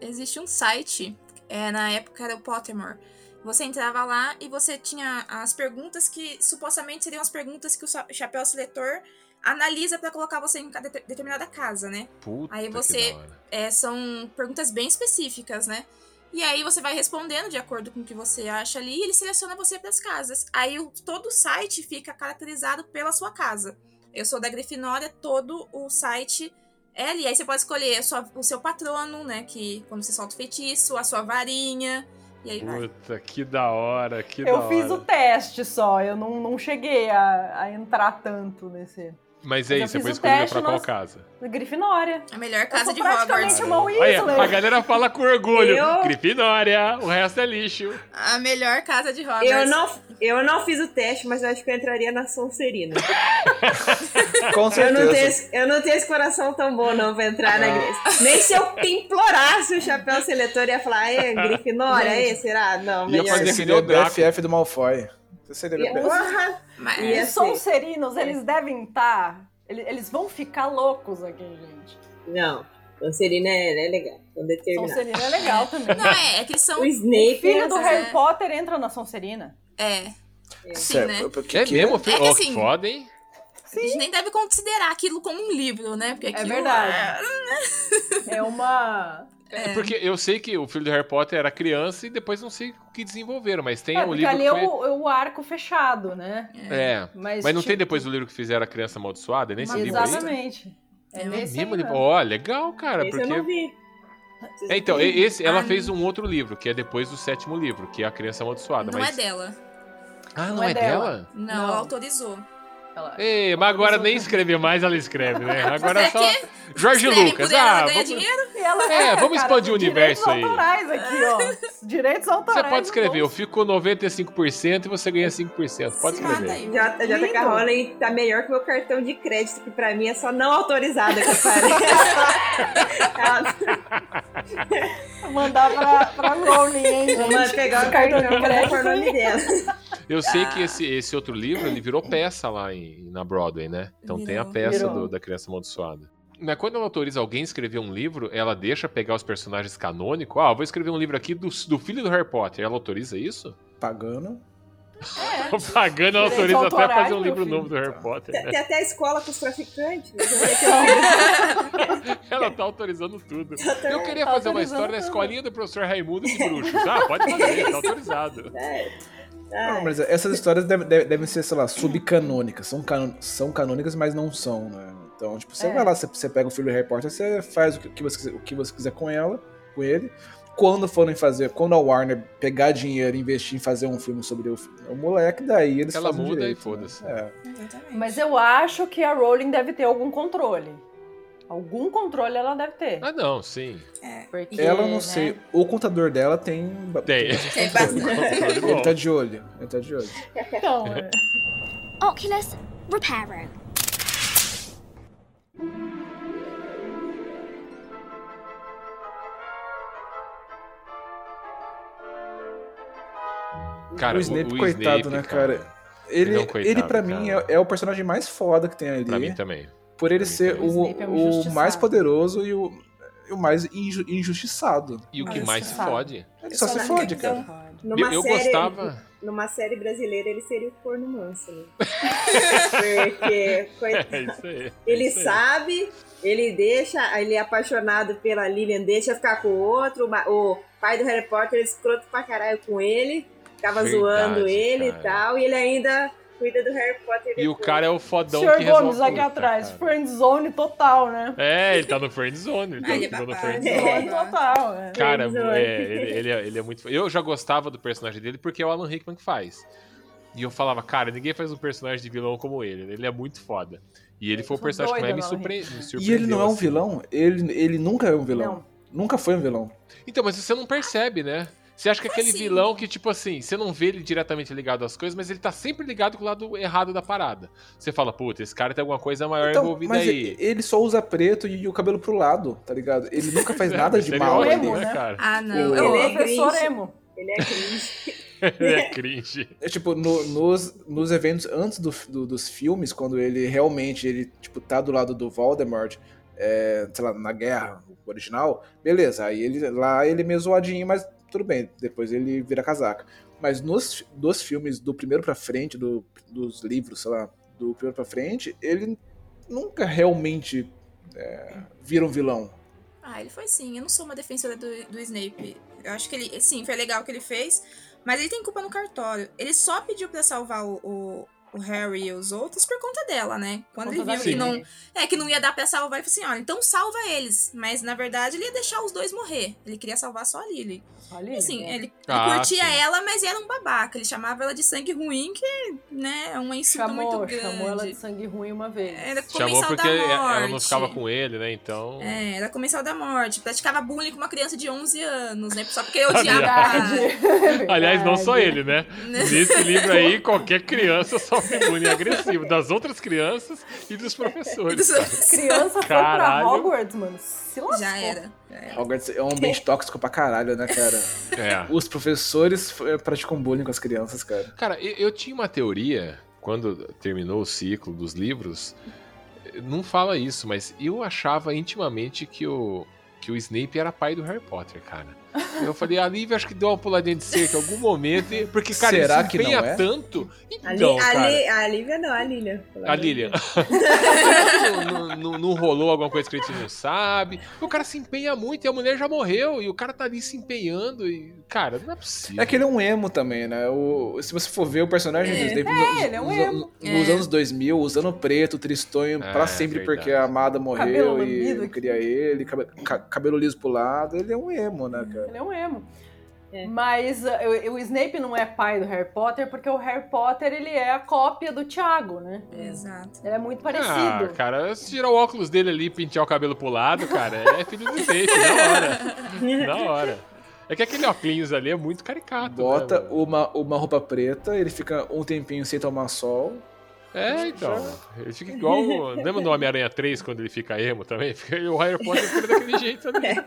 Existe um site, é, na época era o Pottermore. Você entrava lá e você tinha as perguntas que supostamente seriam as perguntas que o cha- chapéu seletor analisa pra colocar você em determinada casa, né? Puta Aí você-. É, são perguntas bem específicas, né? E aí você vai respondendo de acordo com o que você acha ali e ele seleciona você para as casas. Aí o- todo o site fica caracterizado pela sua casa. Eu sou da Grifinória, todo o site é ali. Aí você pode escolher a sua- o seu patrono, né? Que quando você solta o feitiço, a sua varinha. E aí vai. Puta, que da hora, que da Eu fiz hora. o teste só, eu não, não cheguei a, a entrar tanto nesse. Mas Mas aí, eu você fiz foi escolhida pra qual casa? Grifinória. A melhor Eu casa sou de praticamente Hogwarts. uma Olha, Weasley. a galera fala com orgulho. *laughs* Eu- Grifinória, o resto é lixo. A melhor casa de Hogwarts. Eu não, eu não fiz o teste, mas eu acho que eu entraria na Sonserina. *laughs* Com Eu não, certeza. tenho, esse- eu não tenho esse coração tão bom não pra entrar na Ah. igreja. Nem se eu implorasse o chapéu seletor ia falar, é Grifinória, aí, será? Não, Ia melhor. fazer Você que nem o. BFF do Malfoy. BFF. Porra, Mas- Ia Os ser. Sonserinos, eles devem estar. Eles vão ficar loucos aqui, gente. Não, Sonserina é, é legal. Sonserina é legal *laughs* também. Não, é, é que eles são. O Snape O filho do é- Harry Potter entra na Sonserina. É. Sim, Certo, né? porque É que- mesmo, filho? É que assim- foda, hein? A gente nem deve considerar aquilo como um livro, né? Porque É verdade. É uma. É. Porque eu sei que o filho do Harry Potter era criança e depois não sei o que desenvolveram, mas tem É, o porque livro ali que é foi... o, é o arco fechado, né? É, Mas, mas não tipo, tem depois o livro que fizeram a criança amaldiçoada? É nesse livro aí? Exatamente. É É nesse aí livro? mesmo. Ó, legal, cara, Esse eu não porque... vi. É, então, esse, ela Ah, fez um outro livro, que é depois do sétimo livro, que é a criança amaldiçoada. Não mas... é dela. Ah, não, Não é, é dela? dela. Não, Não. ela autorizou. Ela- Ei, mas agora nem escrever mais, ela escreve, né? Agora é só. que Jorge escreve Lucas, ela, ah, ela vamos... dinheiro. E ela- É, *laughs* vamos cara, expandir o direitos universo aí. autorais aqui, ó. Direitos autorais. Você pode escrever, eu fico com 95% e você ganha 5%. Pode escrever. aí. J- JK Lindo. Rowling tá melhor que meu cartão de crédito, que pra mim é só não autorizada que aparece. Ela- Mandar pra, pra Rowling, hein, Vou gente? pegar o Cartão de crédito. Eu sei que esse, esse outro livro, ele virou peça lá em, na Broadway, né? Então tem a Virou. peça Virou. do- da criança amaldiçoada. Mas quando ela autoriza alguém a escrever um livro, ela deixa pegar os personagens canônicos. Ah, eu vou escrever um livro aqui do, do filho do Harry Potter. Ela autoriza isso? Pagando. *laughs* Pagando, ela Direitos autoriza até autorais, fazer um livro filho. novo do Harry Potter. Tem né? tem até a escola com os traficantes. *laughs* Ela tá autorizando tudo. Eu queria Tá fazer uma história na tudo. escolinha do professor Raimundo de Bruxos. Ah, pode fazer, tá autorizado. *laughs* Não, mas essas histórias devem, devem- devem ser, sei lá, subcanônicas. São, cano- são canônicas, mas não são, né? Então, tipo, você É. vai lá, você, você pega o filho do Harry Potter, você faz o que, o que você, quiser- o que você quiser com ela, com ele. Quando forem fazer, quando a Warner pegar dinheiro e investir em fazer um filme sobre o, o moleque, daí eles Ela fazem muda direito, e foda-se. né? É. Mas eu acho que a Rowling deve ter algum controle. Algum controle ela deve ter. Ah, não, sim. É. Porque, Ela não né, sei. O contador dela tem. Tem. Tem bastante. Ele tá de olho. Ele tá de olho. Então, *laughs* é. Oculus Reparo. Cara, o Snape, coitado, Snape, né, cara? Ele, Ele é um ele, coitado, pra mim, cara. é, é o personagem mais foda que tem ali. Pra mim também. Por ele ser o, O é um mais poderoso e o, e o mais inju- injustiçado. E o que Ah, mais você se fode. Ele Eu só se fode, cara. Numa Eu, eu série, gostava. Numa série brasileira, ele seria o corno manso, né? *laughs* Porque coit- *laughs* É isso aí. é ele isso aí. sabe, ele deixa, ele é apaixonado pela Lilian, deixa ficar com o outro. O pai do Harry Potter é escroto pra caralho com ele, ficava Verdade, zoando ele cara. e tal, e ele ainda cuida do Harry Potter. E o depois. cara é o fodão Senhor que resolve Gomes aqui tudo, atrás. cara. Friend zone total, né? É, ele tá no friend zone. Ele tá ele é no babado. friend zone. Total, é. Cara, é, ele, ele é, ele é muito. Eu já gostava do personagem dele porque é o Alan Rickman que faz. E eu falava, cara, ninguém faz um personagem de vilão como ele. Ele é muito foda. E ele foi o personagem que mais me, surpre... me E ele surpreendeu. não é um assim. vilão. Ele, ele nunca é um vilão. Não. Nunca foi um vilão. Então, mas você não percebe, né? Você acha que aquele Assim. vilão que, tipo assim, você não vê ele diretamente ligado às coisas, mas ele tá sempre ligado com o lado errado da parada. Você fala, puta, esse cara tem alguma coisa maior Então, envolvida mas aí. ele ele só usa preto e o cabelo pro lado, tá ligado? Ele nunca faz *laughs* nada de mal ótimo, ali. né? cara? Ah, não. O- Ele é Professor emo. Ele é cringe. *laughs* Ele é cringe. É tipo, no- nos, nos eventos antes do- do- dos filmes, quando ele realmente ele, tipo, tá do lado do Voldemort, é, sei lá, na guerra original, beleza, aí ele lá ele é meio zoadinho, mas tudo bem, depois ele vira casaca. Mas nos dos filmes do primeiro pra frente, do, dos livros, sei lá, do primeiro pra frente, ele nunca realmente é, vira um vilão. Ah, ele foi sim. Eu não sou uma defensora do, do Snape. Eu acho que ele, sim, foi legal o que ele fez. Mas ele tem culpa no cartório. Ele só pediu pra salvar o, o, o Harry e os outros por conta dela, né? Quando ele viu que não, é, que não ia dar pra salvar, ele falou assim: olha, então salva eles. Mas na verdade ele ia deixar os dois morrer. Ele queria salvar só a Lily. E, aí, assim, né? ele, ele Ah, curtia sim. ela, mas era um babaca. Ele chamava ela de sangue ruim, que, né, é uma insulta muito chamou, grande. chamou ela de sangue ruim uma vez. Era Chamou comensal porque da morte. ela não ficava com ele, né? Então. É, era comensal da morte. Praticava bullying com uma criança de 11 anos, né? Só porque odiava. Verdade. *laughs* Aliás, não só ele, né? *laughs* Nesse livro aí, qualquer criança sofre bullying agressivo das outras crianças e dos professores. Criança foi pra. Hogwarts, mano. Se lascou. Já era. já era. Hogwarts é um ambiente tóxico pra caralho, né, cara? É. Os professores praticam bullying com as crianças, cara. Cara, eu, eu tinha uma teoria, quando terminou o ciclo dos livros, não fala isso, mas eu achava intimamente que o, que o Snape era pai do Harry Potter, cara. Eu falei, a Lívia acho que deu uma puladinha de cerca em algum momento, e- porque, cara, Será ele se que não empenha é? tanto. A, Li- Então, a, cara, Li- a Lívia não, a Lilian. a Lilian. *laughs* não, não- não- rolou alguma coisa que a gente não sabe. O cara se empenha muito e a mulher já morreu, e o cara tá ali se empenhando, e, cara, não é possível. É que ele é um emo também, né? O, se você for ver o personagem É. Snape É, nos, ele é um nos- emo. nos É. anos 2000, usando preto, tristonho É, pra sempre verdade. porque a amada Cabelo morreu e lambido não queria ele, cabe- ca- cabelo liso pro lado. Ele é um emo, né, cara? Ele é um emo. É. Mas uh, o, o Snape não é pai do Harry Potter porque o Harry Potter ele é a cópia do Thiago, né? Exato. Ele é muito Ah, parecido. cara, se tirar o óculos dele ali e pentear o cabelo pro lado, cara, é filho do Snape, na hora. Na hora. É que aquele óculos ali é muito caricato. Bota né, uma, uma roupa preta, ele fica um tempinho sem tomar sol. É, então. Ele fica igual. Lembra no Homem-Aranha 3 quando ele fica emo também? O Harry Potter fica *laughs* daquele jeito ali.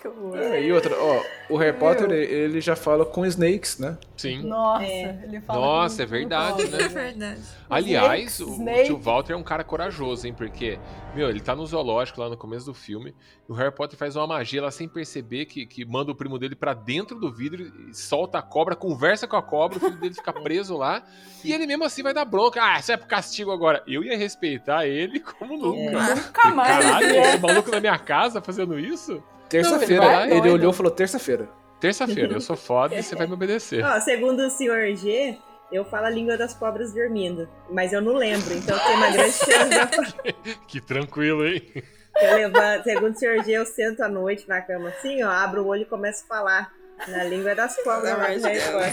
Que horror. É, e outra, ó, o Harry Potter, ele já fala com snakes, né? Sim. Nossa, É. ele fala. Nossa, com- é verdade, com- né? É verdade. Aliás, o, o tio Walter é um cara corajoso, hein? Porque, meu, ele tá no zoológico lá no começo do filme. E o Harry Potter faz uma magia lá sem perceber que, que manda o primo dele pra dentro do vidro e solta a cobra, conversa com a cobra, o filho dele fica *laughs* preso lá. E ele mesmo assim vai dar bronca. Ah, isso é castigo agora. Eu ia respeitar ele *laughs* como nunca. Nunca mais. Caralho, né? esse maluco na minha casa fazendo isso? Terça-feira, Não, ele ele olhou e falou terça-feira. Terça-feira, eu sou foda e você vai me obedecer. *laughs* Ó, segundo o senhor G, eu falo a língua das cobras dormindo. Mas eu não lembro, então tem uma grande chance falar. *laughs* Que tranquilo, hein? Eu levanto, segundo o senhor G, eu sento à noite na cama assim, ó, abro o olho e começo a falar na língua das cobras Potter.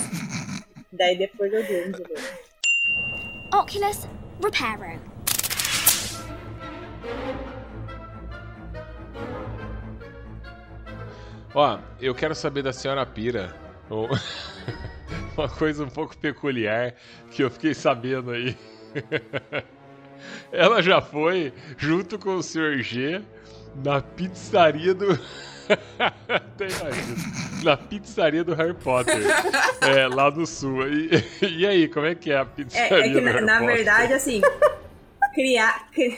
Daí depois eu durmo de novo. Oculus Reparo. Ó, eu quero saber da senhora Pira. um- *laughs* Uma coisa um pouco peculiar que eu fiquei sabendo aí. *laughs* Ela já foi junto com o Sr. G na pizzaria do. *laughs* *laughs* Até imagino. Na pizzaria do Harry Potter. É, lá do sul. E, e aí, como é que é a É, pizzaria é que do na, Harry na Potter? verdade, assim, criar. cri-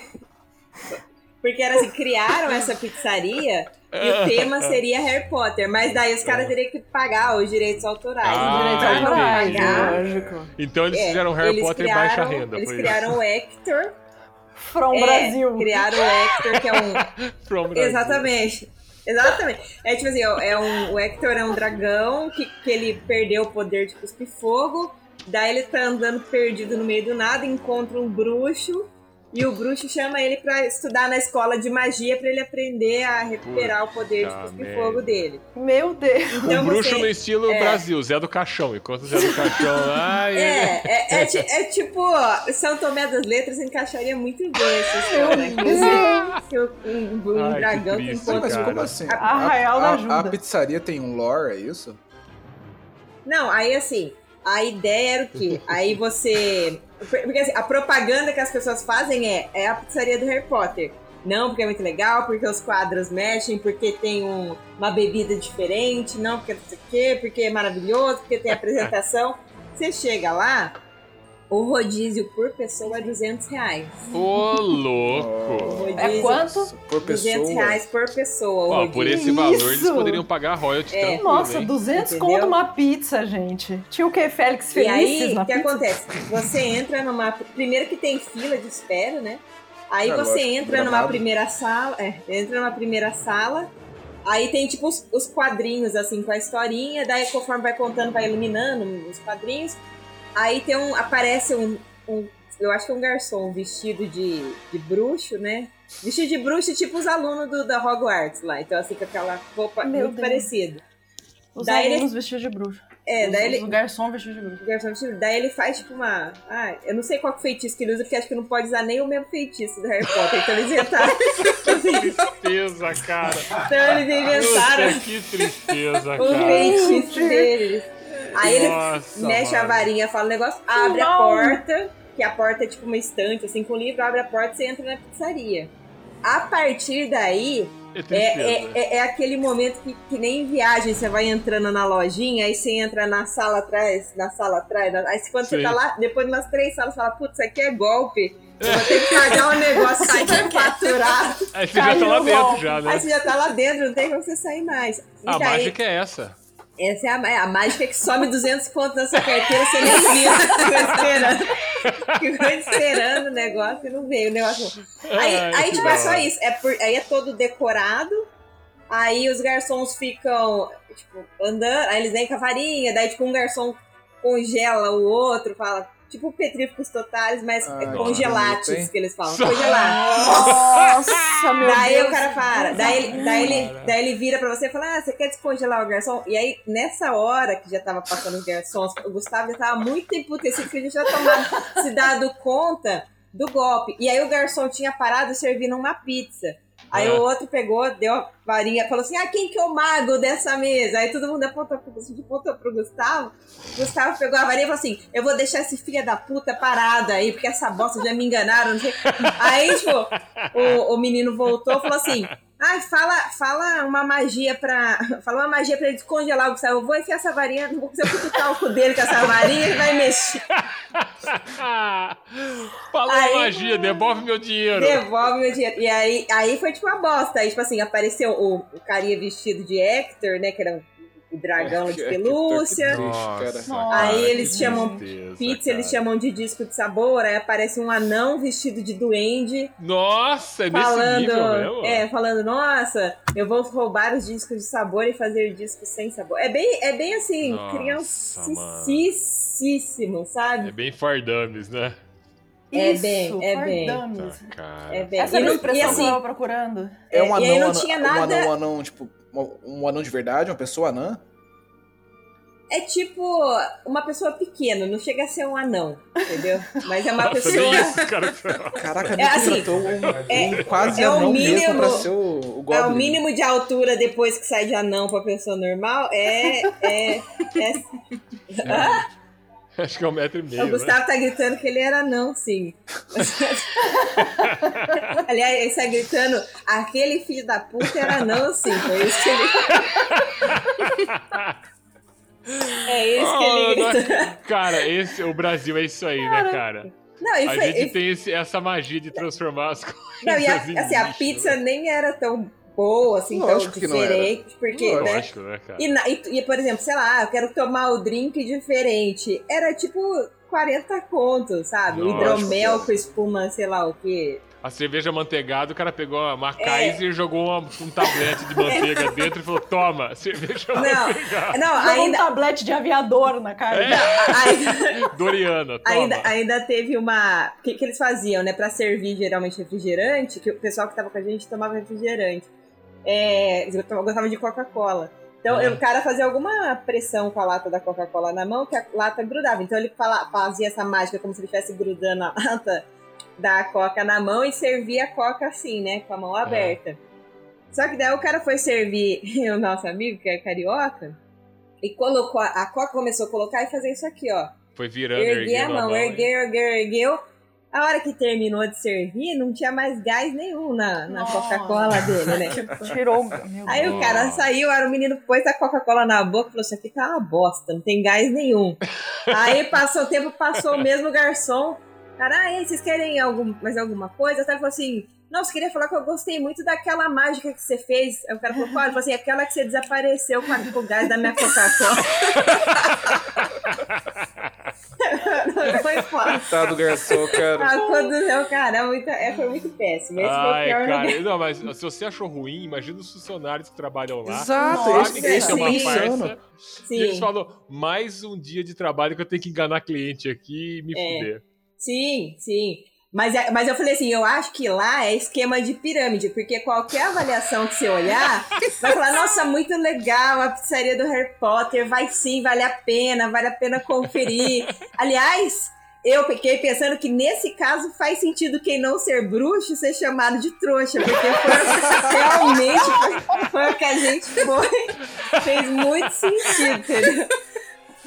Porque era assim, criaram essa pizzaria e o tema seria Harry Potter, mas daí os caras teriam que pagar os direitos autorais. Ah, os direitos autorais pagar. lógico. Então eles É, fizeram Harry eles Potter em baixa criaram- renda. Eles foi criaram o Hector. From é, Brasil. Criaram o Hector, que é um. isso? *laughs* From Brasil. Exatamente. Exatamente. É tipo assim, é um, o Hector é um dragão que, que ele perdeu o poder de cuspir fogo. Daí ele tá andando perdido no meio do nada, encontra um bruxo. E o bruxo chama ele pra estudar na escola de magia pra ele aprender a recuperar o poder de Puta cuspir merda. fogo dele. Meu Deus. Então um bruxo você- no estilo é. Brasil, Zé do Caixão. Enquanto o Zé do Caixão lá. *laughs* É, é, é, ti- é tipo, ó, São Tomé das Letras encaixaria muito bem essa história. Inclusive, um, um Ai, dragão que triste, encontra Mas como assim? Arraial da a, ajuda. a pizzaria tem um lore, é isso? Não, aí assim, a ideia era o quê? Aí você. Porque assim, a propaganda que as pessoas fazem é, é a pizzaria do Harry Potter. Não, porque é muito legal, porque os quadros mexem, porque tem um- uma bebida diferente, não, porque não sei o quê, porque é maravilhoso, porque tem apresentação. Você chega lá, o rodízio por pessoa é 200 reais. Ô, louco! É quanto? Por 200 pessoa. reais por pessoa. Ó, por esse valor eles Isso? poderiam pagar royalty É. tranquilo, Nossa, hein? 200 Entendeu? conto uma pizza, gente. Tinha o que? Félix E Felices aí, na o que pizza? acontece? Você entra numa. Primeiro que tem fila de espera, né? Aí É, você lógico, entra numa primeira sala. É, entra numa primeira sala. Aí tem tipo os, os quadrinhos, assim, com a historinha. Daí, conforme vai contando, vai iluminando os quadrinhos. Aí tem um. Aparece um. um- eu acho que é um garçom vestido de, de bruxo, né? Vestido de bruxo, tipo os alunos do, da Hogwarts lá. Então, assim, com aquela roupa Meu muito Deus. parecida. Os Daí ele- alunos vestidos de bruxo. É, Os- daí ele, O garçom vestido de bruxo. o garçom vestido. Daí ele faz tipo uma. Ah, eu não sei qual que feitiço que ele usa, porque acho que não pode usar nem o mesmo feitiço do Harry Potter. Então eles inventaram. *laughs* Tristeza, cara. então eles inventaram Puta, que tristeza, o cara. feitiço deles. Aí ele Nossa, mexe a mano. varinha, fala o negócio, abre a Não. porta, que a porta é tipo uma estante, assim, com livro, abre a porta e você entra na pizzaria. A partir daí, É É, tristeza. é, é, aquele momento que, que nem em viagem, você vai entrando na lojinha, aí você entra na sala atrás, na sala atrás, na- aí quando Sim. você tá lá, depois de umas três salas, você fala, putz, isso aqui é golpe. *laughs* Eu vou ter que pagar um negócio Sai que é. faturado. Aí você já tá lá dentro já, né? Aí você já tá lá dentro, não tem como você sair mais. E A daí, mágica é essa. Essa é a, é a mágica que some 200 pontos na sua carteira, você nem viu, ficou esperando. Esperando o negócio e não veio o negócio. Aí, Ai, aí tipo, é só isso. É por, aí é todo decorado. Aí os garçons ficam, tipo, andando. Aí eles vêm com a varinha. Daí, tipo, um garçom congela o outro, fala. Tipo petríficos totais, mas Ah, é que congelates que eles falam. Congelates. Nossa, meu Daí Deus. o cara para. Daí, ele- daí, ele, daí ele vira pra você e fala: Ah, você quer descongelar o garçom? E aí, nessa hora que já tava passando os garçons, o Gustavo já tava muito emputecido, porque ele já tomado se dado conta do golpe. E aí o garçom tinha parado servindo uma pizza. Aí É. o outro pegou, deu a varinha, falou assim: Ah, quem que é o mago dessa mesa? Aí todo mundo apontou pro, *laughs* apontou pro Gustavo. Gustavo pegou a varinha e falou assim: Eu vou deixar esse filho da puta parado aí, porque essa bosta já me enganaram. Não sei. Aí, tipo, o, o menino voltou e falou assim: Ah, fala, fala uma magia pra. *laughs* Fala uma magia pra ele descongelar o Gustavo. Eu vou enfiar essa varinha, vou fazer o talco dele com essa varinha e vai mexer. *laughs* Falou Aí- a magia, devolve meu dinheiro. Devolve meu dinheiro. E aí, aí foi tipo uma bosta. Aí, tipo assim, apareceu o, o carinha vestido de Hector, né? Que era um, o dragão de Que- que- pelúcia. triste, cara. Nossa, Aí eles chamam tristeza, Pizza, eles cara. chamam de disco de sabor. Aí aparece um anão vestido de duende. Nossa, é nesse falando, nível mesmo? é, falando, nossa, eu vou roubar os discos de sabor e fazer discos sem sabor. É bem, é bem assim, criancíssimo, É sabe? bem Fardames, né? É Isso, bem, é bem. Tá. É bem. Essa e, a não- expressão e que eu assim, tava procurando. É um e anão, aí não tinha um nada- anão, um anão, tipo, um- anão de verdade, uma pessoa anã? é tipo uma pessoa pequena, não chega a ser um anão, entendeu? Mas é uma Nossa, pessoa. isso, cara. *laughs* Caraca, É me assim, contratou um, é- um quase é o anão mesmo mínimo- pra ser o, o Goblin. É o mínimo de altura depois que sai de anão pra pessoa normal. É. é, é *laughs* Acho que é um metro e meio. o né? Gustavo tá gritando que ele era não, sim. *laughs* Aliás, ele está gritando, aquele filho da puta era não, sim. Foi isso que ele. É isso que ele Oh, Cara, esse, o Brasil é isso aí, né, cara? Não, e A foi. gente e- tem esse- essa magia de transformar as coisas não, e a, assim, a lixo, pizza né? nem era tão boa, assim, Lógico tão diferente. Porque, né? Lógico, né, cara? E, e- e, por exemplo, sei lá, eu quero tomar o drink diferente. Era tipo 40 contos, sabe? O Nossa. hidromel com espuma, sei lá o quê. A cerveja manteigada, o cara pegou uma É. Kaiser e jogou uma- um tablete de manteiga *laughs* dentro e falou: Toma, cerveja Não, manteigada. não, Jogou um ainda, tablete de aviador na cara. É, ainda, *laughs* Doriana, toma. ainda, ainda teve uma. O que, que eles faziam, né? Pra servir geralmente refrigerante, que o pessoal que tava com a gente tomava refrigerante. É, eles gostavam de Coca-Cola. Então Ah. o cara fazia alguma pressão com a lata da Coca-Cola na mão que a lata grudava. Então ele fazia essa mágica como se ele estivesse grudando a *laughs* lata da Coca na mão e servia a Coca assim, né? Com a mão aberta. Só que daí o cara foi servir *laughs* o nosso amigo, que é carioca, e colocou. A Coca começou a colocar e fazer isso aqui, ó. Foi virando, Erguei a mão, hein? ergueu, ergueu, ergueu. A hora que terminou de servir, não tinha mais gás nenhum na, na Nossa. Coca-Cola dele, né? *laughs* Tirou. Meu Aí o cara saiu, era o menino pôs a Coca-Cola na boca e falou: Isso aqui tá uma bosta, não tem gás nenhum. *laughs* Aí passou o tempo, passou o mesmo garçom. Cara, ah, vocês querem algum, mais alguma coisa? Até falou assim: Não, você queria falar que eu gostei muito daquela mágica que você fez. Aí o cara falou: Qual? Assim: Aquela que você desapareceu com o gás da minha Coca-Cola. *laughs* Foi foda. Coitado do garçom, cara. Ah, quando cara, é muito, é, foi muito péssimo. Esse foi o Ai, pior cara. Não, mas se você achou ruim, imagina os funcionários que trabalham lá. Exato, esse- que isso é uma farsa. Sim. E eles falam, mais um dia de trabalho que eu tenho que enganar cliente aqui e me É. fuder. Sim, sim. Mas, é- mas eu falei assim, eu acho que lá é esquema de pirâmide, porque qualquer avaliação que você olhar, *laughs* vai falar, nossa, muito legal a pizzaria do Harry Potter, vai sim, vale a pena, vale a pena conferir. *laughs* Aliás, eu fiquei pensando que nesse caso faz sentido quem não ser bruxo ser chamado de trouxa, porque foi *laughs* realmente foi, foi o que a gente foi. Fez muito sentido, entendeu?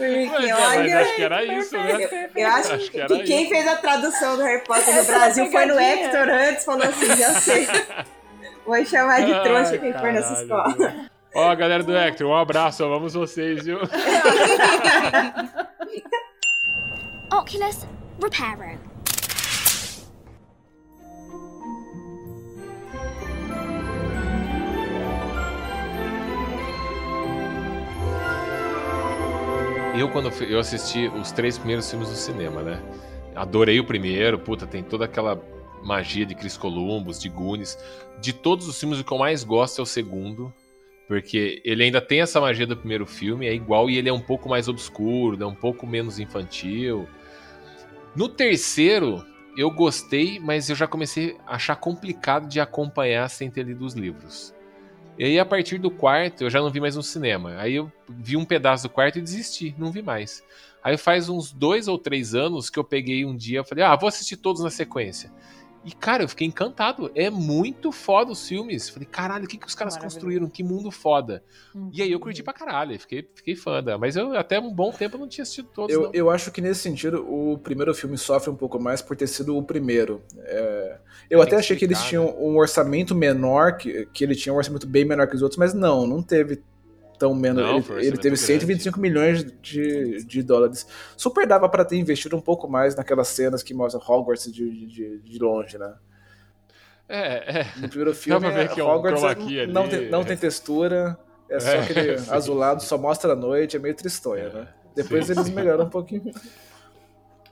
Porque, Mas, é, mas olha, acho que era isso, né? eu acho, Acho que que, era quem isso. fez a tradução do Harry Potter no Brasil foi no. Hector antes, falou assim, já sei. *laughs* Vou chamar de trouxa Ai, quem for nessa escola. viu? Ó, galera do Hector, um abraço, amamos vocês, viu? *laughs* Oculus Reparo. Eu, quando eu assisti os três primeiros filmes no cinema, né? Adorei o primeiro, puta, tem toda aquela magia de Chris Columbus, de Goonies. De todos os filmes, o que eu mais gosto é o segundo, porque ele ainda tem essa magia do primeiro filme, é igual e ele é um pouco mais obscuro, né? um pouco menos infantil. No terceiro, eu gostei, mas eu já comecei a achar complicado de acompanhar sem ter lido os livros. E aí, a partir do quarto, eu já não vi mais no cinema. Aí eu vi um pedaço do quarto e desisti, não vi mais. Aí faz uns dois ou três anos que eu peguei um dia e falei, ah, vou assistir todos na sequência. E, cara, eu fiquei encantado. É muito foda os filmes. Falei, caralho, o que, que os caras construíram? Que mundo foda. Hum. E aí eu curti pra caralho, fiquei, fiquei fã da. Mas eu até um bom tempo não tinha assistido todos, Eu, não. eu acho que nesse sentido o primeiro filme sofre um pouco mais por ter sido o primeiro. É, eu Tem até que achei que eles explicar, tinham um orçamento menor, que, que ele tinha um orçamento bem menor que os outros, mas não, não teve tão menos. Não, ele, ele teve grande. 125 milhões de, de dólares. Super dava pra ter investido um pouco mais naquelas cenas que mostram Hogwarts de, de, de longe, né? É, é. No primeiro filme, que é um Hogwarts ali. não, tem, não tem textura, é só É, aquele *laughs* azulado, só mostra a noite, é meio tristonha, né? Depois Sim, eles sim. melhoram um pouquinho.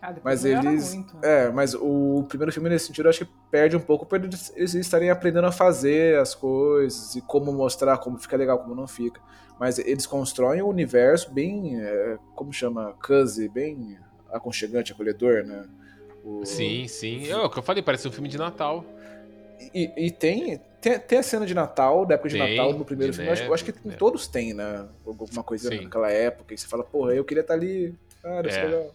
Ah, Mas eles. muito, né? É, mas o primeiro filme, nesse sentido, eu acho que perde um pouco por eles eles estarem aprendendo a fazer as coisas e como mostrar, como fica legal, como não fica. Mas eles constroem um universo bem. é, como chama? Cozy, bem aconchegante, acolhedor, né? O- Sim, sim. É o que eu falei, parece um filme de Natal. E, e tem, tem. Tem a cena de Natal, da época de Tem, Natal no primeiro filme. Eu acho, eu acho que neve, né? todos têm, né? Alguma coisa Sim. naquela época. E você fala, porra, eu queria estar ali. Ah, deve ser É. legal.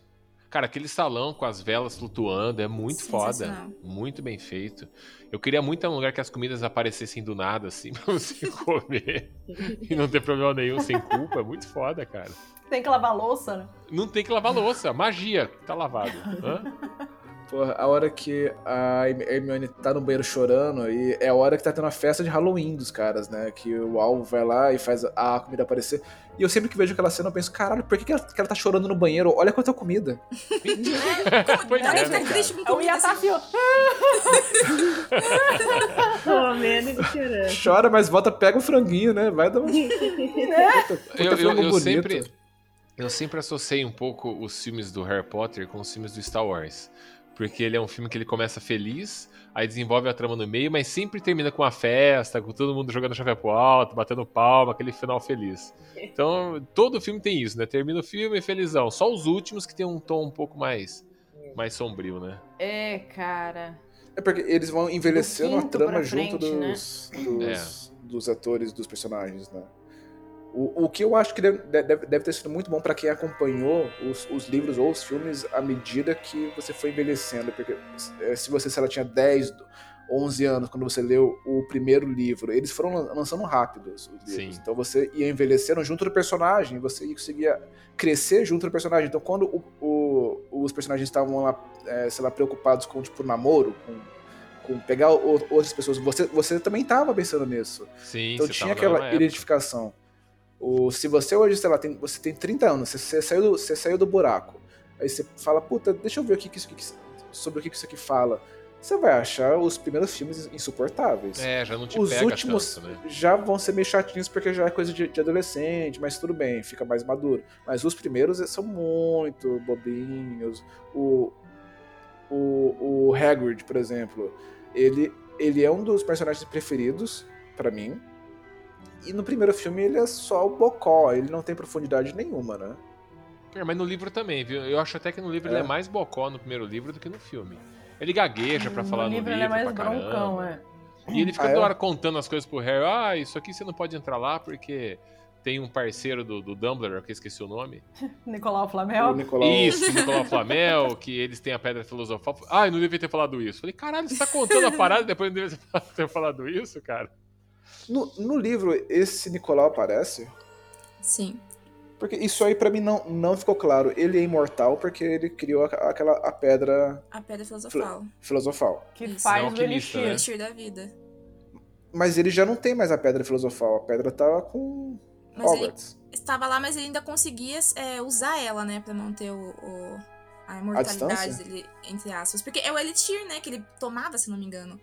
Cara, aquele salão com as velas flutuando é muito foda. Muito bem feito. Eu queria muito um lugar que as comidas aparecessem do nada, assim, *laughs* pra você comer. e não ter problema nenhum sem culpa. É muito foda, cara. Tem que lavar louça, né? Não tem que lavar louça. Magia. Tá lavado. Hã? Porra, a hora que a Hermione tá no banheiro chorando e é a hora que tá tendo a festa de Halloween dos caras, né? Que o Alvo vai lá e faz a comida aparecer. E eu sempre que vejo aquela cena eu penso, caralho, por que, que, ela, que ela tá chorando no banheiro? Olha quanta comida. *laughs* Alguém é, né, triste com Eu comida ia estar assim. Comendo e chorando. Chora, mas volta, pega o franguinho, né? Vai dar um. Puta, *laughs* puta Eu, eu, eu bonito. sempre, eu sempre associei um pouco os filmes do Harry Potter com os filmes do Star Wars. Porque ele é um filme que ele começa feliz, aí desenvolve a trama no meio, mas sempre termina com uma festa, com todo mundo jogando chave pro alto, batendo palma, aquele final feliz. Então, todo filme tem isso, né? Termina o filme felizão. Só os últimos que tem um tom um pouco mais, mais sombrio, né? É, cara. É porque eles vão envelhecendo a trama pra junto frente, né? dos, dos, dos atores, dos personagens, né? O, o que eu acho que deve, deve, deve ter sido muito bom pra quem acompanhou os, os livros ou os filmes à medida que você foi envelhecendo. Porque eh, se você, se ela tinha 10, 11 anos, quando você leu o primeiro livro, eles foram lan- lançando rápido os os livros. Sim. Então você ia envelhecendo junto do personagem, você conseguia crescer junto do personagem. Então quando o- o- os personagens estavam lá, é, sei lá, preocupados com, tipo, namoro, com, com pegar outras pessoas, você, você também estava pensando nisso. Sim, Então tinha aquela época. O, se você hoje, sei lá, tem, você tem 30 anos, você, você saiu do, você saiu do buraco, aí você fala, puta, deixa eu ver o que, que isso aqui, sobre o que, que isso aqui fala. Você vai achar os primeiros filmes insuportáveis. É, já não te Os pega últimos tanto, né? já vão ser meio chatinhos porque já é coisa de, de adolescente, mas tudo bem, fica mais maduro. Mas os primeiros são muito bobinhos. O, o, o Hagrid, por exemplo, ele, ele é um dos personagens preferidos pra mim. E no primeiro filme ele é só o bocó, ele não tem profundidade nenhuma, né? É, mas no livro também, viu? Eu acho até que no livro É. ele é mais bocó no primeiro livro do que no filme. Ele gagueja pra falar no no livro livro, ele é mais pra broncão, caramba. é. E ele fica Ah, é? toda hora contando as coisas pro Harry. Ah, isso aqui você não pode entrar lá porque tem um parceiro do, do Dumbledore, que eu esqueci o nome. *laughs* Nicolau Flamel. Nicolau. Isso, Nicolau Flamel, que eles têm a Pedra Filosofal. Ah, eu não devia ter falado isso. Falei, caralho, você tá contando a parada e depois não devia ter *laughs* falado isso, cara? No, no livro, esse Nicolau aparece. Sim. Porque isso aí pra mim não, não ficou claro. Ele é imortal porque ele criou a- aquela a pedra A pedra filosofal. filosofal. Que Isso. faz É o elixir. né? Elixir da vida. Mas ele já não tem mais a pedra filosofal. A pedra tá com Mas ele Hogwarts. estava lá, mas ele ainda conseguia é, usar ela, né? Pra manter o, o- a imortalidade distância? dele, entre aspas. Porque é o Elixir, né? Que ele tomava, se não me engano.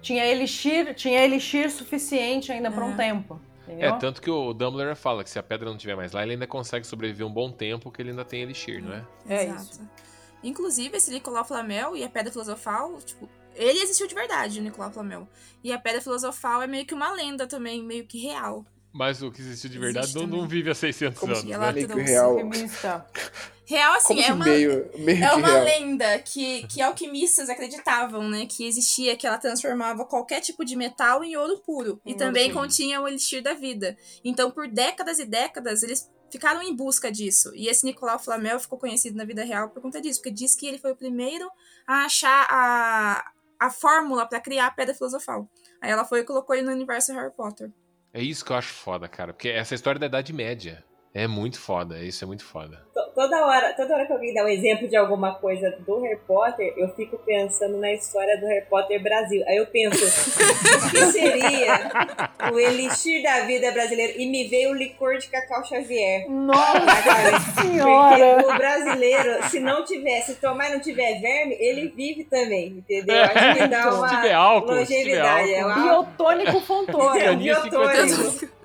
Tinha elixir, tinha elixir suficiente ainda por um É. tempo. Entendeu? É, tanto que o Dumbledore fala que se a pedra não estiver mais lá, ele ainda consegue sobreviver um bom tempo, que ele ainda tem Elixir, não é? É Exato. isso. Inclusive, esse Nicolau Flamel e a Pedra Filosofal, tipo, ele existiu de verdade, o Nicolau Flamel. E a Pedra Filosofal é meio que uma lenda também, meio que real. Mas o que existiu de verdade Existe não, não vive há 600 Como anos, se né? real. *laughs* Real, assim, Como é uma, meio, meio é que uma real. lenda que, que alquimistas acreditavam, né? Que existia, que ela transformava qualquer tipo de metal em ouro puro. E ouro também puro. continha o elixir da vida. Então, por décadas e décadas, eles ficaram em busca disso. E esse Nicolau Flamel ficou conhecido na vida real por conta disso. Porque diz que ele foi o primeiro a achar a, a fórmula pra criar a Pedra Filosofal. Aí ela foi e colocou ele no universo Harry Potter. É isso que eu acho foda, cara. Porque essa história da Idade Média é muito foda. Isso é muito foda. To- Toda hora, toda hora que alguém dá um exemplo de alguma coisa do Harry Potter, eu fico pensando na história do Harry Potter Brasil. Aí eu penso, o *laughs* que seria o elixir da vida brasileiro? E me veio o licor de Cacau Xavier. Nossa cabeça. senhora! Porque o brasileiro, se não tiver, se tomar e não tiver verme, ele vive também, entendeu? *laughs* Acho que dá se uma tiver álcool, se tiver longevidade. É álcool. uma, Biotônico Fontoura. Biotônico.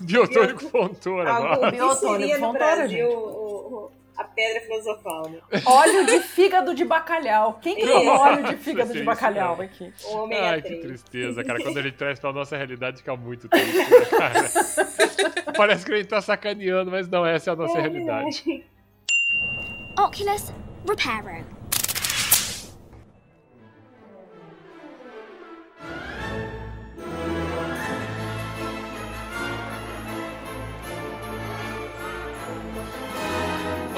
50 Biotônico Fontoura, Algo que Biotônico, Fontoura, gente. o- o- a pedra filosofal, né? Óleo de fígado de bacalhau. Quem que Isso. óleo de fígado de isso, bacalhau cara. aqui? Ômega Ai, que 3. tristeza, cara. Quando a gente traz pra nossa realidade, fica muito triste, né, cara? *laughs* Parece que a gente tá sacaneando, mas não, essa é a nossa É realidade. Oculus Reparo.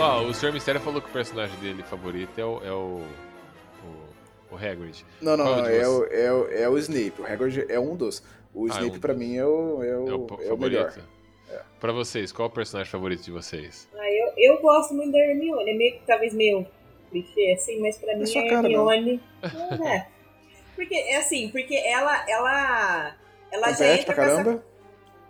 Ó, o Sr. Mistério falou que o personagem dele favorito é o. É o, o, o Hagrid. Não, não, não. É você? o, é, o, é o Snape. O Hagrid é um dos. O Ah, é Snape um pra dos. mim é o, é o, É o, é o favorito? melhor. Pra vocês, qual é o personagem favorito de vocês? Ah, eu, eu gosto muito da Hermione. É meio que talvez meio clichê, assim, mas pra mim sua a cara, não. Hermione. *laughs* É. Porque, é assim, porque ela. Ela, ela já entra pra com essa. caramba.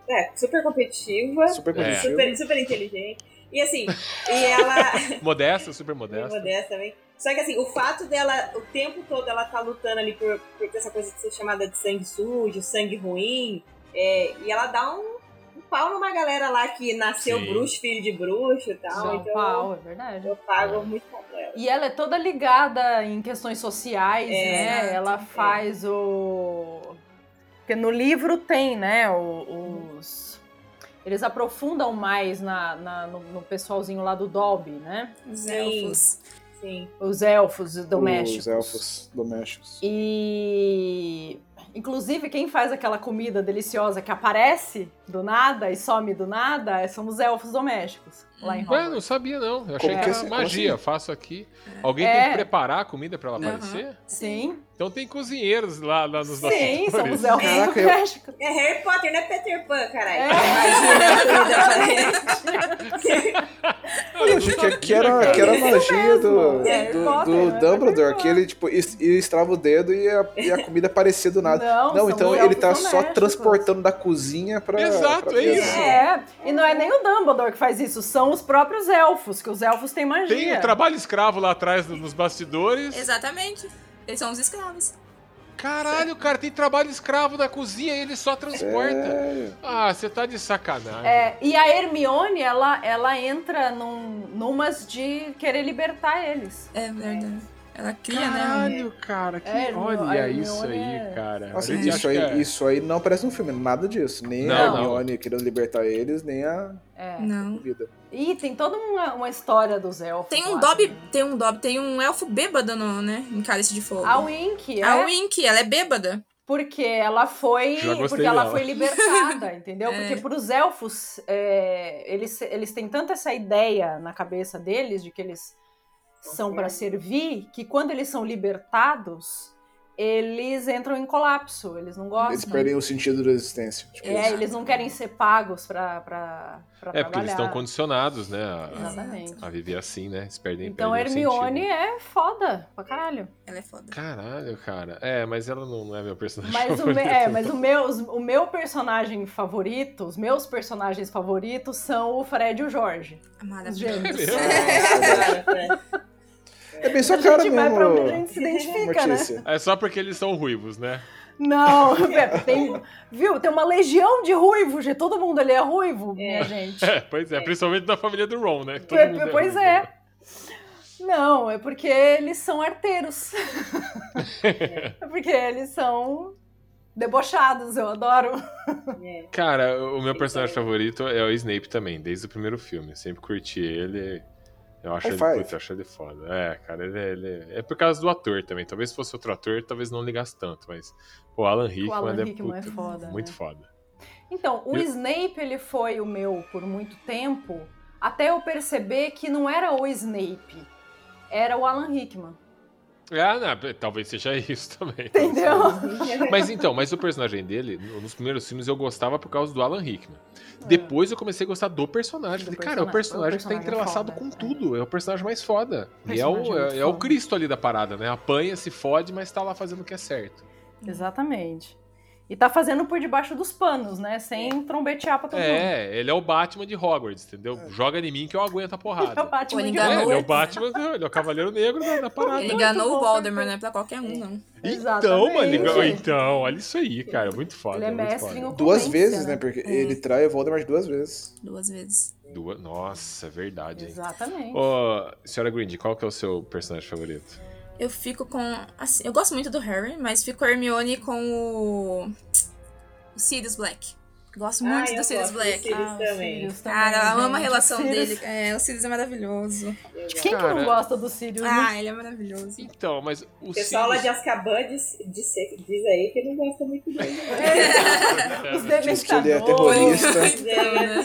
É, super competitiva. Super É. competitivo. Super, super inteligente. E assim, e ela. *laughs* Modesta, super Bem modesta. modesta também. Só que assim, o fato dela, o tempo todo ela tá lutando ali por, por ter essa coisa de ser chamada de sangue sujo, sangue ruim, é, e ela dá um, um pau numa galera lá que nasceu Sim. bruxo, filho de bruxo e tal. São então pau, é verdade. eu pago muito pau pra ela. E ela é toda ligada em questões sociais, É, né? Ela faz o. Porque no livro tem, né? os. Eles aprofundam mais na, na- no, no pessoalzinho lá do Dobby, né? Os elfos. Sim. Os elfos domésticos. Os elfos domésticos. E. Inclusive, quem faz aquela comida deliciosa que aparece do nada e some do nada são os elfos domésticos. lá em Ué, Hogwarts. não sabia não. Eu achei Como que era magia. assim? Faço aqui. Alguém É. tem que preparar a comida pra ela Aham. aparecer? Sim, Então tem cozinheiros lá, lá nos sim, bastidores. são os elfos Caraca, do eu-. É Harry Potter, não é Peter Pan, caralho. É. Imagina *laughs* Eu achei que, que era, que era a magia do, É, do, Potter, do né? Dumbledore, que ele, tipo, estrava o dedo e a, e a comida aparecia do nada. Não, são então ele tá só transportando da cozinha pra. Exato, pra é isso. É, e não é nem o Dumbledore que faz isso, são os próprios elfos, que os elfos têm magia. Tem um trabalho escravo lá atrás no- nos bastidores. Exatamente. Eles são os escravos. Caralho, cara, tem trabalho escravo na cozinha e ele só transporta. É. Ah, você tá de sacanagem. É, e a Hermione, ela, ela entra num, numas de querer libertar eles. É verdade. Ela cria, né? Caralho, cara, que... É, olha isso aí, é- cara. Nossa, A gente isso aí, é- isso aí não parece um filme, nada disso. Nem Não, a não. Hermione querendo libertar eles, nem a É. Não. vida. E tem toda uma, uma história dos elfos. Tem um também. tem um Dobby, tem um elfo bêbado no, né? Em Cálice de Fogo. A Wink, é. A Wink, ela é bêbada. Porque ela foi. Porque ela dela. foi libertada, *laughs* entendeu? É. Porque para os elfos, é, eles, eles têm tanto essa ideia na cabeça deles de que eles são para servir, que quando eles são libertados, eles entram em colapso. Eles não gostam. Eles perdem o sentido da existência. Tipo, É, eles não querem ser pagos pra, pra, pra É, porque eles estão trabalhar. condicionados, né? A, Exatamente. a viver assim, né? Eles perdem, Então perdem o Hermione é foda pra caralho. Ela é foda. Caralho, cara. É, mas ela não, não é meu personagem Mas, *laughs* o, favorito. me- é, mas o, meu, o meu personagem favorito, os meus personagens favoritos são o Fred e o Jorge. Os Maravilhoso. gêmeos. É bem sua A cara gente vai mesmo, pra onde a gente se identifica, né? É só porque eles são ruivos, né? Não, *laughs* tem, viu? Tem uma legião de ruivos, gente. Todo mundo ali é ruivo, minha gente. *laughs* É, pois é, principalmente da família do Ron, né? Todo É, mundo pois ruivo. é. Não, é porque eles são arteiros. *laughs* é porque eles são debochados, eu adoro. Cara, o meu personagem favorito é o Snape também, desde o primeiro filme. Eu sempre curti ele. Eu acho, ele, putz, eu acho ele foda. É, cara, ele, ele- é por causa do ator também. Talvez se fosse outro ator, talvez não ligasse tanto, mas. Pô, Alan Rickman, Alan ele é, Rickman é puta, foda, muito né? foda. Então, o Eu- Snape, ele foi o meu por muito tempo, até eu perceber que não era o Snape, era o Alan Rickman. Ah, não, talvez seja *laughs* isso também. Entendeu? Mas então, mas o personagem dele, no- nos primeiros filmes eu gostava por causa do Alan Rickman. Depois eu comecei a gostar do personagem. Do Falei, cara, é o personagem. personagem que tá é entrelaçado foda, com é. tudo. É o personagem mais foda. E é o, muito é, é o. Cristo ali da parada, né? Apanha, se fode, mas tá lá fazendo o que é certo. Exatamente. E tá fazendo por debaixo dos panos, né? Sem trombetear pra todo mundo. É, ele é o Batman de Hogwarts, entendeu? Joga em mim que eu aguento a É o porrada. Batman de enganou. É, ele é o. Batman, ele é o Cavaleiro Negro da, da parada. Ele enganou o Voldemort, não é pra qualquer um, não. Então, mano, ele- então, olha isso aí, cara. Muito foda. Ele é muito mestre em Duas vezes, né? Porque É. ele trai o Voldemort duas vezes. Duas vezes. Duas- Nossa, é verdade, hein? Exatamente. Ô, senhora Grindy, qual que é o seu personagem favorito? Eu fico com. Assim, eu gosto muito do Harry, mas fico com a Hermione com o. O Sirius Black. Gosto muito Ah, do Sirius gosto do Black. Sirius. Ah, também. Sirius também, Cara, eu amo a relação Sirius- dele. É, o Sirius é maravilhoso. Quem que Cara, não gosta do Sirius, né? Ah, ele é maravilhoso. Então, mas o O pessoal lá de Sirius... Azkaban diz, diz, diz aí que não gosta muito dele. *laughs* Os Diz que ele é terrorista, né?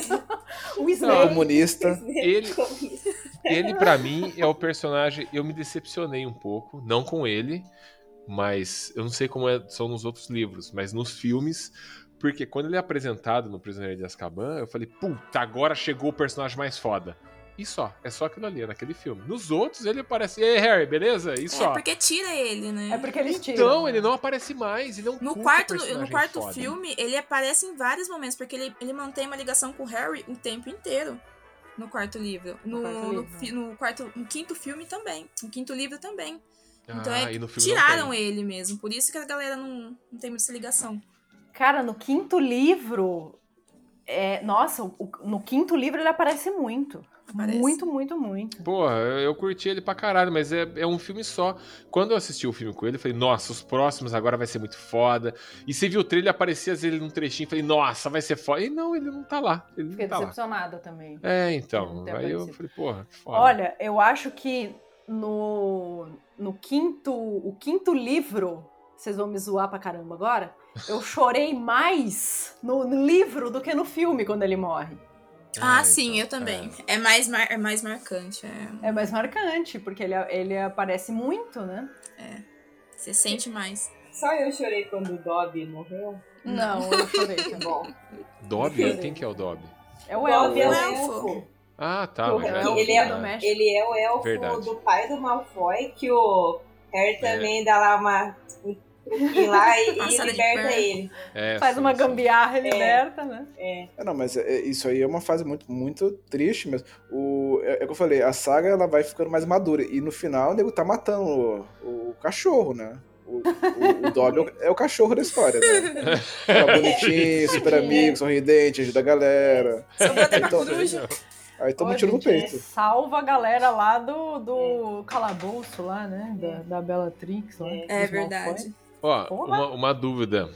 o Snape. comunista. Ele, ele para mim, é o personagem... Eu me decepcionei um pouco, não com ele, mas eu não sei como é- são nos outros livros, mas nos filmes... Porque quando ele é apresentado no Prisioneiro de Azkaban, eu falei, puta, agora chegou o personagem mais foda. E só, é só aquilo ali, é naquele filme. Nos outros, ele aparece, e aí, Harry, beleza? E É só. porque tira ele, né? É porque eles tiram. Então, né? ele não aparece mais, ele não No quarto, no quarto foda. filme, ele aparece em vários momentos, porque ele, ele mantém uma ligação com o Harry o tempo inteiro. No quarto livro. No, No quarto no livro. fi- no quarto, no quinto filme também. No quinto livro também. Então Ah, é e no filme não tiraram ele mesmo. Por isso que a galera não, não tem muita ligação. Cara, no quinto livro. É, nossa, o- no quinto livro ele aparece muito. Aparece. Muito, muito, muito. Porra, eu, eu curti ele pra caralho, mas é, é um filme só. Quando eu assisti o filme com ele, eu falei, nossa, os próximos agora vai ser muito foda. E você viu o trailer, aparecia às vezes ele num trechinho, falei, nossa, vai ser foda. E não, ele não tá lá. Ele Fiquei não tá lá. decepcionada também. É, então. Aí eu aparecido. falei, porra, que foda. Olha, eu acho que no, no quinto, o quinto livro, vocês vão me zoar pra caramba agora, eu chorei mais no, no livro do que no filme quando ele morre. Ah, Ah, sim, então, eu também. É, mais, mar- é mais marcante. É, É mais marcante, porque ele, ele aparece muito, né? você sente mais. Só eu chorei quando o Dobby morreu. Não, eu chorei também. Bom, Dobby? Quem que é o Dobby? É o Dobby é o elfo. elfo. Ah, tá, mas já ele, é, né? ele é o elfo Verdade. do pai do Malfoy, que o Harry É. também dá lá uma. um truquinho lá e, e liberta ele. É, Faz sim, uma gambiarra e liberta, né? É. É, não, mas é- isso aí é uma fase muito, muito triste mesmo. O, é, é o que eu falei, a saga ela vai ficando mais madura. E no final o nego tá matando o, o cachorro, né? O, o, o Dobby é o- é cachorro da história, né? Fica *laughs* bonitinho, super amigo, sorridente, ajuda a galera. Sobrou até Então, coruja. Aí toma um tiro no peito. Salva a galera lá do, do calabouço lá, né? Da, da Bellatrix lá. É dos verdade. Malfoy. Ó, uma, uma dúvida.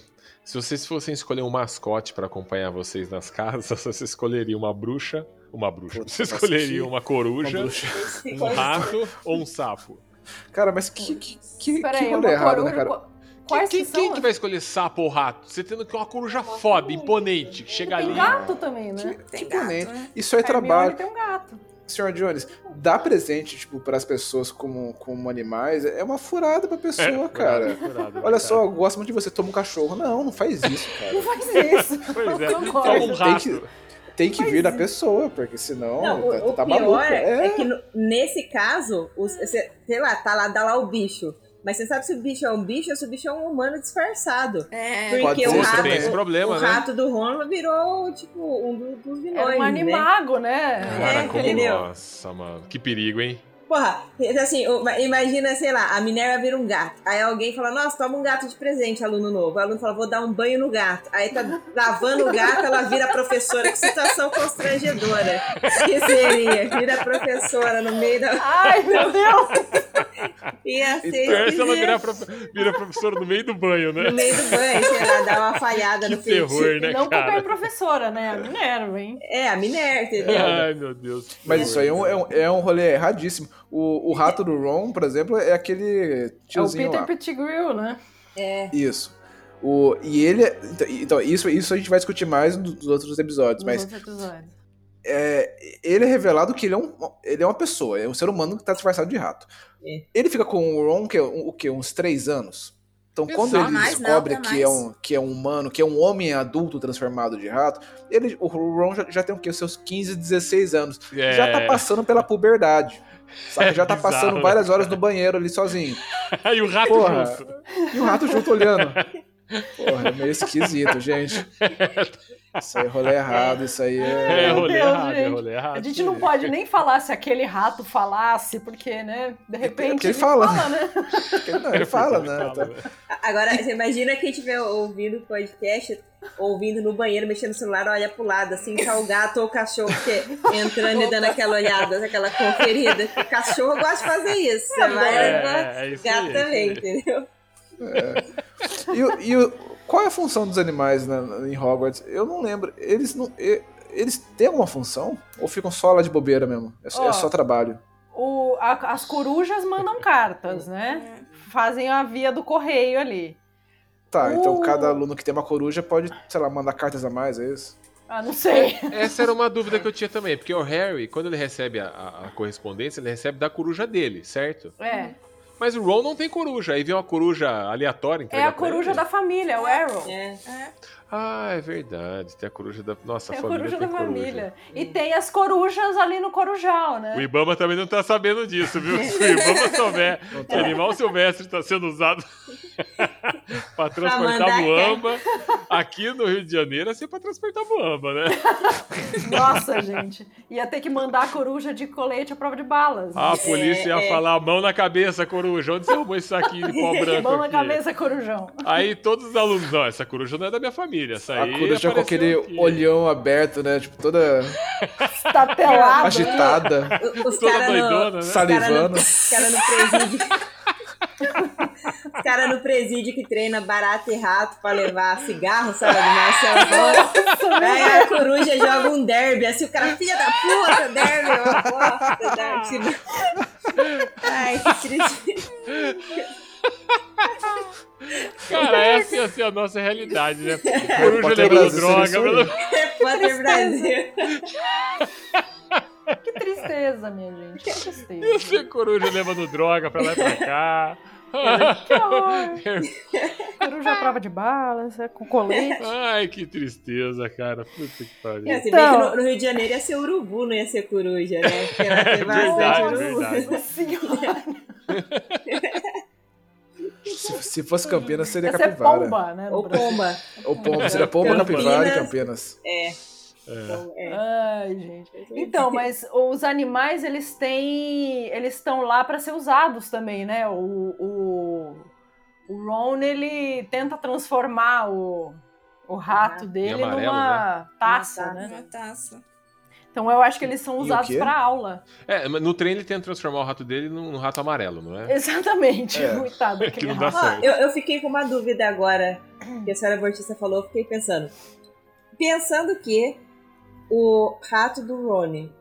Se vocês fossem escolher um mascote pra acompanhar vocês nas casas, *laughs* você escolheria uma bruxa? Uma bruxa. Você escolheria uma coruja, uma bruxa. um rato ou um sapo? Cara, mas que, que, que, que rolê uma errado, coruja. né, cara? qu- Quais quem, que quem são? que vai escolher sapo ou rato? Você tendo que uma coruja foda, imponente, que chega Tem ali. gato também, né? Tem Tipo, né? gato, né? Isso é Hermione trabalho. tem um gato. Senhor Jones, dar presente, tipo, pras pessoas como, como animais é uma furada pra pessoa, cara. Furado, furado, Olha cara. só, eu gosto muito de você, toma um cachorro. Não, não faz isso, *laughs* cara. Não faz isso. Pois é, toma um rato. que- Tem que vir da pessoa, porque senão Não, o, tá, o tá pior maluco. é, É, que no- nesse caso, os- você- sei lá, tá lá, dá lá o bicho. Mas você sabe se o bicho é um bicho ou se o bicho é um humano disfarçado. É, Porque Pode o ser, rato, tem esse problema, o né? rato do Ron virou, tipo, um do- dos vilões, Era um né? animago, né? Cara, É, como. entendeu? Nossa, mano. Que perigo, hein? Porra, assim, imagina, sei lá, a Minerva vira um gato. Aí alguém fala, nossa, toma um gato de presente, aluno novo. O aluno fala, vou dar um banho no gato. Aí tá lavando o gato, ela vira professora. Que situação constrangedora. Que seria? Vira professora no meio da... Ai, meu Deus! Ia ser Pior se ela virar prof- vira professora no meio do banho, né? No meio do banho, sei lá, dar uma falhada Que no feitiço. terror, né, Não cara? qualquer professora, né? A Minerva, hein? É, a Minerva, entendeu? Ai, meu Deus. mas isso aí é um, é um, é um rolê erradíssimo. O, o rato do Ron, por exemplo, é aquele É o tiozinho Peter lá. Pettigrew, né? É. Isso. O, e ele. é- Então, então, isso, isso a gente vai discutir mais nos outros episódios, Nos mas outros episódios. é, ele é revelado que ele é, um, ele é uma pessoa, é um ser humano que tá disfarçado de rato. É. Ele fica com o Ron, que é um- o quê? Uns três anos? Então, quando ele Mais, não, descobre até que, é um, que é um humano, que é um homem adulto transformado de rato, ele, o Ron já, já tem o quê? Os seus 15, 16 anos. É. Já tá passando pela puberdade. Sabe? É já tá bizarro, passando várias horas no banheiro ali sozinho. Aí *laughs* o rato Porra. junto. E o rato junto olhando. Porra, é meio esquisito, gente. *laughs* Isso aí é rolê errado, isso aí É, é. Meu rolê Deus, errado, é gente. rolê errado. A gente não pode nem falar se aquele rato falasse, porque, né? De repente. porque ele fala. né? Não, *laughs* ele fala, né? fala, Tá- né? Agora, você imagina quem estiver ouvindo o podcast, ouvindo no banheiro, mexendo no celular, olha pro lado, assim, tá o gato ou o cachorro que, entrando e dando aquela olhada, aquela conferida. O cachorro gosta de fazer isso. É, levar é isso gato aí, também, é aí. entendeu? E, e o- qual é a função dos animais na- em Hogwarts? Eu não lembro. Eles não. Eles têm alguma função? Ou ficam só lá de bobeira mesmo? É, só- é só trabalho. O, a- as corujas mandam cartas, né? Fazem a via do correio ali. Tá, então Uh. cada aluno que tem uma coruja pode, sei lá, mandar cartas a mais, é isso? Ah, não sei. Essa era uma dúvida que eu tinha também, porque o Harry, quando ele recebe a, a- a correspondência, ele recebe da coruja dele, certo? É. Mas o Ron não tem coruja, aí vem uma coruja aleatória É a coruja ele. da família, o Arrow. É. Ah, é verdade, tem a coruja da... Nossa, Tem a família coruja tem da coruja. família. E tem as corujas ali no corujal, né? O Ibama também não tá sabendo disso, viu? *laughs* Se o Ibama souber que animal silvestre está sendo usado *laughs* pra transportar muamba, aqui no Rio de Janeiro é sempre pra transportar muamba, né? *laughs* Nossa, gente. Ia ter que mandar a coruja de colete à prova de balas. né? A polícia ia é. falar, mão na cabeça, coruja, onde você arrumou esse saquinho de pó branco Mão na aqui? cabeça, corujão. Aí todos os alunos, não, essa coruja não é da minha família, essa A aí coruja com aquele aqui." olhão aberto, né? Tipo, toda Tatelado. agitada, O- Os Toda caras no, doidona, né? salivando. os cara no presídio. Os caras no presídio que treina barata e rato pra levar cigarro, sabe? Do Marcelo. Aí a coruja joga um derby, assim, o cara, filha da puta, derby, uma bosta, derby. Ai, que triste. Cara, essa ia ser a nossa realidade, né? *laughs* Coruja levando droga. pelo- Potter Brasil. *laughs* tristeza, minha gente. Que tristeza. você, coruja, levando droga pra lá e pra cá. Que *laughs* horror. Coruja à prova de balas, é com colete. Ai, que tristeza, cara. Puta que pariu. É, se bem Então- que no, no Rio de Janeiro ia ser urubu, não ia ser coruja, né? Porque lá tem bastante Verdade, urubu. verdade. Se, se fosse Campinas, seria Essa é capivara. pomba, né? Ou pomba. Ou pomba, seria pomba, Campinas. capivara e Campinas. É. É. Então, é. Ai, gente. Então, mas os animais, eles têm. Eles estão lá para ser usados também, né? O, o, o Ron, ele tenta transformar o, o rato dele amarelo, numa taça, Uma né? Uma taça. Então eu acho que eles são usados para aula. É, mas no trem ele tenta transformar o rato dele num, rato amarelo, não é? Exatamente. É. Coitado *laughs* Que daquele não dá certo. eu, eu fiquei com uma dúvida agora, que a senhora Bortista falou, eu fiquei pensando. Pensando que o rato do Rony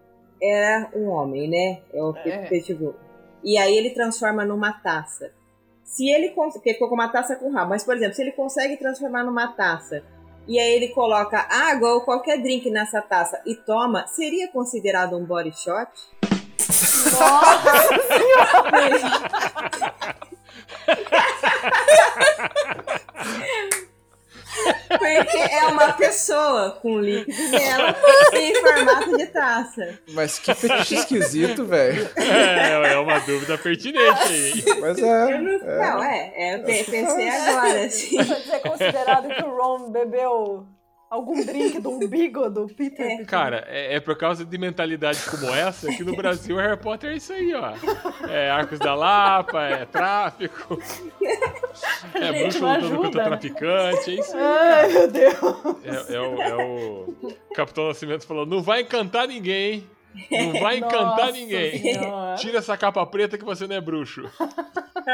era um homem, né? É o É. Bull. E aí ele transforma numa taça. Se ele consegue, porque ficou com uma taça com rabo, mas por exemplo, se ele consegue transformar numa taça e aí ele coloca água ou qualquer drink nessa taça e toma, seria considerado um body shot? *laughs* *laughs* Porque é uma pessoa com líquido nela *laughs* em formato de taça. Mas que fetiche esquisito, velho. É, é uma dúvida pertinente aí. Mas é. Não, é. não, é, é, eu pe- pensei agora, assim. Pode ser considerado que o Ron bebeu algum *laughs* drink do umbigo do Peter. Peter. Cara, é, é por causa de mentalidade como essa que no Brasil Harry Potter é isso aí, ó. É Arcos da Lapa, é tráfico, é Gente, bruxo lutando contra né? traficante, é isso aí. Ai, meu Deus. É, é o, é o Capitão Nascimento falou: não vai encantar ninguém. Não vai *laughs* encantar Nossa ninguém. Senhora. Tira essa capa preta que você não é bruxo.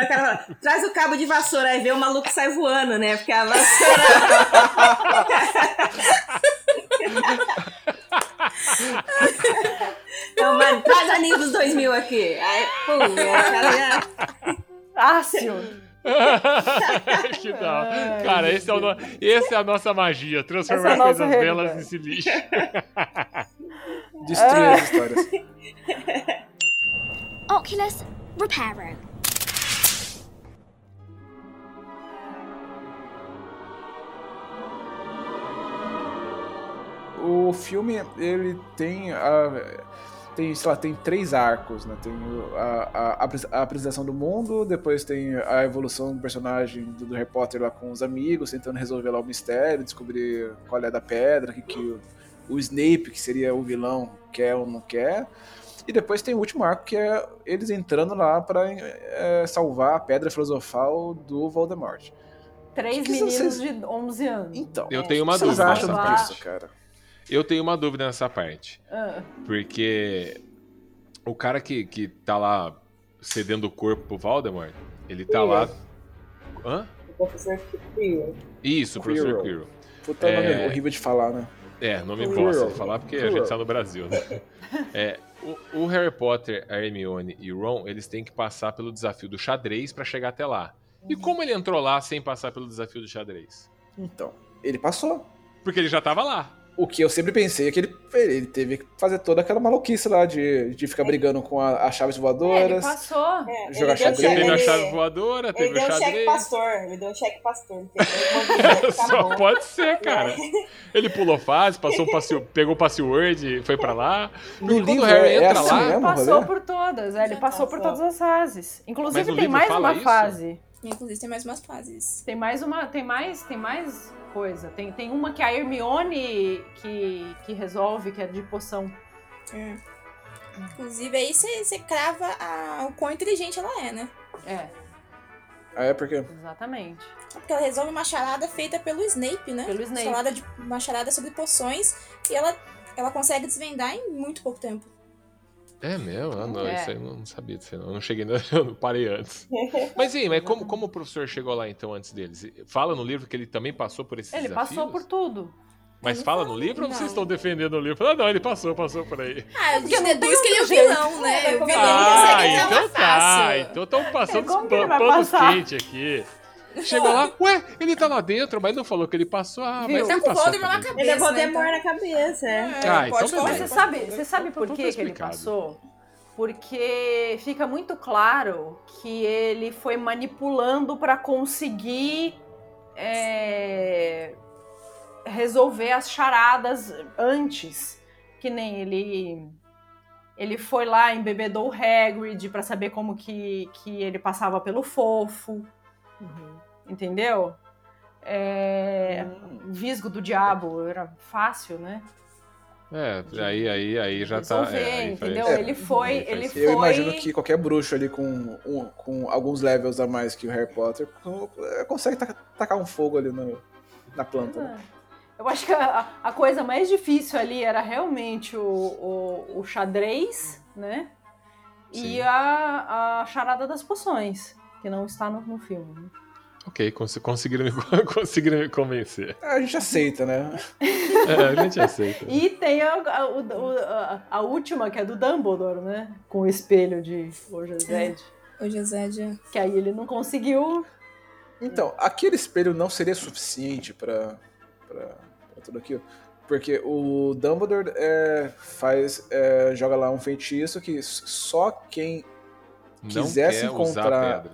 O cara fala, traz o cabo de vassoura, aí vê o maluco sai voando, né? Porque a vassoura. *laughs* Então, mano, traz anime dos 2000 aqui. Aí, pum, o cara *laughs* que hora. Ai, Cara, esse é, o no... esse é a nossa magia. Transformar é a coisas belas realidade. nesse lixo. Destruir as histórias. *laughs* Oculus Reparo. O filme, ele tem a. Tem, sei lá, tem três arcos, né? Tem a, a, a apres- a apresentação do mundo, depois tem a evolução do personagem do, do Harry Potter lá com os amigos, tentando resolver lá o mistério, descobrir qual é da pedra, que, que o, o Snape, que seria o vilão, quer ou não quer. E depois tem o último arco, que é eles entrando lá pra é, salvar a pedra filosofal do Voldemort. Três Que que meninos vocês- de 11 anos. Então, Eu É. tenho uma que vocês dúvida acham disso, cara? Eu tenho uma dúvida nessa parte. Ah, Porque o cara que, que tá lá cedendo o corpo pro Voldemort, ele tá lá. Hã? O professor Quirrell. Isso, professor Quirrell. Puta É. nome horrível de falar, né? É, nome bosta de falar porque a Quirrell. gente tá no Brasil, né? *laughs* É, o, o Harry Potter, a Hermione e o Ron, eles têm que passar pelo desafio do xadrez pra chegar até lá. E como ele entrou lá sem passar pelo desafio do xadrez? Então, ele passou. Porque ele já tava lá. O que eu sempre pensei é que ele, ele teve que fazer toda aquela maluquice lá de, de ficar brigando com a- as chaves é, ele voadoras. passou. É, Jogar ele deu xadrez. Teve cheque- a ele- chave voadora, Ele teve deu o um cheque xadrez. pastor, ele deu um cheque pastor. entendeu? Ele mandou, tá *laughs* Só bom. pode ser, cara. Ele pulou fase, passou o passe, *laughs* pegou o password e foi pra lá. No livro o Harry é entra assim lá, mesmo, Passou por todas, é, ele passou por todas as fases. Inclusive tem mais uma isso? fase. Inclusive tem mais umas fases. Tem mais uma, tem mais, tem mais coisa. Tem, tem uma que a Hermione que, que resolve, que é de poção. É. Inclusive aí você crava a- o quão inteligente ela é, né? É, Ah, é porque. exatamente. Porque ela resolve uma charada feita pelo Snape, né? Pelo Snape. Charada de, uma charada sobre poções. E ela, ela consegue desvendar em muito pouco tempo. É mesmo? Ah, não, É. isso aí eu não sabia disso. não. Eu não cheguei, *laughs* eu não parei antes. *laughs* Mas sim, mas como, como o professor chegou lá então antes deles? Fala no livro que ele também passou por esses Ele desafios? passou por tudo. Mas Ele fala no livro ou não. vocês estão defendendo o livro? Ah, não, ele passou, passou por aí. Ah, eu Porque não tem deduz que ele é o vilão, né? O vilão Ah, entrar então tá. fácil. Então estão passando É, os ele panos quentes aqui. Chegou lá, ué, ele tá lá dentro, mas não falou que ele passou. Ah, Viu? mas Tá ele com o passou. Voldemort na cabeça. Ele é né? Voldemort Então- na cabeça, é. É, Ah, então pode Mas você sabe, você sabe por que, tá que ele passou? porque fica muito claro que ele foi manipulando para conseguir é, resolver as charadas antes, que nem ele ele foi lá embebedou o Hagrid para saber como que, que ele passava pelo fofo, entendeu? É, Visgo do diabo era fácil, né? É, aí, aí, aí já tá. Resolver, é, aí faz- entendeu? Ele foi, ele foi. Eu imagino que qualquer bruxo ali com, um- com alguns levels a mais que o Harry Potter co- consegue ta- tacar um fogo ali no- na planta. né? Eu acho que a, a coisa mais difícil ali era realmente o, o, o xadrez, né? E a, a charada das poções, que não está no, no filme. né? Ok, cons- conseguiram me, *laughs* conseguiram me convencer. A gente aceita, né? É, a gente aceita. E tem a, a, a- a última, que é do Dumbledore, né? Com o espelho de Ojazed. O José já. Que aí ele não conseguiu. Então, aquele espelho não seria suficiente pra, pra, pra tudo aquilo. Porque o Dumbledore é, faz, é, joga lá um feitiço que só quem Não quisesse quer usar encontrar.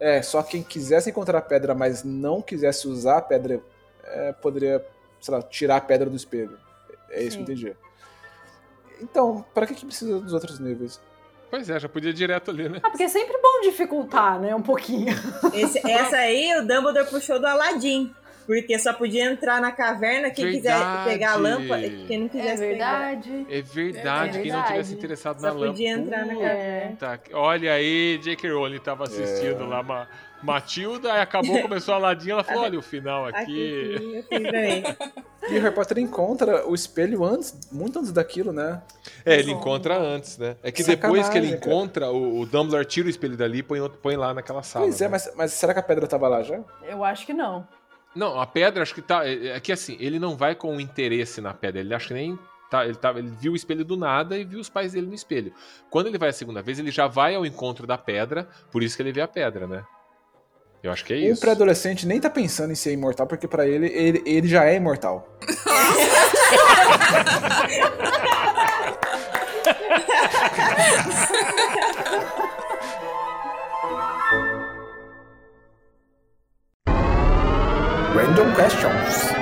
É, só quem quisesse encontrar a pedra, mas não quisesse usar a pedra, é, poderia, sei lá, tirar a pedra do espelho. É isso Sim. que eu entendi. Então, pra que, que precisa dos outros níveis? Pois é, já podia ir direto ali, né? Ah, porque é sempre bom dificultar, né? Um pouquinho. Esse- essa aí o Dumbledore puxou do Aladdin. Porque só podia entrar na caverna quem Verdade. quiser pegar a lâmpada, quem não É quisesse pegar. verdade. É verdade, É quem não tivesse verdade. interessado Só na lâmpada. podia entrar na caverna. Puta, olha aí, J.K. Rowling tava assistindo É. lá Ma- Matilda, aí acabou, *laughs* começou a ladinha, ela falou, olha o final aqui. Aqui. E o Harry Potter encontra o espelho antes, muito antes daquilo, né? É, ele encontra antes, né? É que Sacanagem, depois que ele encontra, o, o Dumbledore tira o espelho dali e põe, põe lá naquela sala. pois é, né? mas, mas será que a pedra tava lá já? Eu acho que não. Não, a pedra acho que tá. É é que assim, ele não vai com interesse na pedra. Ele acha que nem. Tá, ele, tá, ele viu o espelho do nada e viu os pais dele no espelho. Quando ele vai a segunda vez, ele já vai ao encontro da pedra, por isso que ele vê a pedra, né? Eu acho que é Um isso. pré-adolescente nem tá pensando em ser imortal, porque pra ele, ele, ele já é imortal. *laughs* Random questions.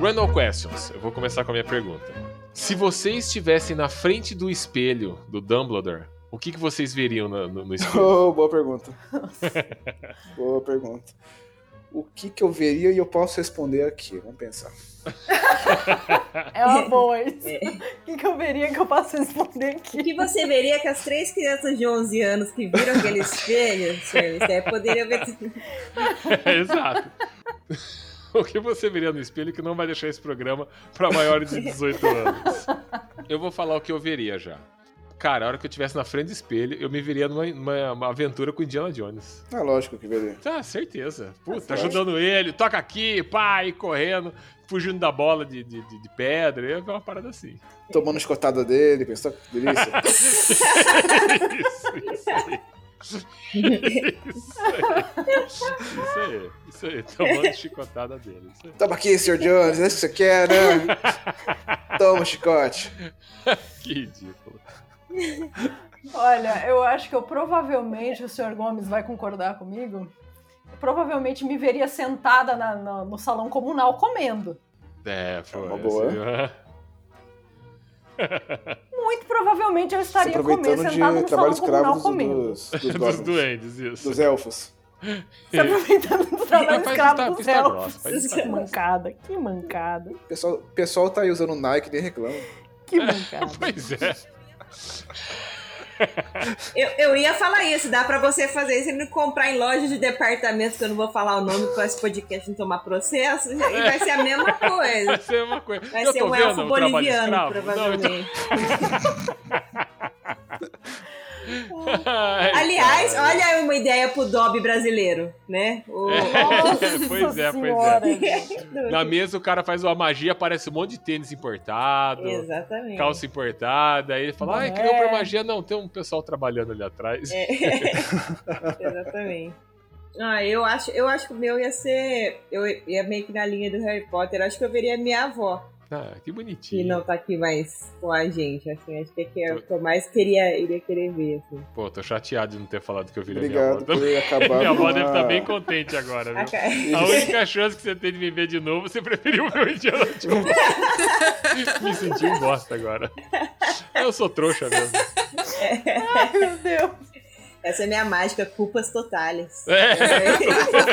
Random questions. Eu vou começar com a minha pergunta. Se vocês estivessem na frente do espelho do Dumbledore, o que, que vocês veriam no, no- no espelho? *laughs* Oh, boa pergunta. *laughs* boa pergunta. O que que eu veria e eu posso responder aqui? Vamos pensar. *laughs* É uma boa isso. O que, que eu veria que eu posso responder O aqui? que você veria que as três crianças de 11 anos que viram aquele *laughs* espelho, você poderia ver. Exato. *laughs* O que você veria no espelho que não vai deixar esse programa para maiores de 18 anos? Eu vou falar o que eu veria já. Cara, a hora que eu estivesse na frente do espelho, eu me veria numa numa- uma aventura com Indiana Jones. É lógico que veria. Tá, certeza. Puta, Tá ajudando ele, toca aqui, pai, correndo, fugindo da bola de, de, de- de pedra. É uma parada assim. Tomando escotada dele, pensou que delícia. *laughs* isso, isso aí. Isso aí. Isso aí, isso aí. Tomando *laughs* chicotada dele. Isso aí. Toma aqui, Sr. Jones, é isso que você quer, né? Toma, chicote. *laughs* Que ridículo. Olha, eu acho que eu provavelmente, o senhor Gomes vai concordar comigo, provavelmente me veria sentada na- na- no salão comunal comendo. É, foi. uma boa. assim, *laughs* Muito provavelmente eu estaria comendo, de no salão comunal escravos comendo. dos, dos, Dos duendes, isso. dos elfos. *laughs* Se aproveitando do trabalho escravo vista- dos vista elfos. grossa, vista Que mancada, que mancada, O pessoal, o pessoal tá aí usando Nike nem reclama. que mancada. *laughs* Pois é. Eu, eu ia falar isso, dá pra você fazer isso e comprar em lojas de departamentos, que eu não vou falar o nome pra esse podcast não tomar processo, e vai ser a mesma *laughs* coisa. Vai ser uma coisa. Vai eu ser um elfo boliviano, escravo. Não, provavelmente. *laughs* Ai, *laughs* Aliás, cara. olha uma ideia pro Dobby brasileiro, né? O... É, pois é, pois Senhora, é. *laughs* gente. Na mesa o cara faz uma magia, aparece um monte de tênis importado, Exatamente. calça importada. Aí ele fala, ai, criou pra magia. Não, tem um pessoal trabalhando ali atrás. É. *laughs* Exatamente. Ah, eu acho, eu acho que o meu ia ser. Eu ia meio que na linha do Harry Potter. Eu acho que eu veria minha avó, Ah, que que bonitinho. não tá aqui mais com a gente. Assim, acho que é que é o que eu mais queria, iria querer ver. Assim. Pô, tô chateado de não ter falado que eu virei Obrigado *laughs* minha avó. por acabar minha avó deve estar bem contente agora, A viu? ca- A única chance que você tem de me ver de novo, você preferiu ver o Indiana Jones. *laughs* me senti um bosta agora. Eu sou trouxa mesmo. Ai, meu Deus. Essa é minha mágica, culpas totales. É.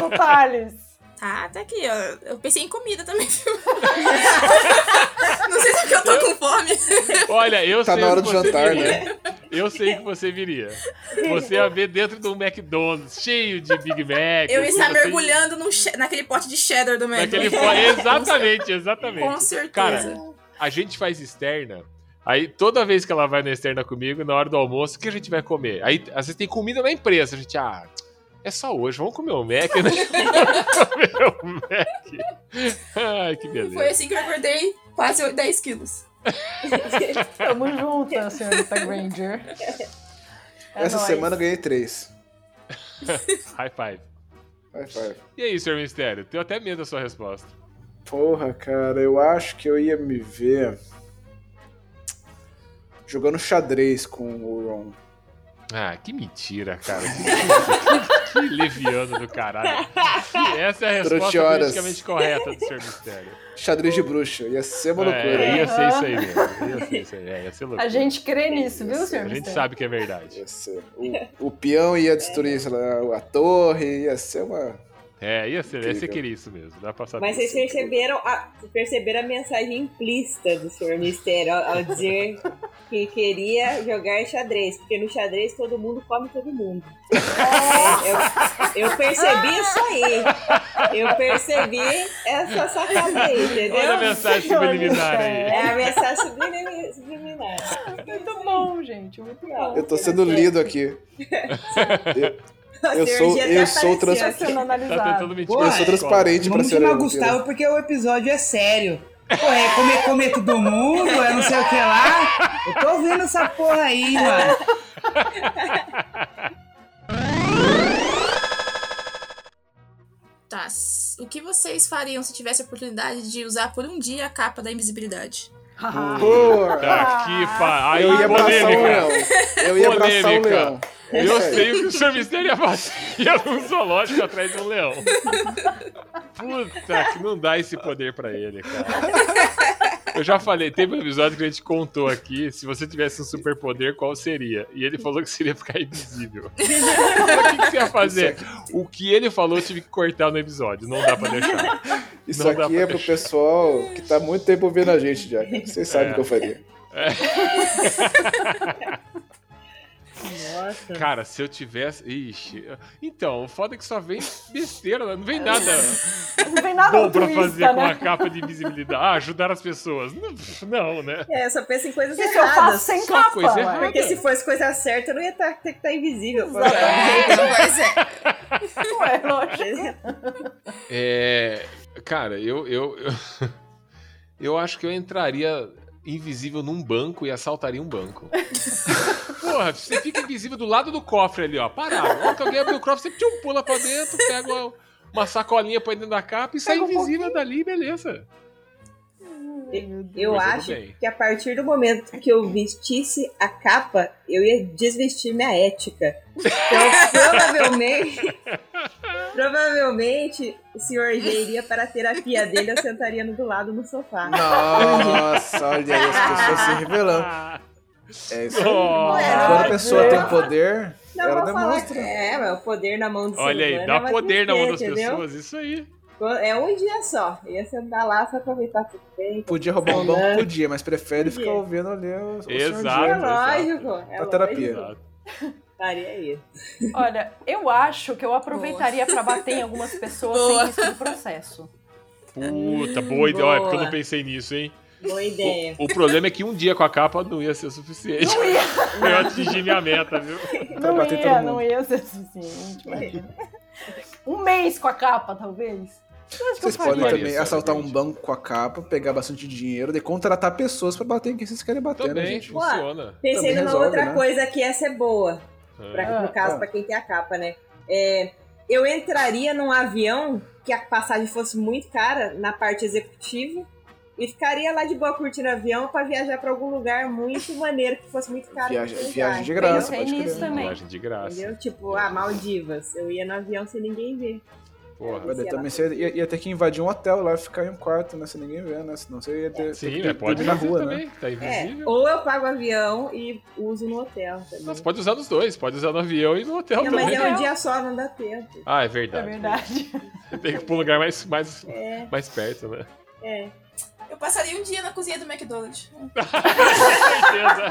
Detalhes. Tá, tá aqui, ó. Eu pensei em comida também, viu? *laughs* Não sei se é que eu tô com fome. Olha, eu Tá sei na o hora que do você jantar, viria. né? Eu sei que você viria. Você ia ver dentro de um McDonald's cheio de Big Mac. Eu ia estar assim, mergulhando num che- naquele pote de cheddar do Naquele McDonald's. fo- *laughs* Exatamente, exatamente. Com certeza. Cara, a gente faz externa. Aí toda vez que ela vai na externa comigo, na hora do almoço, o que a gente vai comer? Aí às vezes tem comida na empresa. A gente, ah, é só hoje, vamos comer um Mac, né? *laughs* vamos comer um Mac. Ai, que beleza. Foi assim que eu engordei quase 10 quilos. *laughs* Tamo junto, senhorita Granger. É Essa nóis. semana eu ganhei três. *laughs* High five. High five. E aí, Sr. Mistério? Tenho até medo da sua resposta. Porra, cara, eu acho que eu ia me ver jogando xadrez com o Ron. Ah, que mentira, cara. Que, que- que leviano do caralho. E essa é a resposta politicamente correta do Sr. Mistério. Xadrez de bruxa, ia ser uma loucura. É, ia ser isso aí mesmo. Ia ser isso aí. É, ia ser loucura. A gente crê nisso, viu, senhor? A gente Mistério? sabe que é verdade. Ia ser. O, o peão ia destruir lá, a torre, ia ser uma. É, ia ser, ia ser querer isso mesmo. Dá pra saber. Mas vocês perceberam a, perceberam a mensagem implícita do Senhor Mistério ao, ao dizer que queria jogar xadrez, porque no xadrez todo mundo come todo mundo. É, eu, eu percebi isso aí. Eu percebi essa sacada aí, entendeu? Olha a mensagem subliminar aí. É a mensagem sublimi- subliminar. Muito bom, gente. Muito bom. Eu tô sendo lido aqui. *laughs* Eu sou, eu sou, apareceu trans, Tá Tá eu sou transparente pra Vamos senhora. chamar Gustavo porque o episódio é sério. Pô, é comer, comer todo mundo, é não sei o que lá. Eu tô vendo essa porra aí, mano. Tá. O que vocês fariam se tivesse a oportunidade de usar por um dia a capa da invisibilidade? Porra, Tá que pa... Aí, eu ia abraçar o polêmica. leão. Eu ia abraçar o Polêmica. leão. É Eu sei o que o Sr. Mistério ia fazer. Ia num zoológico atrás de um leão. Puta, que não dá esse poder pra ele, cara. Eu já falei, teve um episódio que a gente contou aqui, se você tivesse um superpoder, qual seria? E ele falou que seria ficar invisível. *laughs* O que, que você ia fazer? O que ele falou, eu tive que cortar no episódio, não dá pra deixar. Isso Não aqui é pro deixar. pessoal que tá há muito tempo ouvindo a gente já. Vocês sabem É. o que eu faria. *laughs* Nossa. Cara, se eu tivesse. Ixi. Então, o foda é que só vem besteira, não vem nada Não vem nada bom pra fazer com né? a capa de invisibilidade. Ah, ajudar as pessoas. Não, não, né? É, só pensa em coisas Isso eu faço erradas. sem Só capa. coisa errada. Porque se fosse coisa certa, eu não ia tá- ter que estar invisível. pô. *laughs* Pois é. Ué, lógico. É. Cara, eu. Eu, eu, eu acho que eu entraria invisível num banco e assaltaria um banco. *laughs* Porra, você fica invisível do lado do cofre ali, ó. Parado. Que alguém abrir o cofre, você tchum, pula pra dentro, pega uma, uma sacolinha põe dentro da capa e sai Pega um invisível dali, beleza. Eu acho bem. que a partir do momento que eu vestisse a capa, eu ia desvestir minha ética. Então, *laughs* provavelmente, provavelmente, o senhor G iria para a terapia dele, eu sentaria no do lado no sofá. Nossa, olha aí as pessoas se revelando. É isso aí. Quando a pessoa tem poder, Não ela demonstra. é, mas o poder na mão do ser Olha aí, humano dá é poder na mão das entendeu? pessoas, isso aí. É um dia só. Ia sentar lá só aproveitar tudo bem. Podia roubar um banco, podia, mas prefere Podia. ficar ouvindo ali o, o Exato. É lógico. É A terapia. lógico. Faria isso. Olha, eu acho que eu aproveitaria pra bater em algumas pessoas Boa. sem risco de processo. Puta, boa ideia. Olha, porque eu não Boa. pensei nisso, hein? Boa ideia. O, o problema é que um dia com a capa não ia ser o suficiente Não ia, pra *laughs* eu atingir minha meta, viu? Pra não ia, não ia ser suficiente. imagina. Um mês com a capa, talvez. Vocês podem faria. também assaltar um banco com a capa, pegar bastante dinheiro e contratar pessoas pra bater em quem vocês querem bater, né, Também gente? funciona. Pensei Também numa resolve, outra né? coisa que essa é boa. Pra, Ah, no caso, ah. pra quem tem a capa, né? É, eu entraria num avião que a passagem fosse muito cara na parte executiva e ficaria lá de boa curtindo o avião pra viajar pra algum lugar muito maneiro que fosse muito caro. Viagem- viagem de graça, pode crer. também. Viagem de graça. Entendeu? Tipo, ah, Maldivas. Eu ia no avião sem ninguém ver. Porra. Mas daí também você ia, ia ter que invadir um hotel lá e ficar em um quarto, né? Sem ninguém ver, né? Senão você ia ter, Sim, ter mas que pode na rua, também, né? tá É, invisível. ou eu pago o avião e uso no hotel. Também. Você pode usar nos dois, pode usar no avião e no hotel Não, mas também. é um dia só, não dá tempo. Ah, é É verdade. verdade. Tem que ir pra um lugar mais, mais, É, mais perto, né? é. Eu passaria um dia na cozinha do McDonald's. certeza.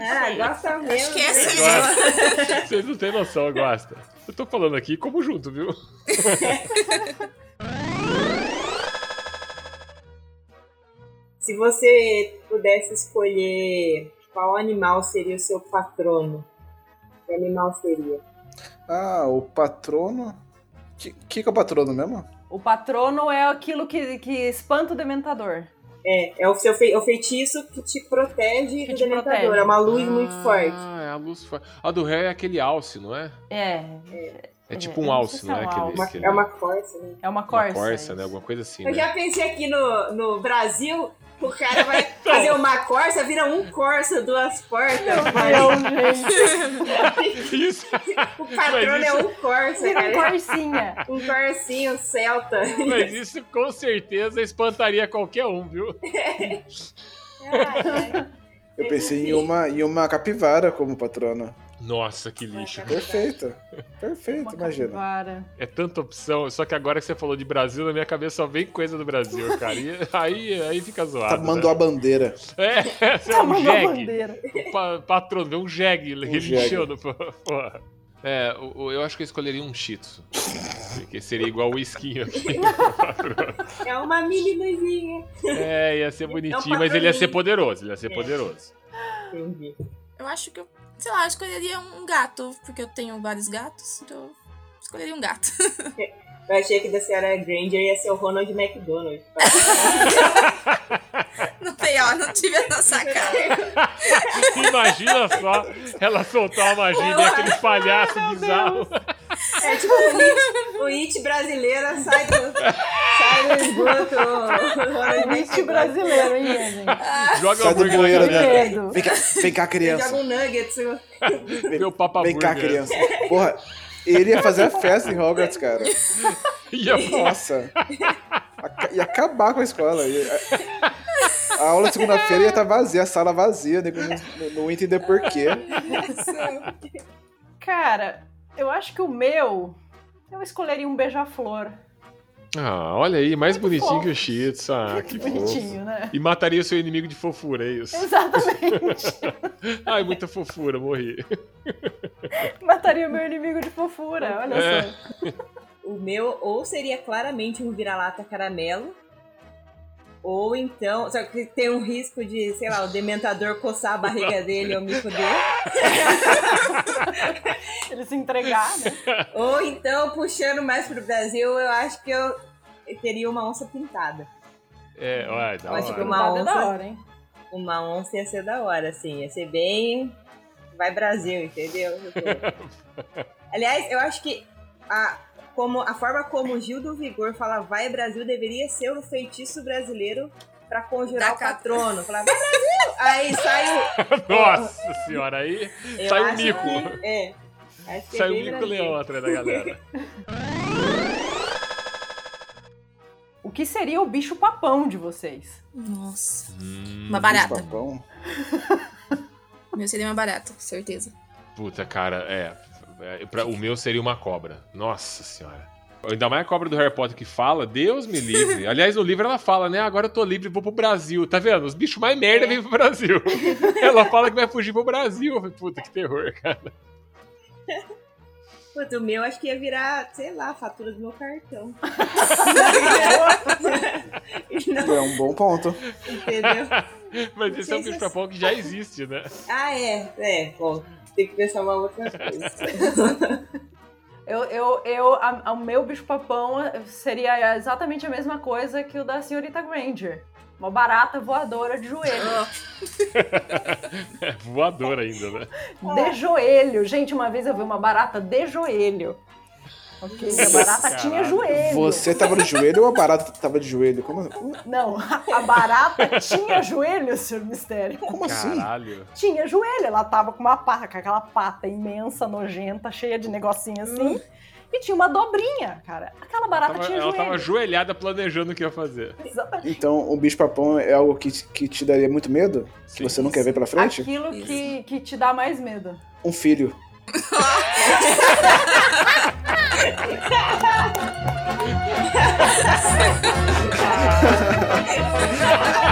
Ah, gosta mesmo. Né? Gosta. Vocês não têm noção, gosta. Eu tô falando aqui como junto, viu? *laughs* Se você pudesse escolher qual animal seria o seu patrono, que animal seria? Ah, o patrono. O que, que, que é o patrono mesmo? O patrono é aquilo que, que espanta o dementador. É, é o seu fei- é o feitiço que te protege Que do te dementador. protege. É uma luz muito forte. Ah, é a luz forte. A do réu é aquele alce, não é? É. É tipo É, um eu não alce, se não é é? um Aquele, alce. Uma- aquele- é uma corça, né? É uma uma corça. corça, isso. né? Alguma coisa assim, Eu né? já pensei aqui no, no Brasil, o cara vai *laughs* fazer uma corça, vira um corsa, duas portas. Meu, gente. *laughs* Isso. O patrono é isso- um corsa, Vira um cara. corsinha. Um corsinho celta. Mas isso com certeza espantaria qualquer um, viu? *laughs* Eu pensei em uma, em uma capivara como patrona. Nossa, que lixo. Perfeito. *laughs* Perfeito, Uma imagina. capivara. É tanta opção, só que agora que você falou de Brasil, na minha cabeça só vem coisa do Brasil, cara. E *laughs* aí, aí fica zoado. Tá, mandou a bandeira. né? É, *laughs* você é Tá um mandando a jegue. bandeira. Pa patrono, vê um jegue pô. porra. É, eu acho que eu escolheria um Shih Tzu. Porque seria igual o esquinho aqui. É uma mini luzinha. É, ia ser bonitinho, mas ele ia ser poderoso, ele ia ser poderoso. Entendi. Eu acho que eu, sei lá, eu escolheria um gato, porque eu tenho vários gatos, então eu escolheria um gato. *laughs* Eu achei que da senhora Granger ia ser o Ronald McDonald. Não tem, ó, não tive essa sacada. Imagina só ela soltar uma magia e ver aquele palhaço bizarro. É tipo o It, o It brasileiro sai do, sai do esgoto. *laughs* o McDonald. brasileiro, hein, gente? Joga Sai do hambúrguer cabeça. né? Vem cá, vem cá, criança. joga um nuggets. Vê o Papa Vem cá, criança. Porra, ele ia fazer a festa em Hogwarts, cara. *laughs* Ia Nossa. Ia acabar com a escola. Ia- A aula de segunda-feira ia estar vazia, a sala vazia, nego não, não ia entender por quê. Cara, eu acho que o meu. Eu escolheria um beija-flor. Ah, olha aí, mais bonitinho fofo. que o Shih Tzu. Ah, *laughs* que Bonitinho, fofo. né? E mataria o seu inimigo de fofura, é isso? Exatamente. *laughs* Ai, muita fofura, morri. *laughs* Mataria o meu inimigo de fofura, olha É. só. O meu ou seria claramente um vira-lata caramelo. Ou então, só que tem um risco de, sei lá, o dementador coçar a barriga *laughs* dele ou me fuder. *laughs* Ele se entregar, né? Ou então, puxando mais pro Brasil, eu acho que eu teria uma onça pintada. É, olha, da Eu acho que hora. uma é da onça- hora, hein? Uma onça ia ser da hora, assim. Ia ser bem. Vai Brasil, entendeu? *laughs* Aliás, eu acho que a, como, a forma como o Gil do Vigor fala vai Brasil deveria ser o feitiço brasileiro pra conjurar Da o patrono. Falar, vai Brasil! Aí sai o. *laughs* Nossa senhora, aí Eu sai o Mico. que- é. Acho que é Sai o Mico. Leão atrás da galera. O que seria o bicho papão de vocês? Nossa. Hum, Uma barata. Papão. *laughs* O meu seria uma barata, certeza. Puta, cara, é. É, pra- o meu seria uma cobra. Nossa senhora. Ainda mais a cobra do Harry Potter que fala, Deus me livre. *laughs* Aliás, no livro ela fala, né? Agora eu tô livre, vou pro Brasil. Tá vendo? Os bichos mais merda vêm pro Brasil. *laughs* ela fala que vai fugir pro Brasil. Eu falei, Puta, que terror, cara. Puta, o meu acho que ia virar, sei lá, a fatura do meu cartão. *laughs* É um bom ponto. Entendeu? Mas esse é um bicho papão que já existe, né? Ah, é. É, bom. Tem que pensar uma outra coisa. *laughs* Eu, eu, eu, a- a- o meu bicho papão seria exatamente a mesma coisa que o da senhorita Granger. Uma barata voadora de joelho. *laughs* É voador ainda, né? De joelho. Gente, uma vez eu vi uma barata de joelho. Ok, a barata tinha joelho. Você tava de joelho ou a barata tava de joelho? Como, Não, a barata tinha joelho, senhor Mistério. como assim? Caralho. Tinha joelho, ela tava com uma pata, com aquela pata imensa, nojenta, cheia de negocinho assim. E tinha uma dobrinha, cara. Aquela barata Tava- tinha ela joelho. tava ajoelhada planejando o que ia fazer. Exatamente. Então o bicho papão é algo que, que te daria muito medo? Que você não quer ver pra frente? Aquilo que, que te dá mais medo. Um filho. *laughs* Ha ha ha ha!